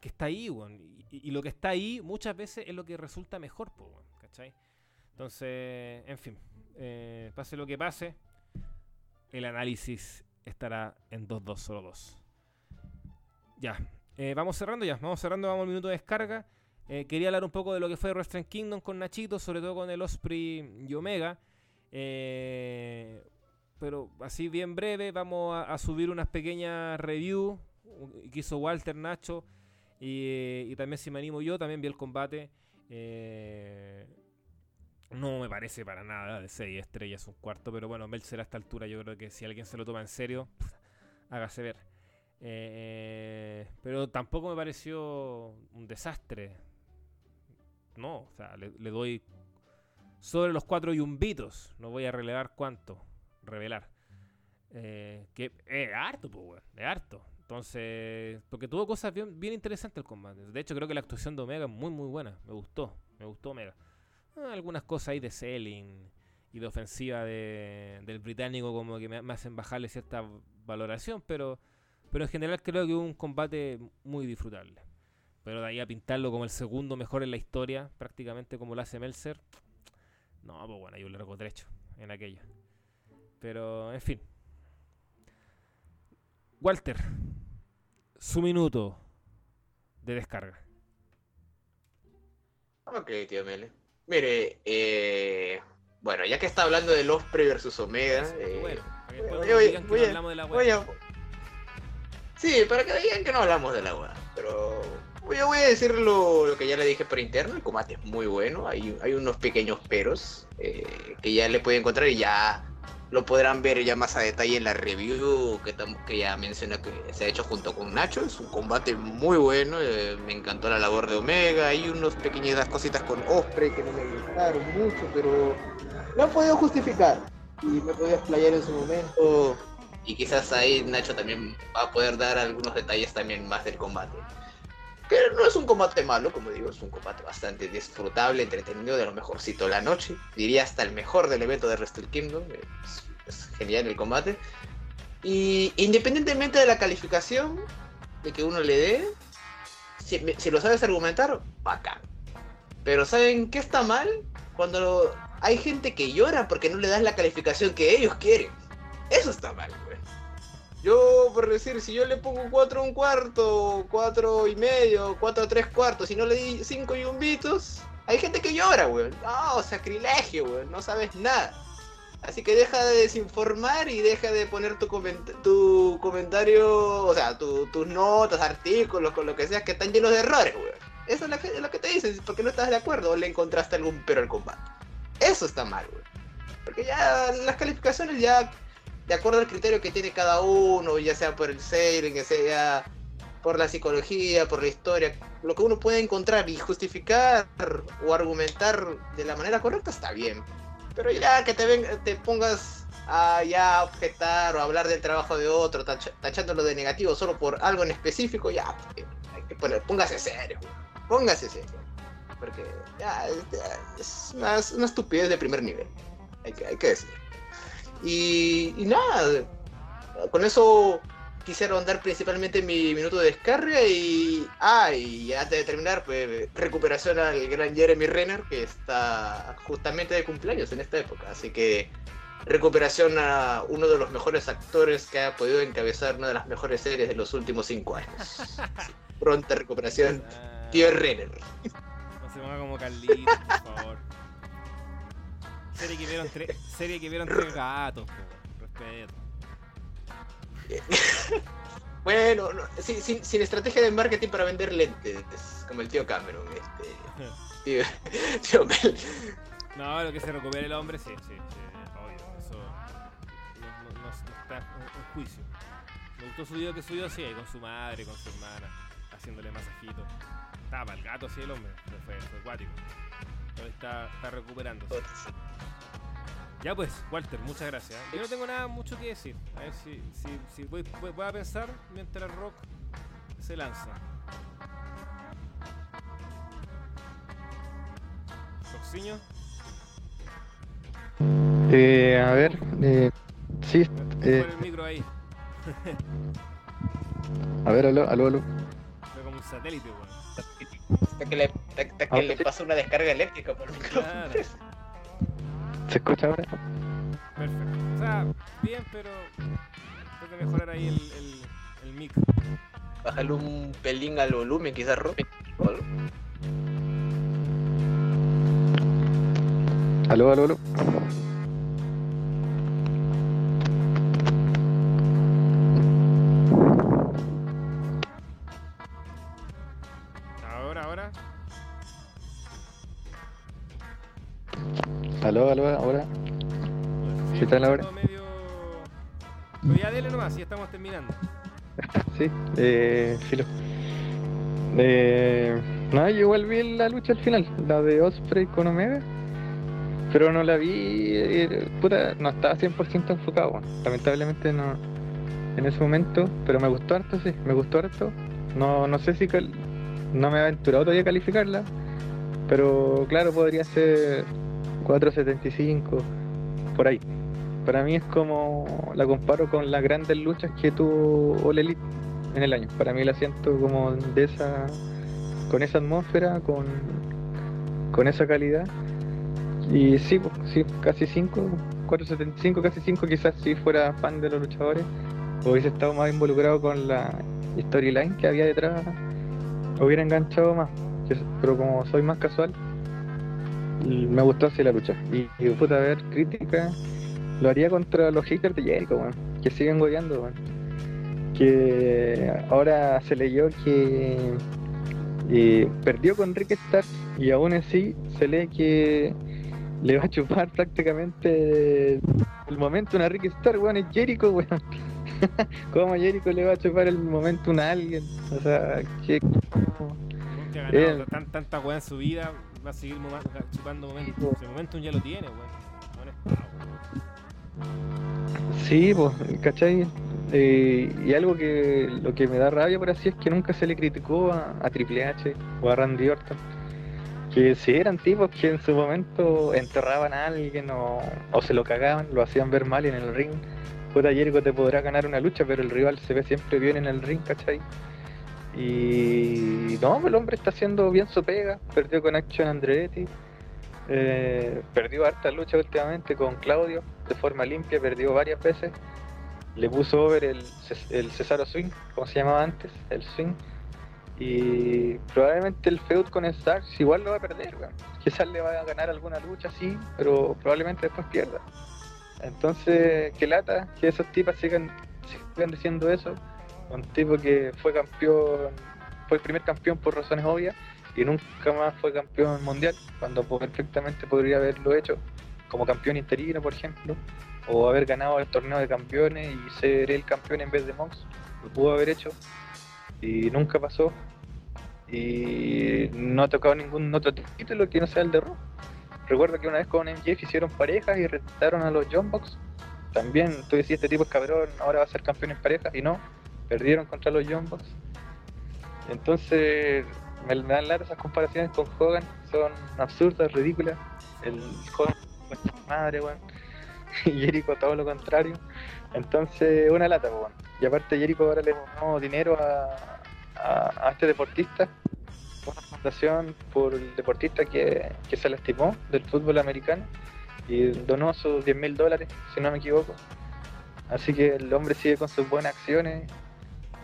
que está ahí, weón. Y, lo que está ahí muchas veces es lo que resulta mejor, weón, ¿cachai? Entonces, en fin, eh, pase lo que pase, el análisis estará en 2-2-0-2. Ya, eh, vamos cerrando ya, vamos cerrando, vamos al minuto de descarga. Eh, quería hablar un poco de lo que fue Wrestling Kingdom con Nachito, sobre todo con el Osprey y Omega. Pero así bien breve, vamos a, a subir unas pequeñas reviews que hizo Walter Nacho. Y, también si me animo yo, también vi el combate. Eh, no me parece para nada de 6 estrellas, un cuarto. Pero bueno, Meltzer a esta altura yo creo que si alguien se lo toma en serio, hágase ver. Eh, pero tampoco me pareció un desastre. No, o sea, le, doy sobre los cuatro yumbitos. No voy a relevar cuánto. Revelar. Eh, que es harto, pues, weón. Es harto. Entonces, porque tuvo cosas bien, interesantes el combate. De hecho, creo que la actuación de Omega es muy, muy buena. Me gustó. Me gustó Omega. Ah, algunas cosas ahí de selling y de ofensiva de- del británico como que me, hacen bajarle cierta valoración, pero, pero en general creo que hubo un combate muy disfrutable. Pero de ahí a pintarlo como el segundo mejor en la historia, prácticamente como lo hace Meltzer, no, pues bueno, hay un largo trecho en aquello. Pero, en fin. Walter, su minuto de descarga. Ok, tío Mele. Mire, eh, bueno, ya que está hablando de Osprey versus Omega, eh, Bueno, voy- no de la voy a- Sí, para que digan que no hablamos de la weá, pero yo voy a decir lo, lo que ya le dije por interno, el combate es muy bueno, hay, hay unos pequeños peros eh, que ya le pueden encontrar y ya lo podrán ver ya más a detalle en la review que, que ya menciona que se ha hecho junto con Nacho, es un combate muy bueno, eh, me encantó la labor de Omega, hay unas pequeñas cositas con Osprey que no me gustaron mucho, pero lo han podido justificar. Y me podía explayar en su momento. Y quizás ahí Nacho también va a poder dar algunos detalles también más del combate. Que no es un combate malo, como digo, es un combate bastante disfrutable, entretenido, de lo mejorcito de la noche. Diría hasta el mejor del evento de Wrestle Kingdom. Es, es genial el combate. Y independientemente de la calificación de que uno le dé, si, si lo sabes argumentar, bacán. Pero ¿saben qué está mal? Cuando hay gente que llora porque no le das la calificación que ellos quieren. Eso está mal. Yo, por decir, si yo le pongo 4 un cuarto, 4 y medio, 4 tres cuartos, y no le di 5 y un bitos, hay gente que llora, güey. No, sacrilegio, güey. No sabes nada. Así que deja de desinformar y deja de poner tu, coment- tu comentario, o sea, tu- tus notas, artículos, con lo que sea, que están llenos de errores, güey. Eso es lo que, lo que te dicen, porque no estás de acuerdo o le encontraste algún pero al combate. Eso está mal, güey. Porque ya las calificaciones ya de acuerdo al criterio que tiene cada uno, ya sea por el sailing, ya sea por la psicología, por la historia, lo que uno puede encontrar y justificar o argumentar de la manera correcta está bien. Pero ya que te, ven, te pongas a ya objetar o hablar del trabajo de otro, tachándolo de negativo solo por algo en específico, ya, hay póngase serio, póngase serio. Porque ya, es una, estupidez de primer nivel, hay que, hay que. Y, y nada, con eso quise rondar principalmente mi minuto de descarga y. Ah, y antes de terminar, pues recuperación al gran Jeremy Renner, que está justamente de cumpleaños en esta época. Así que recuperación a uno de los mejores actores que ha podido encabezar una de las mejores series de los últimos cinco años. pronta recuperación, ah. tío Renner. No se ponga como Carlitos, por favor. Serie que vieron, serie que vieron tres gatos, respeto. bueno, sin, sin, estrategia de marketing para vender lentes, como el tío Cameron. Este, tío, tío No, lo que se recupere el hombre, sí, sí, sí obvio. Eso no, no, está en, juicio. Me gustó su video que subió, sí, con su madre, con su hermana, haciéndole masajito. Estaba el gato, sí, el hombre, fue, fue acuático. Está, está recuperándose. Ya pues, Walter, muchas gracias. Yo no tengo nada mucho que decir. A ver si, si, si voy, voy, a pensar mientras Rock se lanza. Roxiño. Eh, a ver, eh, sí. Eh, el micro ahí. a ver, aló, aló, aló. Fue como un satélite, weón. Hasta que le, hasta que ah, le pasa una descarga eléctrica por el micrófono. ¿Se escucha ahora? Perfecto. O sea, bien, pero tengo que mejorar ahí el, el, el mic. Bájale un pelín al volumen, quizás rompe. Aló, aló, aló. Aló, aló, ahora. ¿Qué tal ahora? Medio... Pero ya dele nomás, ya estamos terminando. sí, eh, filo. Eh, no, yo igual vi la lucha al final, la de Osprey con Omega. Pero no la vi, eh, puta, no estaba 100% enfocado. Lamentablemente no en ese momento, pero me gustó harto, sí, me gustó harto. No, no sé si no me he aventurado todavía a calificarla, pero claro, podría ser 4.75, por ahí. Para mí es como, la comparo con las grandes luchas que tuvo All Elite en el año. Para mí la siento como de esa, con esa atmósfera, con, con esa calidad. Y sí, sí casi 5, 4.75, casi 5, quizás si fuera fan de los luchadores, hubiese estado más involucrado con la storyline que había detrás, hubiera enganchado más. Pero como soy más casual, me gustó así la lucha. Y, y puta, ver, crítica, lo haría contra los haters de Jericho, que siguen goleando, Que ahora se leyó que eh, perdió con Rick Stark y aún así se lee que le va a chupar prácticamente el momento a Rick Stark, weón, es Jericho, weón. ¿Cómo Jericho le va a chupar el momento a alguien? O sea, que... ganado tanta weá en su vida, a seguir chupando momentum. Ese momentum ya lo tiene, weón. Sí, pues, ¿cachai? Eh, y algo que lo que me da rabia por así es que nunca se le criticó a, Triple H o a Randy Orton. Que si eran tipos que en su momento enterraban a alguien o, o se lo cagaban, lo hacían ver mal en el ring. Puta Jericho te podrá ganar una lucha, pero el rival se ve siempre bien en el ring, ¿cachai? Y no, el hombre está haciendo bien su pega. Perdió con Action Andretti. Eh, perdió harta lucha últimamente con Claudio de forma limpia, perdió varias veces. Le puso over el, el Cesaro Swing, como se llamaba antes, el Swing. Y probablemente el feud con Starks igual lo va a perder, Quizás le va a ganar alguna lucha, sí, pero probablemente después pierda. Entonces, qué lata que esos tipos sigan, sigan diciendo eso un tipo que fue campeón, fue el primer campeón por razones obvias y nunca más fue campeón mundial, cuando perfectamente podría haberlo hecho como campeón interino, por ejemplo, o haber ganado el torneo de campeones y ser el campeón en vez de Mox. Lo pudo haber hecho y nunca pasó. Y no ha tocado ningún otro título que no sea el de Raw. Recuerdo que una vez con MJF hicieron parejas y retaron a los John Box. También tú decías, este tipo es cabrón, ahora va a ser campeón en parejas y no, perdieron contra los Box. Entonces, me, dan lata esas comparaciones con Hogan, son absurdas, ridículas. El Hogan, madre, weón. Y Jericho todo lo contrario. Entonces, una lata, weón. Y aparte, Jericho ahora le donó dinero a este deportista, una fundación por el deportista que, que se lastimó del fútbol americano y donó sus 10 mil dólares, si no me equivoco. Así que el hombre sigue con sus buenas acciones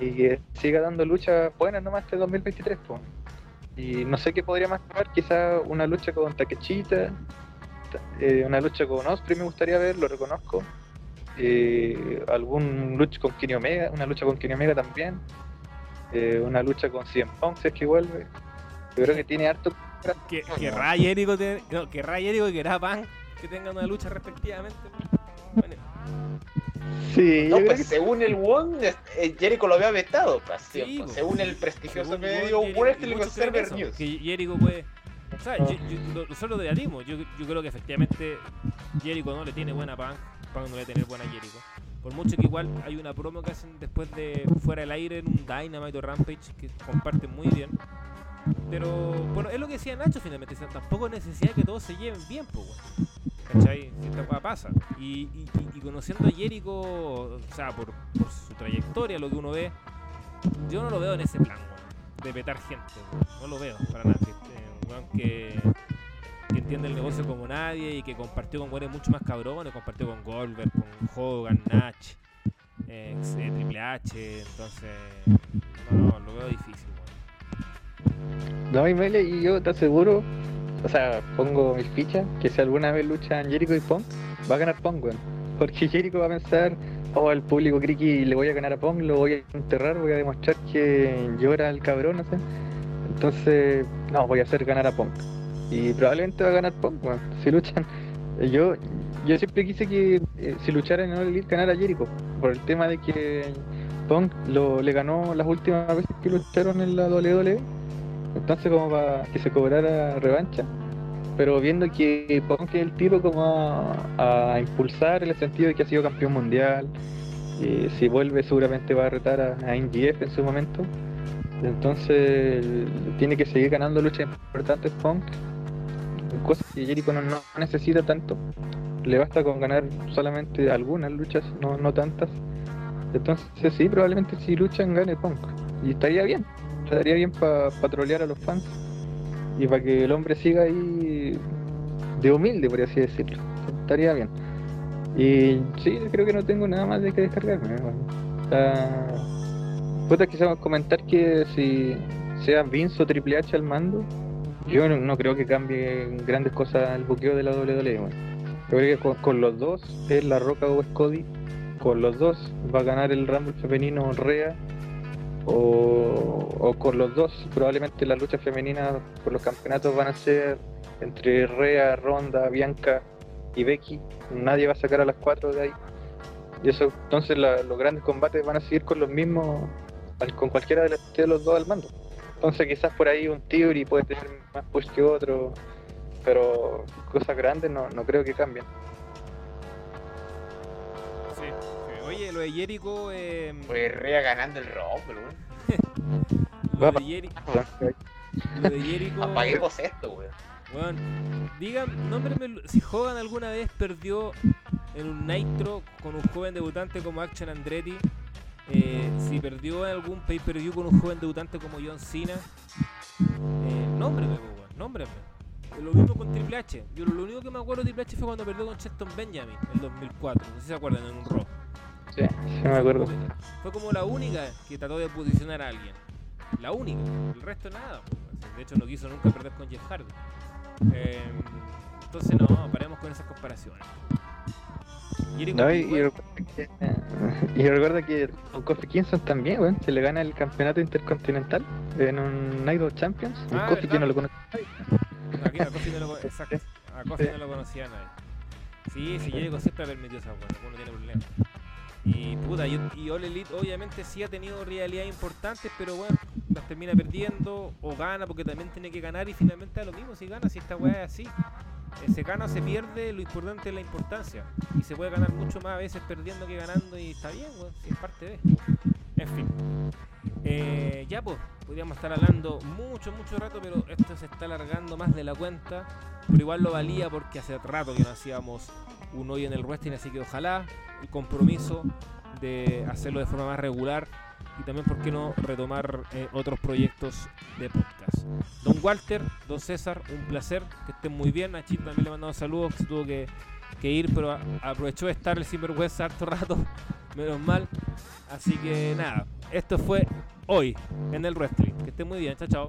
y que siga dando luchas buenas nomás este 2023. po. Y no sé qué podría más tomar, quizá una lucha con Takechita, ta- eh, una lucha con Osprey me gustaría ver, lo reconozco. Eh, algún lucha con Kenny Omega, una lucha con Kenny Omega también. Eh, una lucha con CM Punk si es que vuelve. Yo creo que tiene harto. Que, querrá Jericho no, Jericho y querrá que tengan una lucha respectivamente. Bueno, Sí, No, pues que según el Won, eh, Jericho lo había vetado, pues, Sí, ¿cierto? pues. según el prestigioso según medio Wrestling y muchos creen Observer eso, News. Que Jericho puede. O sea, Ah. yo- yo- lo- nosotros debatimos. Yo, yo creo que efectivamente Jericho no le tiene buena Punk. Punk no le tiene buena Jericho. Por mucho que igual hay una promo que hacen después de fuera del aire en un Dynamite o Rampage que comparten muy bien. Pero bueno, es lo que decía Nacho finalmente. o sea, tampoco es necesidad que todos se lleven bien, pues, weón. ¿Cachai? Esta weá pasa. Y, y- y- conociendo a Jericho, o sea, por, su trayectoria, lo que uno ve, yo no lo veo en ese plan, de petar gente. No lo veo para nada. Un weón que, que entiende el negocio como nadie y que compartió con weones mucho más cabrones, compartió con Goldberg, con Hogan, Natch, eh, eh, Triple H, entonces, no, no, lo veo difícil. No, y Mele, y yo te aseguro, o sea, pongo mis fichas, que si alguna vez luchan Jericho y Punk, va a ganar Punk, weón. Porque Jericho va a pensar, oh, el público cree que le voy a ganar a Punk, lo voy a enterrar, voy a demostrar que era el cabrón, no sé. Entonces, no, voy a hacer ganar a Punk. Y probablemente va a ganar Punk, weón, si luchan. Yo, yo siempre quise que eh, si lucharan en All Elite ganara Jericho, por el tema de que Punk lo, le ganó las últimas veces que lucharon en la WWE. Entonces como para que se cobrara revancha. Pero viendo que Punk es el tipo como a, impulsar en el sentido de que ha sido campeón mundial. eh, si vuelve seguramente va a retar a, a NGF en su momento. Entonces tiene que seguir ganando luchas importantes Punk. Cosas que Jericho no, no necesita tanto. Le basta con ganar solamente algunas luchas, no, no tantas. Entonces sí, probablemente si luchan gane Punk. Y estaría bien. Estaría bien para trolear a los fans. Y para que el hombre siga ahí de humilde, por así decirlo. Estaría bien. Y sí, creo que no tengo nada más de que descargarme. sea, puta, quizás comentar que si sea Vince o Triple H al mando, yo no, creo que cambie grandes cosas el buqueo de la WWE. bueno. Creo que con, con los dos, es La Roca o es Cody, con los dos va a ganar el Rumble femenino Rea o, o con los dos. Probablemente las luchas femeninas por los campeonatos van a ser entre Rea, Ronda, Bianca y Becky. Nadie va a sacar a las cuatro de ahí. Y eso, entonces los grandes combates van a seguir con los mismos, con cualquiera de los, de los dos al mando. Entonces quizás por ahí un Theory puede tener más push que otro, pero cosas grandes no, no creo que cambien. Oye, lo de Jericho, eh, Pues Rea ganando el Rumble, weón. lo de Jericho, lo de Jericho, Apaguemos esto, weón. Weón, digan, nómbrenme si Hogan alguna vez perdió en un Nitro con un joven debutante como Action Andretti, eh, si perdió en algún pay-per-view con un joven debutante como John Cena, eh, nómbrenme, po, weón, nómbrenme. Lo mismo con Triple H. Yo lo único que me acuerdo de Triple H fue cuando perdió con Cheston Benjamin en 2004. No sé si se acuerdan, en un Raw. Sí, sí me acuerdo. Fue como la única que trató de posicionar a alguien. La única. El resto nada. pues. De hecho no quiso nunca perder con Jeff Hardy. Eh, entonces no, paremos con esas comparaciones. Jericho No, y, y igual- recuerda que, y recuerda que con Kofi Kingston también, weón, se le gana el campeonato intercontinental en un Night of Champions. Ah, Kofi que no lo conoce nadie. Aquí a Kofi no lo, con- exacto, a Kofi no lo conocía nadie. Sí, sí, yo digo siempre ha permitido esa weá, no tiene problema. Y puta, y, y All Elite obviamente sí ha tenido rivalidades importantes, pero bueno, las termina perdiendo o gana porque también tiene que ganar y finalmente da lo mismo si gana, si esta weá es así. Eh, Se gana o se pierde, lo importante es la importancia. Y se puede ganar mucho más a veces perdiendo que ganando y está bien, weón, si es parte de. En fin. Eh, ya pues, podríamos estar hablando mucho, mucho rato, pero esto se está alargando más de la cuenta. Pero igual lo valía porque hace rato que no hacíamos un hoy en el wrestling, así que ojalá el compromiso de hacerlo de forma más regular y también, ¿por qué no retomar eh, otros proyectos de podcast? Don Walter, Don César, un placer, que estén muy bien. A Chip también le mandamos saludos, que se tuvo que, que ir, pero aprovechó de estar el sinvergüenza harto rato, menos mal. Así que nada, esto fue hoy en el wrestling. Que estén muy bien, chao, chao.